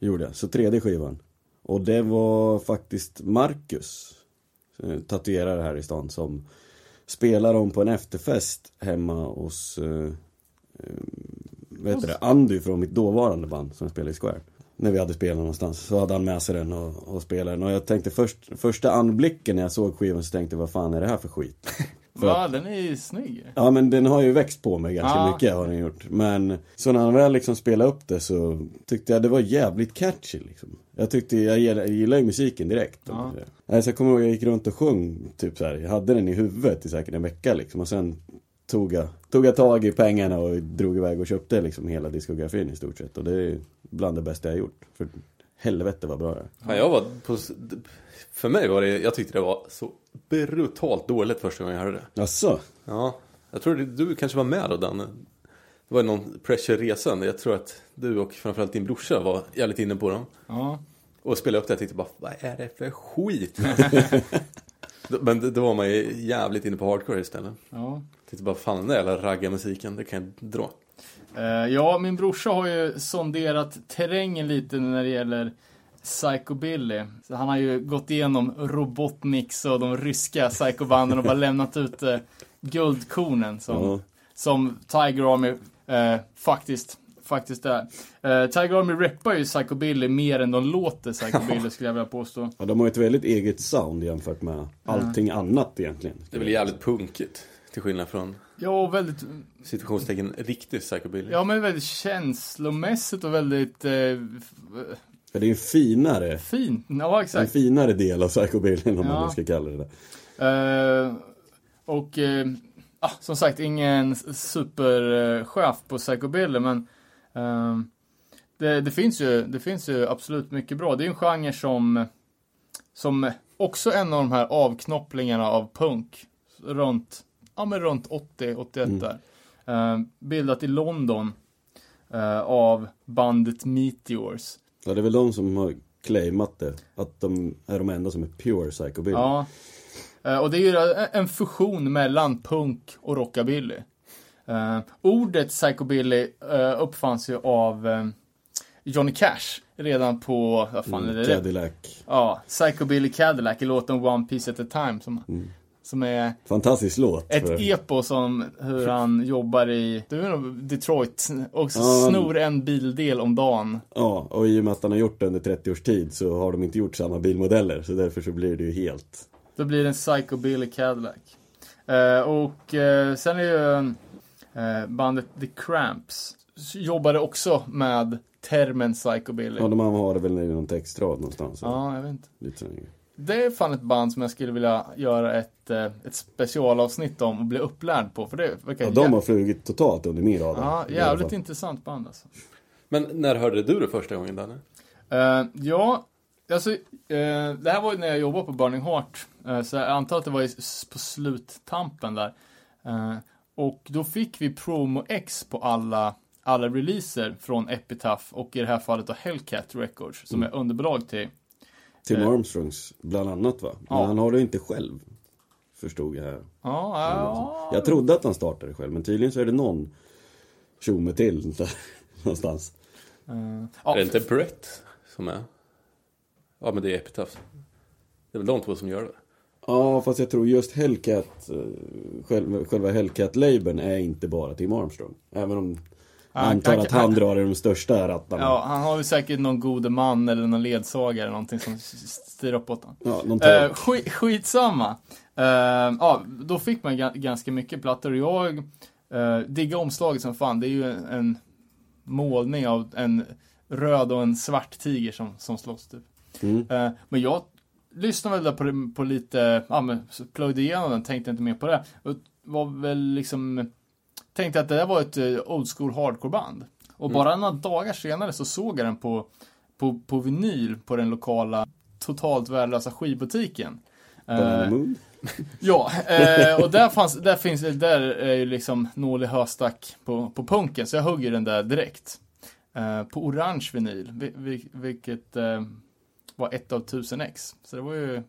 Gjorde jag, så tredje skivan. Och det var faktiskt Marcus, eh, tatuerare här i stan, som spelade dem på en efterfest hemma hos, eh, eh, vad heter det, Andy från mitt dåvarande band som jag spelade i Square. När vi hade spelat någonstans, så hade han med sig den och, och spelade den. Och jag tänkte först, första anblicken när jag såg skivan så tänkte jag, vad fan är det här för skit? [laughs] För Va, den är ju snygg. Ja men den har ju växt på mig ganska Ja. mycket har den gjort. Men så när han väl liksom spelade upp det så tyckte jag det var jävligt catchy liksom. Jag tyckte, jag gillar ju musiken direkt. Ja. Ja. Så jag kommer ihåg jag gick runt och sjöng typ så här. Jag hade den i huvudet i säkert en vecka liksom. Och sen tog jag, tog jag tag i pengarna och drog iväg och köpte liksom hela diskografin i stort sett. Och det är bland det bästa jag har gjort. För helvete vad bra det är. Ja, jag var på, för mig var det, jag tyckte det var så brutalt dåligt första gången jag hörde det. Jaså? Ja, jag tror du kanske var med då Danne. Det var någon Pressure-resan. Jag tror att du och framförallt din brorsa var jävligt inne på dem. Ja. Och spelade upp det och tänkte bara, vad är det för skit? [laughs] Men då var man ju jävligt inne på hardcore istället. ja. Tänkte bara, fan den där jävla raggarmusiken, det kan jag dra. Eh, ja, min brorsa har ju sonderat terrängen lite när det gäller Psychobilly. Så han har ju gått igenom Robotniks och de ryska psykobanden och bara [laughs] lämnat ut eh, guldkornen som, Ja. som Tiger Army eh, faktiskt, faktiskt är. Eh, Tiger Army reppar ju Psychobilly mer än de låter Psychobilly [laughs] skulle jag vilja påstå. Ja, de har ju ett väldigt eget sound jämfört med allting annat egentligen. Det är väl jävligt punkigt. Till skillnad från Ja, och väldigt, situationstecken riktig psychobilly. ja men väldigt känslomässigt och väldigt eh, För det är en finare, fint. Ja, en exakt. finare del av psykobillyn om Ja. man nu ska kalla det det. Eh, och eh, ah, som sagt, ingen superchef på Psychobilly, men eh, det, det, finns ju, det finns ju absolut mycket bra. Det är ju en genre som, som också en av de här avknopplingarna av punk runt, ja, men runt 80, 81 Mm. där. Eh, bildat i London eh, av bandet Meteors. Ja, det är väl de som har claimat det. Att de är de enda som är pure psychobilly. Ja. Eh, Och det är ju en fusion mellan punk och rockabilly. Eh, ordet psychobilly uh, uppfanns ju av eh, Johnny Cash redan på, vad fan är Mm, det? Cadillac. Ja, Psychobilly Cadillac i låten One Piece at a Time som, Mm. Som är Fantastisk låt. ett för- epos om hur han jobbar i Detroit och Ja. snor en bildel om dagen. Ja, och i och med att han har gjort det under 30 års tid så har de inte gjort samma bilmodeller. Så därför så blir det ju helt... Då blir det en Psychobilly Cadillac. Eh, och eh, sen är ju eh, bandet The Cramps jobbade också med termen Psychobilly. Ja, de har det väl i någon textrad någonstans. Ja, jag vet inte. Lite. Det är fan ett band som jag skulle vilja göra ett, eh, ett specialavsnitt om och bli upplärd på. För det verkar Ja, de har flugit totalt under min radar. ja, jävligt intressant band alltså. Men när hörde du det första gången Danne? Eh, ja, alltså, eh, det här var ju när jag jobbade på Burning Heart. Eh, så jag antar att det var i, på sluttampen där. Och då fick vi Promo X på alla, alla releaser från Epitaph och i det här fallet då Hellcat Records som är underbolag till. Tim eh, Armstrongs bland annat va? Men Ja. han har det inte själv. Förstod jag här. Ja, ja. Jag trodde att han startade själv, men tydligen så är det någon tjomme till [laughs] där någonstans. Ja, är det inte Brett som är? Ja men det är Epitaph. Det är väl de två som gör det? Ja, fast jag tror just Hellcat, eh, själva, själva Hellcat-labeln är inte bara Tim Armstrong. Även om jag Han antar kan- att han drar i de största rattarna. Ja, han har ju säkert någon gode man eller någon ledsagare eller någonting som styr upp åt honom. Ja, någon Eh, skit, skitsamma. Eh, ja, då fick man ga- ganska mycket plattor. Jag uh, diggar omslaget som fan. Det är ju en, en målning av en röd och en svart tiger som, som slåss typ. Mm. Eh, men jag lyssnade väl där på, på lite, ja men plöjde igenom den, tänkte inte mer på det. Och var väl liksom, tänkte att det där var ett eh, old school hardcore band. Och bara några dagar senare så såg jag den på, på, på vinyl på den lokala totalt värdelösa skivbutiken. Eh, Moon. [laughs] Ja, eh, och där, fanns, där finns där är ju liksom nål i höstack på, på punken, så jag hugger den där direkt. Eh, på orange vinyl, vi- vi- vilket eh, var ett av tusen ex. Så det var ju.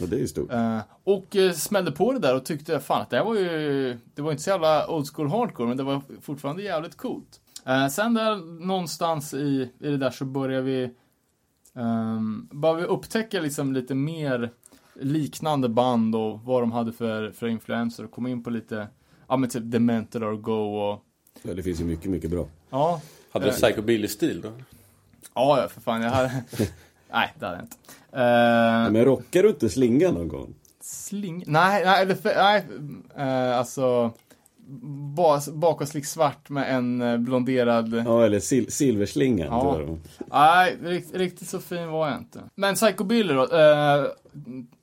Ja, det är ju stort. Eh, och eh, smällde på det där och tyckte fan att det här var ju, det var inte så jävla old school hardcore, men det var fortfarande jävligt coolt. Eh, sen där någonstans i, i det där så börjar vi, um, börjar vi upptäcka liksom lite mer liknande band och vad de hade för, för influenser och komma in på lite, ja men typ Demented or Go och, Ja, det finns ju mycket, mycket bra. ja. Hade du psychobilly-stil då? Ja, ja för fan, jag hade, [laughs] nej det hade jag inte. Eh, Men rockar du inte slinga någon gång? Sling... Nej, nej, eller för, nej, eh, alltså bas, bakåtslick svart med en eh, blonderad... Ja, eller sil silverslingan. Ja. Nej, rikt, riktigt så fin var jag inte. Men Psycho Billy då. Eh,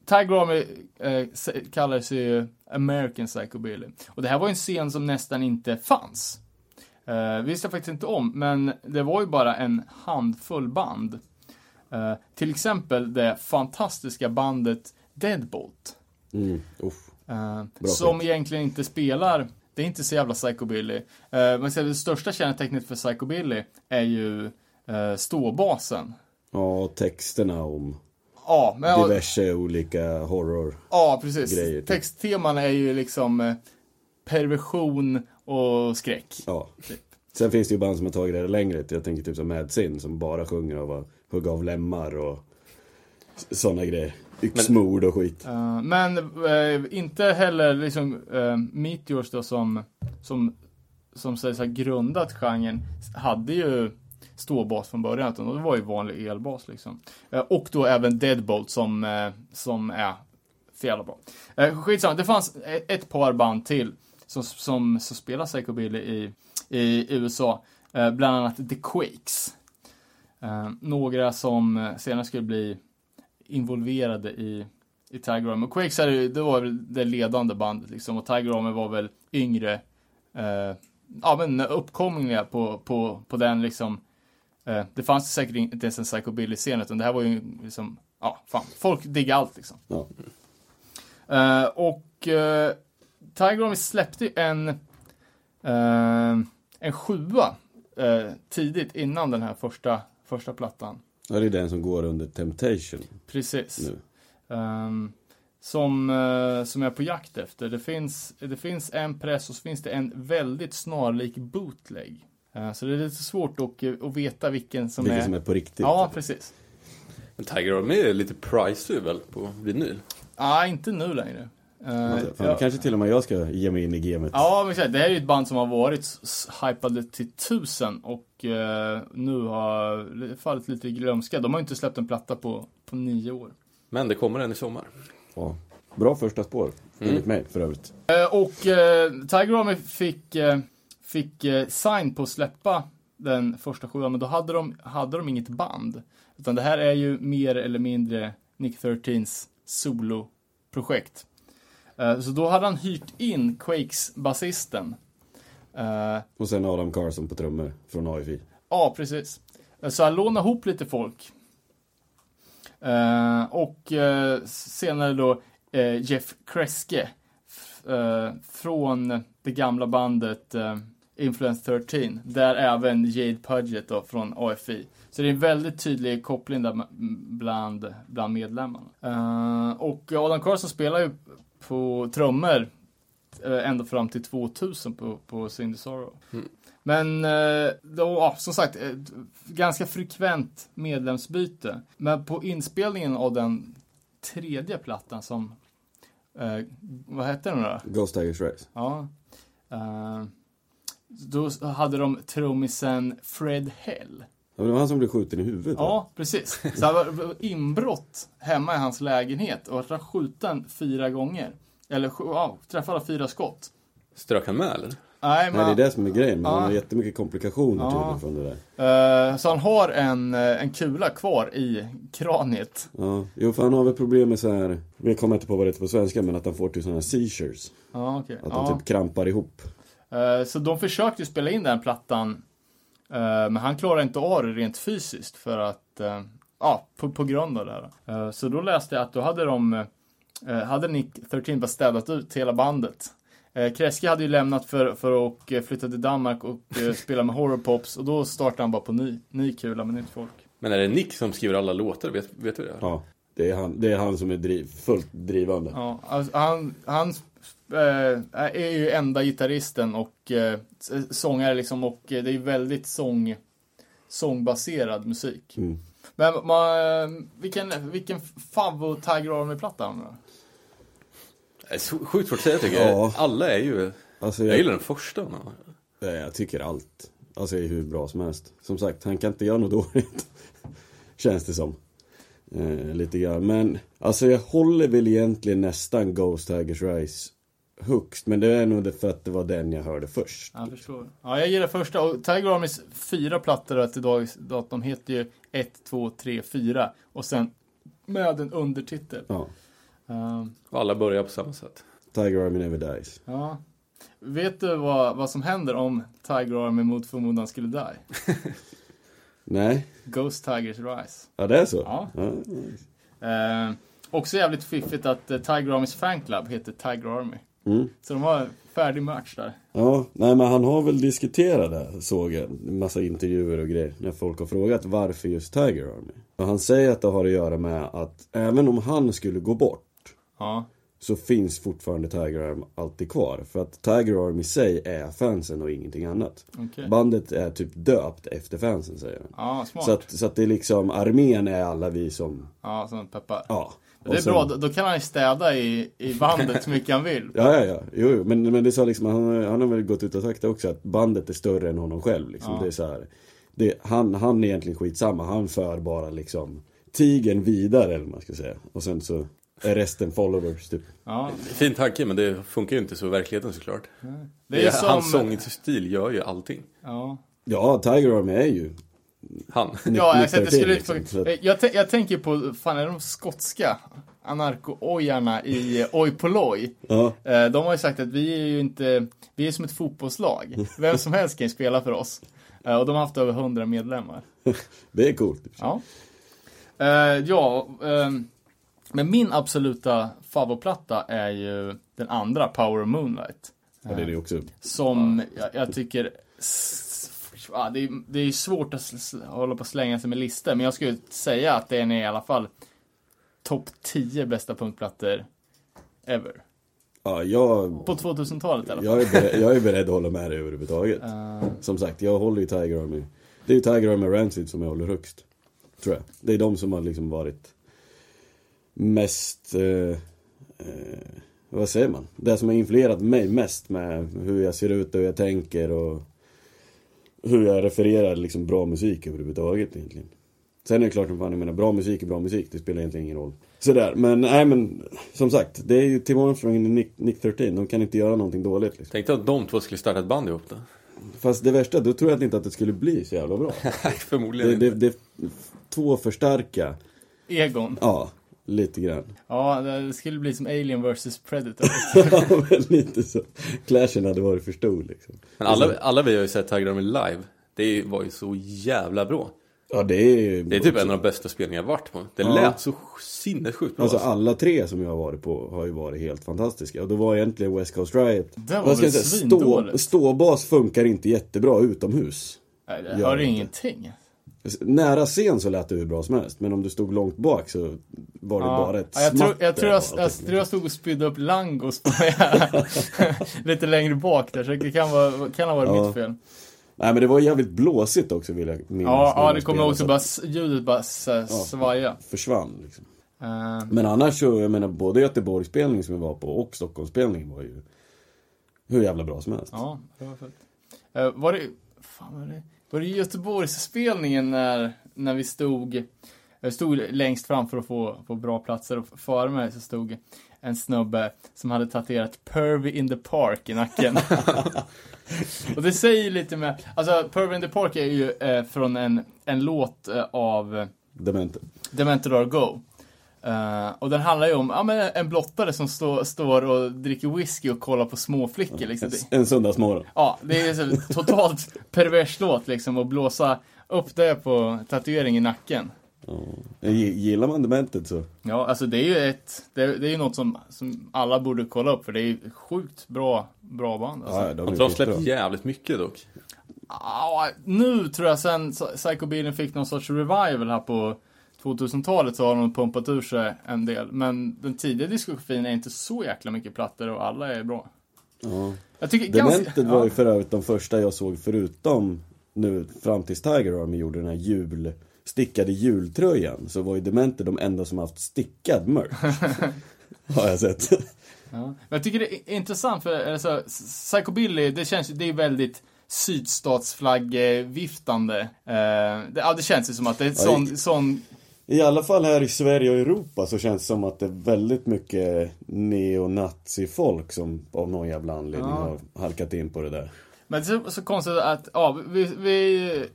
Tiger Army eh, kallar sig ju American Psycho Billy. Och det här var ju en scen som nästan inte fanns. Eh, visste jag faktiskt inte om, men det var ju bara en handfull band. Eh, till exempel det fantastiska bandet Deadbolt. Mm, uff. Bra som skit. egentligen inte spelar det är inte så jävla psychobilly. Eh, men det största kännetecknet för psychobilly är ju eh, ståbasen. Ja, och texterna om Ja, men, diverse olika horror. ja precis. grejer, typ. Textteman är ju liksom perversion och skräck. Ja. Typ. Sen finns det ju band som har tagit det längre. Jag tänker typ som Mad Sin som bara sjunger av att hugga av lemmar och sådana grejer. Yxmord och skit. Eh, men eh, inte heller liksom uh, Meteors då som, som, som sägs ha grundat genren hade ju ståbas från början, utan det var ju vanlig elbas liksom. Och då även Deadbolt som, som är för jävla bra. Uh, skitsamma, det fanns ett, ett par band till som, som, som spelar psychobilly i, i USA. Bland annat The Quakes. Eh, några som eh, senare skulle bli involverade i, i Tiger Army. Och Quakes är det var väl det ledande bandet liksom och Tiger Army var väl yngre, eh, ja men uppkomlingar på, på, på den liksom. Eh, det fanns säkert inte ens en psychobilly-scen utan det här var ju liksom, ja fan, folk diggar allt liksom. Ja. Eh, och uh, Tiger Army släppte en, eh, en sjua eh, tidigt innan den här första, första plattan. Ja, det är den som går under Temptation Precis. nu. Ehm, som, eh, som jag är på jakt efter. Det finns, det finns en press och så finns det en väldigt snarlik bootleg. Eh, så det är lite svårt att, att veta vilken som Vilken är... som är på riktigt. Ja, precis. Men Tiger Army är lite pricey väl på vinyl? Ja, inte nu längre. Fan, ja, Kanske till och med jag ska ge mig in i gamet. ja, men exakt. det här är ju ett band som har varit hypade till tusen och eh, nu har fallit lite i glömska. De har ju inte släppt en platta på, på nio år. Men det kommer en i sommar. Ja. Bra första spår, Mm. enligt mig för övrigt. Eh, och Tiger Army fick, fick sign på att släppa den första sjuan, men då hade de, hade de inget band. Utan det här är ju mer eller mindre Nick 13s soloprojekt. Eh, så då hade han hyrt in Quakes-basisten. Eh, Och sen Adam Carson på trummor från AFI. Ja, precis. Så han lånade ihop lite folk. Eh, och eh, senare då eh, Jeff Kreske eh, från det gamla bandet eh, Influence 13. Där även Jade Pudgett då från AFI. Så det är en väldigt tydlig koppling där bland, bland medlemmarna. Eh, och Adam Carson spelar ju på trummor eh, ända fram till 2000 på, på Cindy Sorrow. Men eh, då, ja, som sagt, ett ganska frekvent medlemsbyte. Men på inspelningen av den tredje plattan som, eh, vad hette den då? Ghost Tigers Race. Ja. Eh, då hade de trummisen Fred Hell. Ja, men det var han som blev skjuten i huvudet va? Ja, precis. Så det var inbrott hemma i hans lägenhet och han skjuten fyra gånger. Eller ja, träffade fyra skott. Strök han med eller? Nej, men Nej, det är det som är grejen. Men Ja. han har jättemycket komplikationer Ja. tydligen från det där. Eh, så han har en, eh, en kula kvar i kraniet. Ja, jo för han har väl problem med så här. Jag kommer inte på vad det heter på svenska men att han får till sådana här seizures. Ja, okej. Att han Ja. typ krampar ihop. Eh, så de försökte ju spela in den plattan. Eh, men han klarade inte av det rent fysiskt för att, eh, ja, på, på grund av det här. Eh, så då läste jag att då hade de, hade Nick 13 bara städat ut hela bandet. Uh, Kreske hade ju lämnat för, för att flytta till Danmark och uh, [laughs] spela med horrorpops och då startade han bara på ny, ny kula med nytt folk. Men är det Nick som skriver alla låtar? Vet, vet du det? Ja, det är han, det är han som är driv, fullt drivande. Ja, alltså, han, han är ju enda gitarristen och eh, sångare liksom och eh, det är väldigt sång, sångbaserad musik. Mm. Men man, eh, vilken, vilken favvo Tiger Army-platta har då? Sjukt svårt att säga tycker jag. Ja. Alla är ju... Alltså, Jag jag, gillar den första. men- jag, jag tycker allt. Alltså är hur bra som helst. Som sagt, han kan inte göra något [laughs] dåligt. Känns det som. Eh, lite grann. Men alltså jag håller väl egentligen nästan Ghost Tigers Rise högst. Men det är nog för att det var den jag hörde först. Jag förstår. Ja, jag gillar första och Tiger Armys fyra plattor till dags datum heter ju 1, 2, 3, 4 och sen med en undertitel. Ja. Ehm, Och alla börjar på samma sätt. Tiger Army Never Dies. Ja. Vet du vad, vad som händer om Tiger Army mot förmodan skulle die? [laughs] Nej, Ghost Tigers Rise. ja det är så? Ja. nice. Eh, också jävligt fiffigt att eh, Tiger Armys fanclub heter Tiger Army. Mm. Så de har färdig match där. Ja, nej men han har väl diskuterat det, såg jag. Massa intervjuer och grejer. När folk har frågat varför just Tiger Army. Och han säger att det har att göra med att även om han skulle gå bort. Ja. Så finns fortfarande Tiger Army alltid kvar. För att Tiger Army i sig är fansen och ingenting annat. Okej. Bandet är typ döpt efter fansen säger han. Ja, smart. Så att, så att det är liksom, armén är alla vi som, Ja, som peppar. ja. Det är Och sen- bra, då, kan han ju städa i, i bandet så mycket han vill. [laughs] Ja, ja, ja. Jo, jo. Men, men det sa liksom, han, han har väl gått ut och sagt också att bandet är större än honom själv. Liksom. Ja. Det är så här, det, han, han är egentligen skitsamma. Han för bara liksom tigern vidare, eller vad man ska säga. Och sen så är resten followers, typ. Ja, Fin tanke men det funkar ju inte så i verkligheten såklart. det är ju som... Hans sångstil gör ju allting. Ja, Ja, Tiger Army är ju Han. Ja exakt. Det 13, skulle liksom. att- jag, jag tänker på, fan är de skotska anarko-ojarna i eh, Oj Polloj? Ja, Eh, De har ju sagt att vi är ju inte, vi är som ett fotbollslag. Vem som helst kan ju spela för oss. Eh, Och de har haft över 100 medlemmar. [laughs] det är coolt. Ja. Eh, ja, ehm, men min absoluta favoritplatta är ju den andra, Power of Moonlight. Ja, det är det också. Som jag, jag tycker, ja, det, är, det är svårt att hålla på och slänga sig med listor, men jag skulle säga att den är i alla fall topp 10 bästa punktplattor ever. Ja, jag, På 2000-talet i alla fall. jag, är beredd, jag är beredd att hålla med dig överhuvudtaget. Eh, Som sagt, jag håller ju Tiger Army. Det är ju Tiger Army och Rancid som jag håller högst. Tror jag. Det är de som har liksom varit mest, eh, eh, vad säger man? Det som har influerat mig mest med hur jag ser ut och hur jag tänker och hur jag refererar liksom bra musik överhuvudtaget egentligen. Sen är det klart som fan, jag menar bra musik är bra musik, det spelar egentligen ingen roll. Sådär, men nej men som sagt, det är ju Tim Armstrong och Nick, Nick 13, de kan inte göra någonting dåligt liksom. Tänkte att de två skulle starta ett band ihop då. Fast det värsta, då tror jag inte att det skulle bli så jävla bra. Nej, [laughs] förmodligen Det, inte. det, det, två för starka. Egon. Ja, lite grann. Ja, det skulle bli som Alien vs Predator. [laughs] Ja, lite så. Clashen hade varit för stor liksom. Men alla, alla vi har ju sett Tiger Army live. Det var ju så jävla bra. Ja, det är Det är typ en av de bästa spelningar jag varit på. Det Ja. lät så sinnessjukt bra. Alltså Alltså, alla tre som jag har varit på har ju varit helt fantastiska. Och då var egentligen West Coast Riot. Det var väl stå, ståbas funkar inte jättebra utomhus. Nej, det hör ingenting. Nära scen så lät det hur bra som helst. Men om du stod långt bak så var det bara ett Ja, jag, tror, jag, tror jag, jag, allting. tror jag stod och spydde upp langos [laughs] lite längre bak där, så det kan, vara, kan ha varit Ja. mitt fel. Nej men det var jävligt blåsigt också vill jag minnas. Ja, ja de det kommer också så bara, ljudet bara s- svaja. Försvann liksom. Eh, Men annars så, jag menar både Göteborgsspelningen som vi var på och Stockholmsspelningen var ju hur jävla bra som helst. ja, det var fett. Eh, var det, fan var det, var det Göteborgsspelningen när, när vi stod, jag stod längst fram för att få, få bra platser och före mig så stod en snubbe som hade tatuerat Pervy in the Park i nacken. [laughs] och det säger lite med, alltså Pervy in the Park är ju eh, från en, en låt eh, av eh, Dementer. Demented Are Go. Eh, och den handlar ju om ja, men en blottare som stå, står och dricker whisky och kollar på småflickor. Liksom. En, en söndagsmorgon. ja, det är så [laughs] totalt pervers låt liksom att blåsa upp det på tatuering i nacken. Ja. Gillar man Demented så. Ja, alltså det är ju ett, det är, det är ju något som, som alla borde kolla upp för det är ju sjukt bra, bra band. Alltså. Ja, de de är har släppt skitbra. jävligt mycket dock. Ja, nu tror jag sen Psycho Billion fick någon sorts revival här på 2000-talet så har de pumpat ur sig en del. Men den tidiga diskografin är inte så jäkla mycket plattor och alla är bra. Ja. Jag tycker Demented var ju för övrigt de första jag såg förutom nu fram tills Tiger Army gjorde den här jul stickade jultröjan så var ju Demented de enda som haft stickad merch. [laughs] Har jag sett. ja. Jag tycker det är intressant för alltså, Psycho Billy, det känns ju, det är väldigt sydstatsflagg-viftande. Eh, det, ja, det känns ju som att det är Ja, sån, sån I alla fall här i Sverige och Europa så känns det som att det är väldigt mycket neonazi-folk som av någon jävla anledning Ja. har halkat in på det där. Men det är så, konstigt att, ja, vi, vi,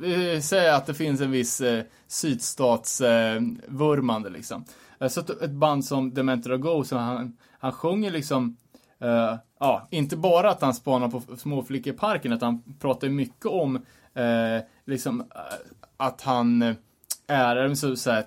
vi säger att det finns en viss eh, sydstats eh, liksom. Eh, Så ett band som Dementor Go, så han, han sjunger liksom, eh, ja, inte bara att han spanar på småflickor i parken, utan han pratar mycket om, eh, liksom, att han är, är så, så här,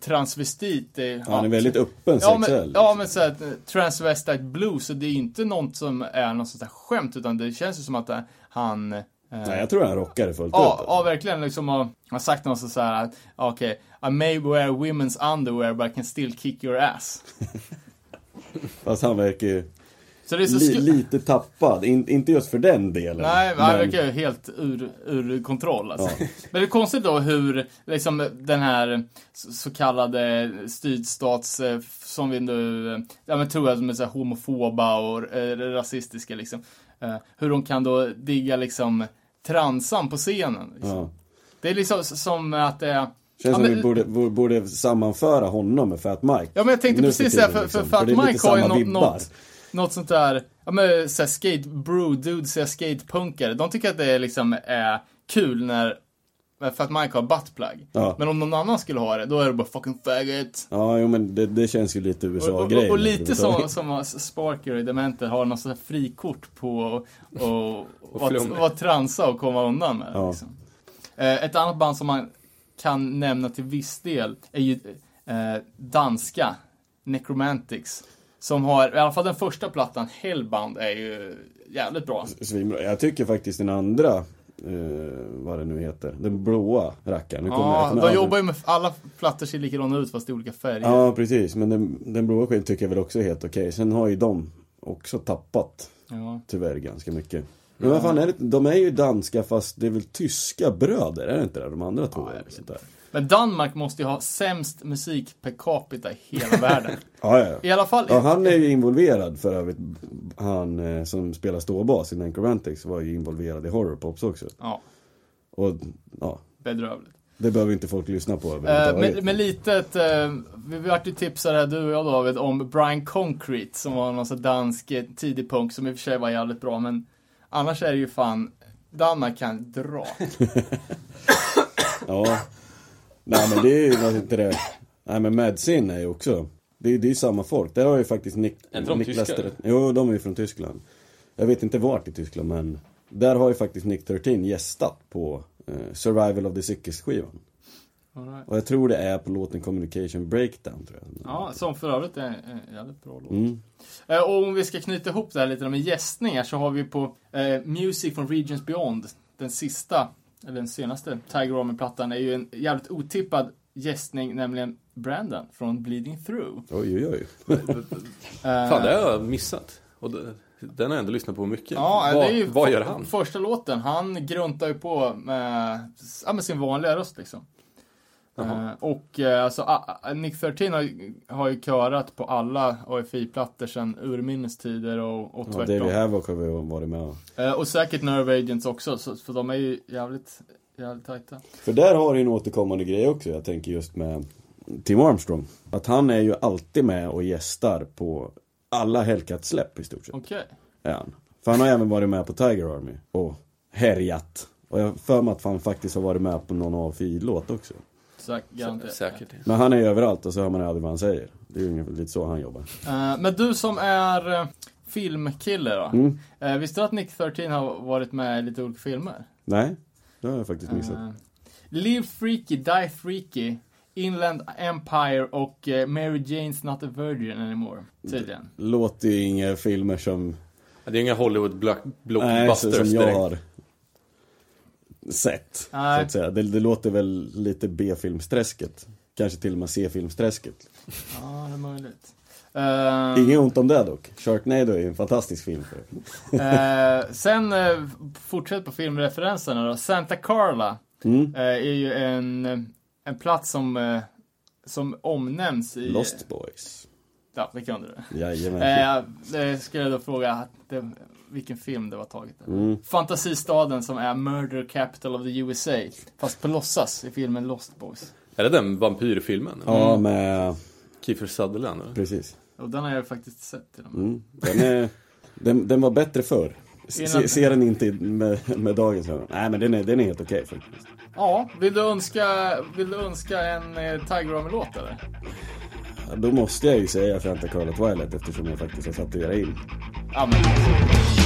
transvestit. Ja, han är väldigt öppen Ja sexuell. men, ja men såhär, transvestite blues, så det är ju inte något som är något sånt där skämt, utan det känns ju som att eh, han... Eh, Nej, jag tror han rockar det fullt Ja, ut. ja, verkligen liksom har, har sagt något så här att, okej, I may wear women's underwear but I can still kick your ass. [laughs] Fast han verkar ju li, lite tappad. In, inte just för den delen. Nej, men han verkar ju helt ur, ur kontroll alltså. Men det är konstigt då hur, liksom den här så kallade sydstats, eh, som vi nu, eh, ja men tror jag som är så här homofoba och eh, rasistiska liksom. Eh, hur de kan då digga liksom transan på scenen. Liksom. Ja. Det är liksom som att det är... Känns ja, som men- vi borde, borde, borde sammanföra honom med Fat Mike. Ja men jag tänkte Nu precis för säga, för, för liksom. Fat är lite Mike har ju något, något sånt där, ja men såhär skate, bro, dudes är skatepunkare. De tycker att det är liksom är kul när Fat Mike har buttplug. Ja. Men om någon annan skulle ha det, då är det bara fucking faggot. Ja, jo men det, det känns ju lite Och, och, USA-grej. och lite som, som Sparker i Dementer har något sånt här frikort på och, och, vara flummig. vara transa och komma undan med det, Ja. liksom. eh, Ett annat band som man kan nämna till viss del är ju eh, danska Necromantics. Som har, i alla fall den första plattan, Hellbound, är ju jävligt bra. Svinbra. Jag tycker faktiskt den andra, eh, vad det nu heter, den blåa rackaren. Jag- Ja, jag de jobbar ju med, alla plattor ser likadana ut fast i olika färger. Ja, precis. Men den, den blåa skivan tycker jag väl också är helt okej. Sen har ju de också tappat, Ja. tyvärr, ganska mycket. Men vad fan är det? De är ju danska fast det är väl tyska bröder, är det inte det? De andra två? jag eller vet där. Men Danmark måste ju ha sämst musik per capita i hela [laughs] världen. Ja, ja. I alla fall, Ja, han är ju involverad för övrigt. Han eh, som spelar ståbas i Necromantics var ju involverad i Horrorpops också. ja, Och ja, bedrövligt. det behöver inte folk lyssna på Eh, överhuvudtaget. men, men litet, eh, vi vart ju tipsade här, du och jag David, om Brian Concrete som var någon sån dansk eh, tidig punk som i och för sig var jävligt bra, men annars är det ju fan, Danmark kan dra. [laughs] Ja. Nej men det är ju vad heter det. Nej men Madsin är ju också. Det är det är ju samma folk. Där har ju faktiskt Nick, Är de Niklas tyskar? Jo, de är ju från Tyskland. Jag vet inte vart i Tyskland men. Där har ju faktiskt Nick 13 gästat på eh, Survival of the Sickest skivan. Right. Och jag tror det är på låten Communication Breakdown tror jag. Ja, som för övrigt är en jävligt bra låt. Mm. Eh, och om vi ska knyta ihop det här lite med gästningar så har vi på eh, Music from Regions Beyond, den sista, eller den senaste Tiger Army-plattan, är ju en jävligt otippad gästning, nämligen Brandon från Bleeding Through. Oj oj oj. [laughs] Fan, det har jag missat. Och det, den har jag ändå lyssnat på mycket. Ja, vad, det är ju vad gör han? Första låten, han gruntar ju på med, ja, med sin vanliga röst liksom. Eh, och eh, alltså, Nick 13 har, har ju körat på alla AFI-plattor sedan urminnes tider och, och Ja, tvärtom. David Havoc har vi varit med och. Eh, och säkert Nerve Agents också, så, för de är ju jävligt, jävligt tajta. För där har du en återkommande grej också. Jag tänker just med Tim Armstrong. Att han är ju alltid med och gästar på alla Hellcat-släpp i stort sett. Okej. Är han. För han har även varit med på Tiger Army och härjat. Och jag har för mig att han faktiskt har varit med på någon AFI-låt också. Säk- garanterat. Säkert. Men han är ju överallt och så hör man aldrig vad han säger. Det är ju ungefär lite så han jobbar. Eh, men du som är eh, filmkille då. Mm. Eh, visste du att Nick 13 har varit med i lite olika filmer? Nej, det har jag faktiskt missat. Uh, Live Freaky, Die Freaky, Inland Empire och eh, Mary Jane's Not a Virgin Anymore. Tydligen. Låter ju inga filmer som, Det är inga Hollywood block, nej, blockbusters som jag direkt. har Nej. Så att säga. Det, det låter väl lite B-filmsträsket. Kanske till och med C-filmsträsket. Ja, det är möjligt. Uh, Inget ont om det dock. Sharknado är en fantastisk film. För. eh, sen uh, fortsätt på filmreferenserna då. Santa Carla Mm. eh, är ju en, en plats som, som omnämns i... Lost Boys. Ja, det kunde du. Jajamän. Eh, det skulle jag då fråga det, vilken film det var taget. Mm. Fantasistaden som är Murder Capital of the USA. Fast på låtsas i filmen Lost Boys. Är det den vampyrfilmen? Ja, med... Kiefer Sutherland? eller? Presis. Och den har jag faktiskt sett till och med. Mm. Den, är, den, den var bättre förr. Se, Innan- se den inte med, med dagens ögon. Nej men den är, den är helt okej faktiskt. Ja, vill du önska, vill du önska en eh, Tiger Army-låt eller? Ja, Då måste jag ju säga Santa Carla Twilight eftersom jag faktiskt har satt att göra in. Ja, men.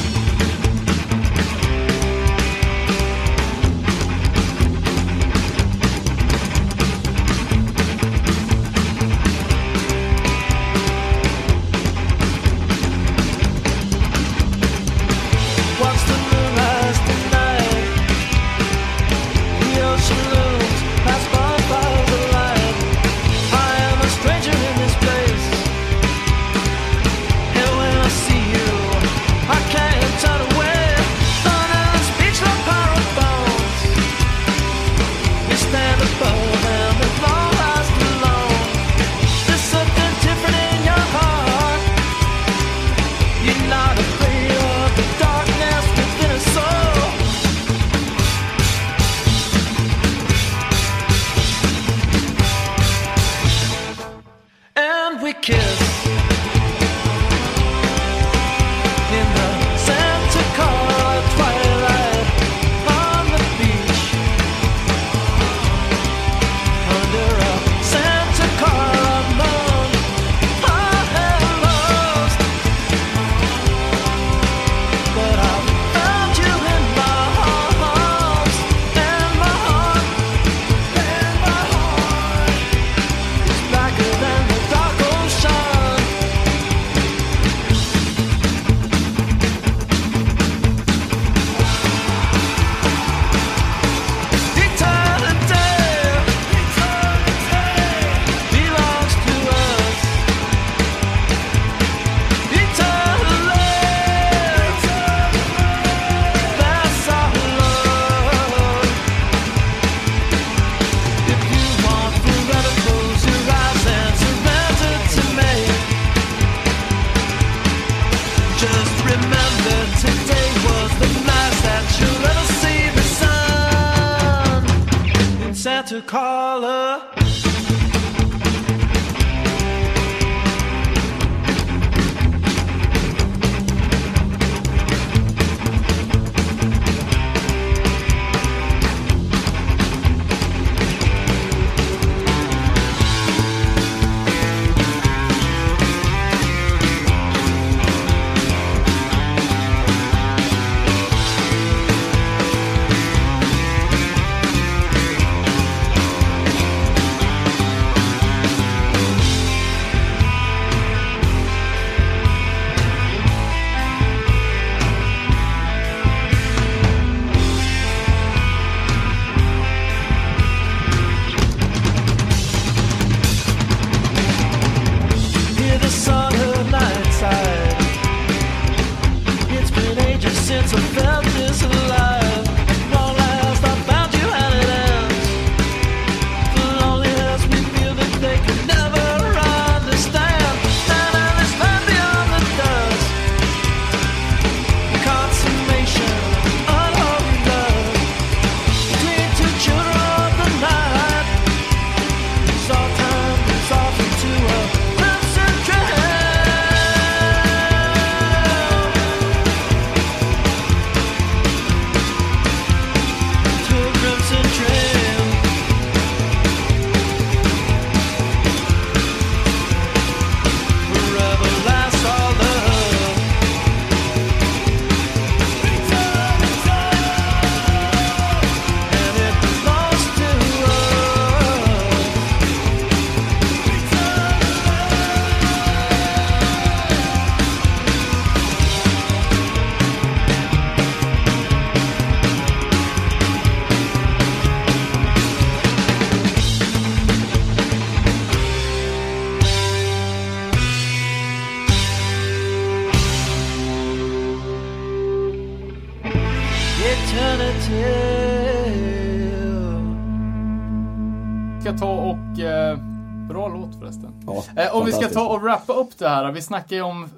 Wrappa upp det här. Vi snackade ju om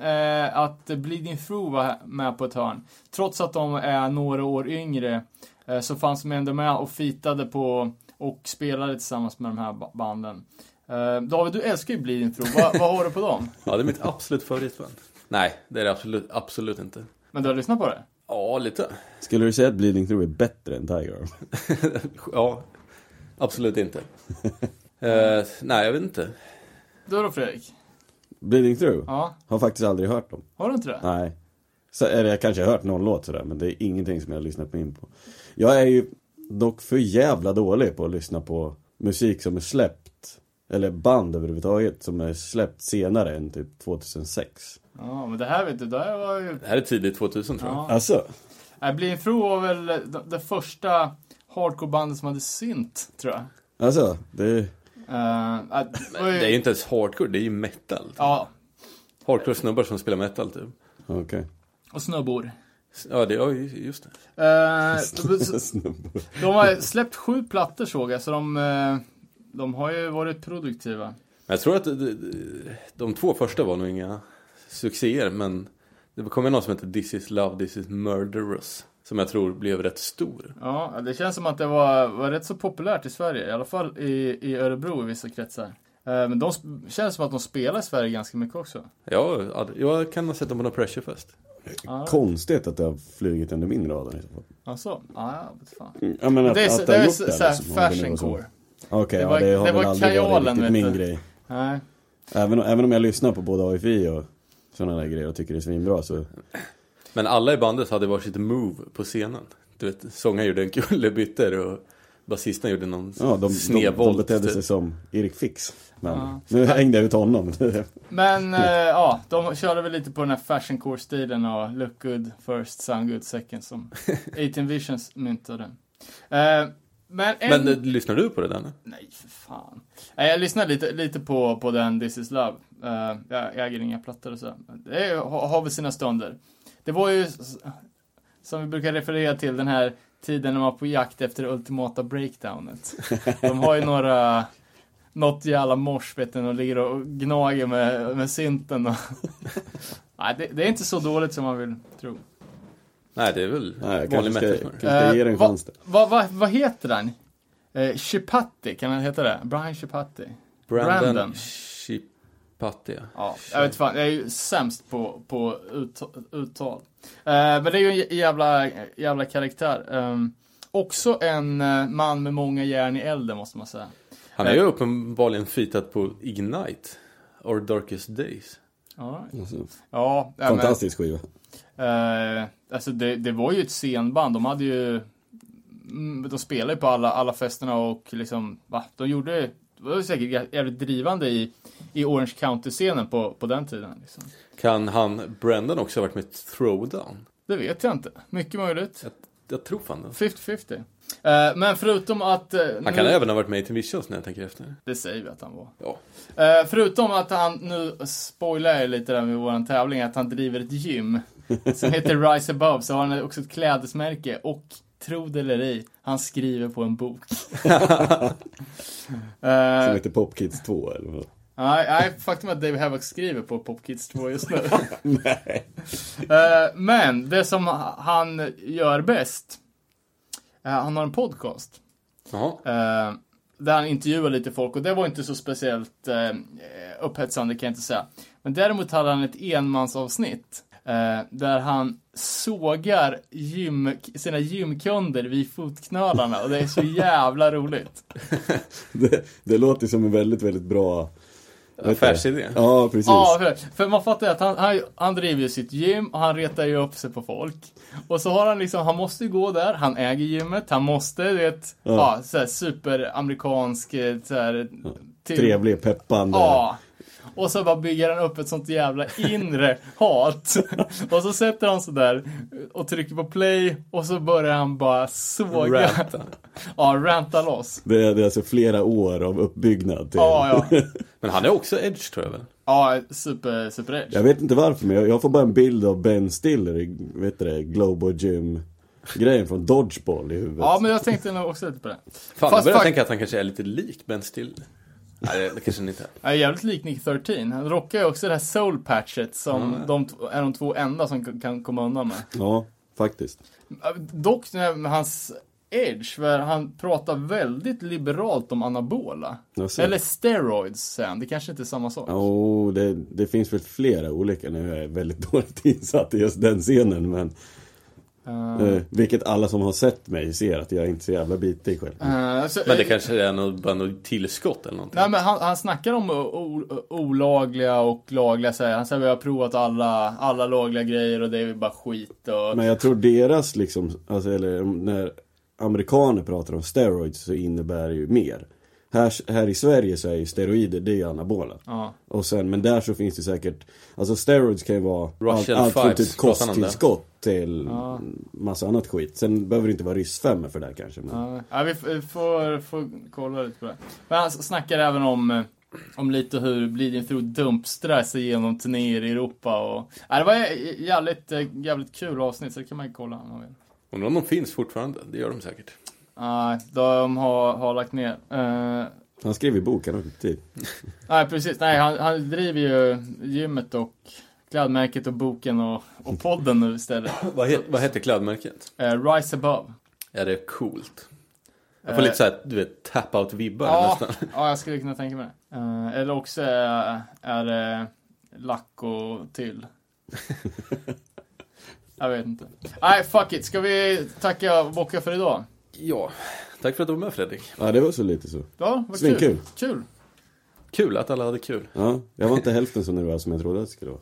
eh, att Bleeding Through var med på ett hörn. Trots att de är några år yngre eh, så fanns de ändå med och fitade på och spelade tillsammans med de här ba- banden. Eh, David, du älskar ju Bleeding Through. Va, vad har du på dem? [laughs] Ja, det är mitt [laughs] absolut favoritband. Nej, det är det absolut, absolut inte. Men du har lyssnat på det? Ja, lite. Skulle du säga att Bleeding Through är bättre än Tiger Arm? [laughs] ja, absolut inte. Eh, nej, jag vet inte. Du då Fredrik? Bleeding Through? Ja, Har faktiskt aldrig hört dem. har du inte det? Nej. Så, eller jag kanske har hört någon låt sådär, men det är ingenting som jag har lyssnat in på. Jag är ju dock för jävla dålig på att lyssna på musik som är släppt, eller band överhuvudtaget, som är släppt senare än typ 2006. Ja, men det här vet du, det här var ju... Det här är tidigt 2000 tror jag. Ja. Alltså? Nej, Bleeding Through var väl det, första hardcore-bandet som hade synt, tror jag. Alltså, det... Äh, det är ju inte ens hardcore, det är ju metal. Ja, Hardcore snubbar som spelar metal typ. Okej. och snubbor. Ja, det, ja just det. Eh, [laughs] de, har släppt sju plattor såg jag, så de, eh, de har ju varit produktiva. Men jag tror att de, de två första var nog inga succéer, men det kom ju någon som heter This is love, this is murderous. Som jag tror blev rätt stor. Ja, det känns som att det var, var rätt så populärt i Sverige, i alla fall i, i Örebro i vissa kretsar. Eh, Men de känns som att de spelar i Sverige ganska mycket också. Ja, ja, jag kan ha sett dem på No Pressure Fest. Ja. Konstigt att det har flugit under min radar. Alltså, ja, jag vet fan. Mm, Ja men att, Det är, att det är så, det, så här liksom, om det nu fashion var. Okej, Det ja det har det väl var aldrig kajalen, varit riktigt min grej. Nej. Även, även om jag lyssnar på både AFI och sådana där grejer och tycker det är svinbra så Men alla i bandet hade varsitt move på scenen. Du vet, sångaren gjorde en kullerbyttor och basisten gjorde någon Ja, de, de, de snedvolt. betedde typ. sig som Erik Fix. Men Ja. nu hängde jag ut honom. [laughs] Men eh, ja, de körde väl lite på den här fashion core-stilen och look good first, sound good second som [laughs] 18 Visions myntade. Eh, men en... Men eh, lyssnar du på det där nu? Nej, för fan. Nej, jag lyssnade lite, lite på, på den This is Love. Eh, jag äger inga plattor och så. Det är, har, har väl sina stunder. Det var ju, som vi brukar referera till, den här tiden när man var på jakt efter det ultimata breakdownet. [laughs] De har ju några, något jävla mors, vet du, och ligger och gnager med, med synten och... [laughs] Nej, det, det är inte så dåligt som man vill tro. Nej, det är väl Nej, jag vanlig kanske ska, metal. kanske ska ge det en Eh, vad-. Vad va, vad heter den? Eh, Chipatti, kan han heta det? Brian Chipatti? Brandon, Brandon. Chipati, ja. Ja, jag vet fan, jag är ju sämst på, på ut, uttal. Eh, men det är ju en jä- jävla, jävla karaktär. Ehm, också en eh, man med många järn i elden, måste man säga. Han är ju uppenbarligen fitat på Ignite. Or Darkest Days. Ja, ja fantastisk skiva. eh, alltså det, det var ju ett scenband. De hade ju... mm, De spelade ju på alla, alla festerna och liksom, va? De gjorde... Var säkert jä- jävligt drivande i, i Orange County-scenen på, på den tiden. Liksom. Kan han, Brandon också ha varit med i Throwdown? Det vet jag inte. Mycket möjligt. Jag, jag tror fan det. 50-50. Eh, men förutom att... eh, Han kan nu, även ha varit med i Visions när jag tänker efter. Det säger vi att han var. Ja. Eh, förutom att han, nu spoilar jag lite där med våran tävling, att han driver ett gym. [laughs] Som heter Rise Above, så har han också ett klädesmärke och, tro det eller ej, han skriver på en bok. [laughs] Som Eh, heter Pop Kids 2 eller vad? Nej, nej, faktum är att Dave Havoc skriver på Pop Kids 2 just nu. [laughs] Nej. Eh, men det som han gör bäst, eh, han har en podcast. Jaha. Eh, där han intervjuar lite folk och det var inte så speciellt upphetsande kan jag inte säga. Men däremot hade han ett enmansavsnitt där han sågar gym, sina gymkunder vid fotknölarna och det är så jävla roligt. [laughs] Det, det låter som en väldigt, väldigt bra? Affärsidé. Ja, precis. Ja, för, för man fattar ju att han, han, han driver ju sitt gym och han retar ju upp sig på folk. Och så har han liksom, han måste ju gå där, han äger gymmet, han måste, du vet, ja, Ja. såhär superamerikansk, eh, såhär... till- Trevlig, peppande. Ja. Och så bara bygger han upp ett sånt jävla inre hat. Och så sätter han sig där och trycker på play och så börjar han bara såga. Ranta. Ja, ranta loss. Det, är, det är alltså flera år av uppbyggnad till... Ja, ja. [laughs] Men han är också Edge tror jag väl? Ja, super, super edge. Jag vet inte varför men jag, jag får bara en bild av Ben Stiller i, vet du det, Global Gym grejen från Dodgeball i huvudet. Ja, men jag tänkte nog också lite på det. Fan, Fast jag börjar fakt- tänka att han kanske är lite lik Ben Stiller. Nej, det, kanske inte är. Jag är jävligt lik Nick 13. Han rockar ju också det här soul patchet som de t- är de två enda som kan komma undan med. Ja, faktiskt. Dock med hans edge, för han pratar väldigt liberalt om anabola. Eller steroids säger han, det kanske inte är samma sak. Jo, det, det finns väl flera olika nu. Jag är väldigt [laughs] dåligt insatt i just den scenen. Men, Uh, eh, vilket alla som har sett mig ser att jag är inte så jävla bitig själv. uh, så, Men det kanske är något, bara något tillskott eller någonting. Nej men han, han snackar om o, o, olagliga och lagliga säger han. Han säger vi har provat alla, alla lagliga grejer och det är bara skit och... Men jag tror deras liksom, alltså, eller när amerikaner pratar om steroids så innebär det ju mer. Här, här i Sverige så är ju steroider, det är ju anabola. Ja. Och sen, men där så finns det säkert, alltså steroids kan ju vara allt, Russian allt från typ kosttillskott till Ja. massa annat skit. Sen behöver det inte vara ryssfemmor för det här kanske. Men... Ja, vi får, får kolla lite på det. Men han snackar även om, eh, om lite hur Bleeding Through dumpstrar sig genom turnéer i Europa och... Ja, det var jä- jävligt, eh, jävligt kul avsnitt så det kan man ju kolla om man vill. Undrar om de finns fortfarande? Det gör de säkert. Nej, de har, har lagt ner. Uh, Han skrev i boken också tid. [laughs] nej, precis. Nej, han, han driver ju gymmet och klädmärket och boken och, och podden nu istället. [coughs] Vad, het, vad heter klädmärket? Eh, Rise Above. Ja, det är coolt. Jag får Eh, lite såhär, du vet, tap-out-vibbar Ja, nästan. [laughs] ja, jag skulle kunna tänka mig det. Eh, eller också är, är det lack och till. [laughs] Jag vet inte. Nej, fuck it. Ska vi tacka och bocka för idag? Ja, tack för att du var med Fredrik. Ja, det var så lite så. Ja, vad kul. Kul. Kul att alla hade kul. Ja, jag var inte hälften så nervös som jag trodde att det skulle vara.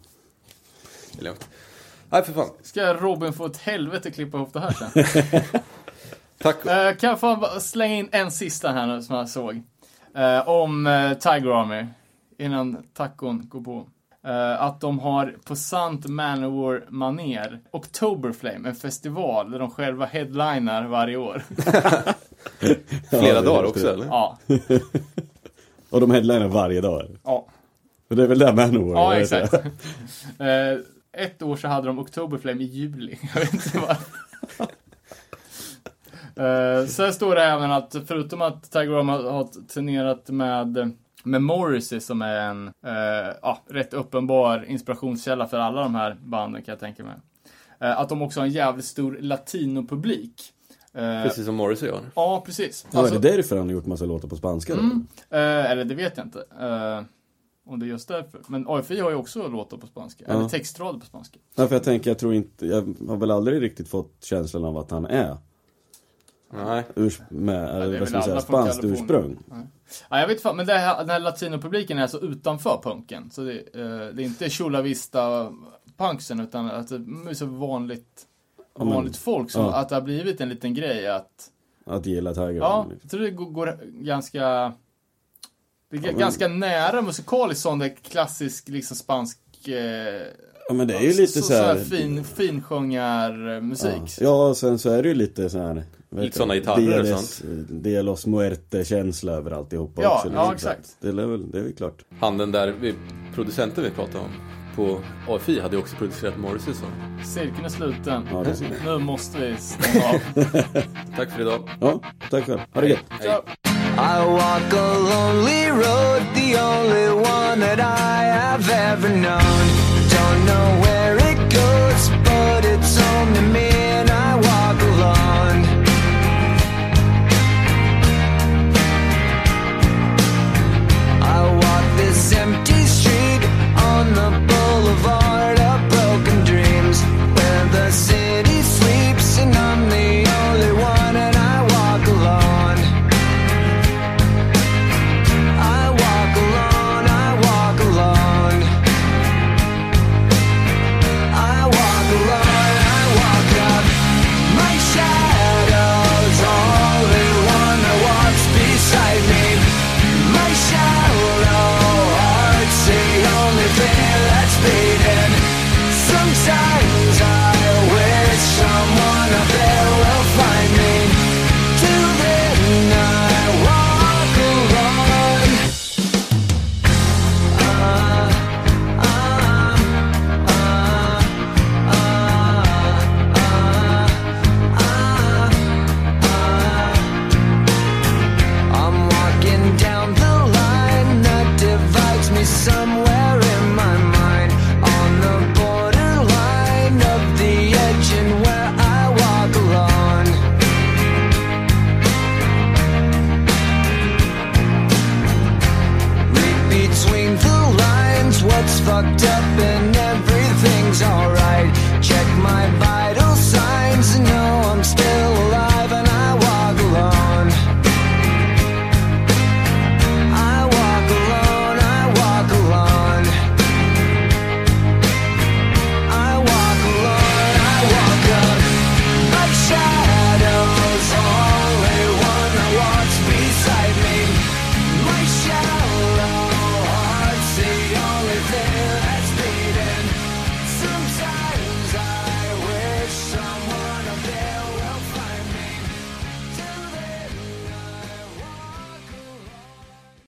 Det är lugnt. Nej, för fan. Ska Robin få ett helvete klippa ihop det här sen? [laughs] Tack. Eh, kan jag få slänga in en sista här nu som jag såg? Eh, om uh, Tiger Army. Innan tacon går på. Eh, att de har på sant Manowar maner Oktoberflame, en festival där de själva headlinar varje år. [laughs] Flera Ja, dagar också det. eller? ja, [laughs] Och de headlinar varje dag. eller? ja, Och det är väl där Manowar ja exakt. [laughs] Eh, ett år så hade de Oktoberflame i juli. Jag vet inte varför. Uh, sen står det även att förutom att Tiger Army har har turnerat med, med Morrissey som är en eh, ja, rätt uppenbar inspirationskälla för alla de här banden kan jag tänka mig. Eh, att de också har en jävligt stor latinopublik. Eh, Precis som Morrissey gör. Ja, precis. Ja, är det därför han har gjort massa låtar på spanska? Mm. Eh, eller det vet jag inte. Eh, om det är just därför. Men AFI har ju också låtar på spanska. Ja. Eller textrader på spanska. Ja, för jag tänker, jag tror inte, jag har väl aldrig riktigt fått känslan av att han är Nej. urs, med, det är väl vad ska man säga, spanskt ursprung. Ja, jag vet fan, men det här, den här latinopubliken är alltså utanför punken. Så det, eh, det är inte Chula Vista punksen utan att det är så vanligt, Ja, men- vanligt folk. Som, ja. Att det har blivit en liten grej att, Att gilla Tiger ja, liksom. jag tror det går, går ganska, det är Ja, men- ganska nära musikaliskt sån där klassisk liksom spansk eh, Ja men det är ju lite så, så här, fin, finsjungarmusik. Ja, ja och sen så är det ju lite så här Lite det? gitarrer och Deles- Delos Muerte-känsla över alltihopa Ja, också. ja, liksom. exakt. Det är väl, det är väl klart. Han den där vi, producenten vi pratade om på AFI hade ju också producerat Morrissey så. Cirkeln är sluten. Ja, det är. Nu måste vi stänga av. [laughs] Tack för idag. Ja, tack själv. Ha det gött. Ciao. I walk a lonely road, the only one that I have ever known. Don't know where it goes, but it's to me and I the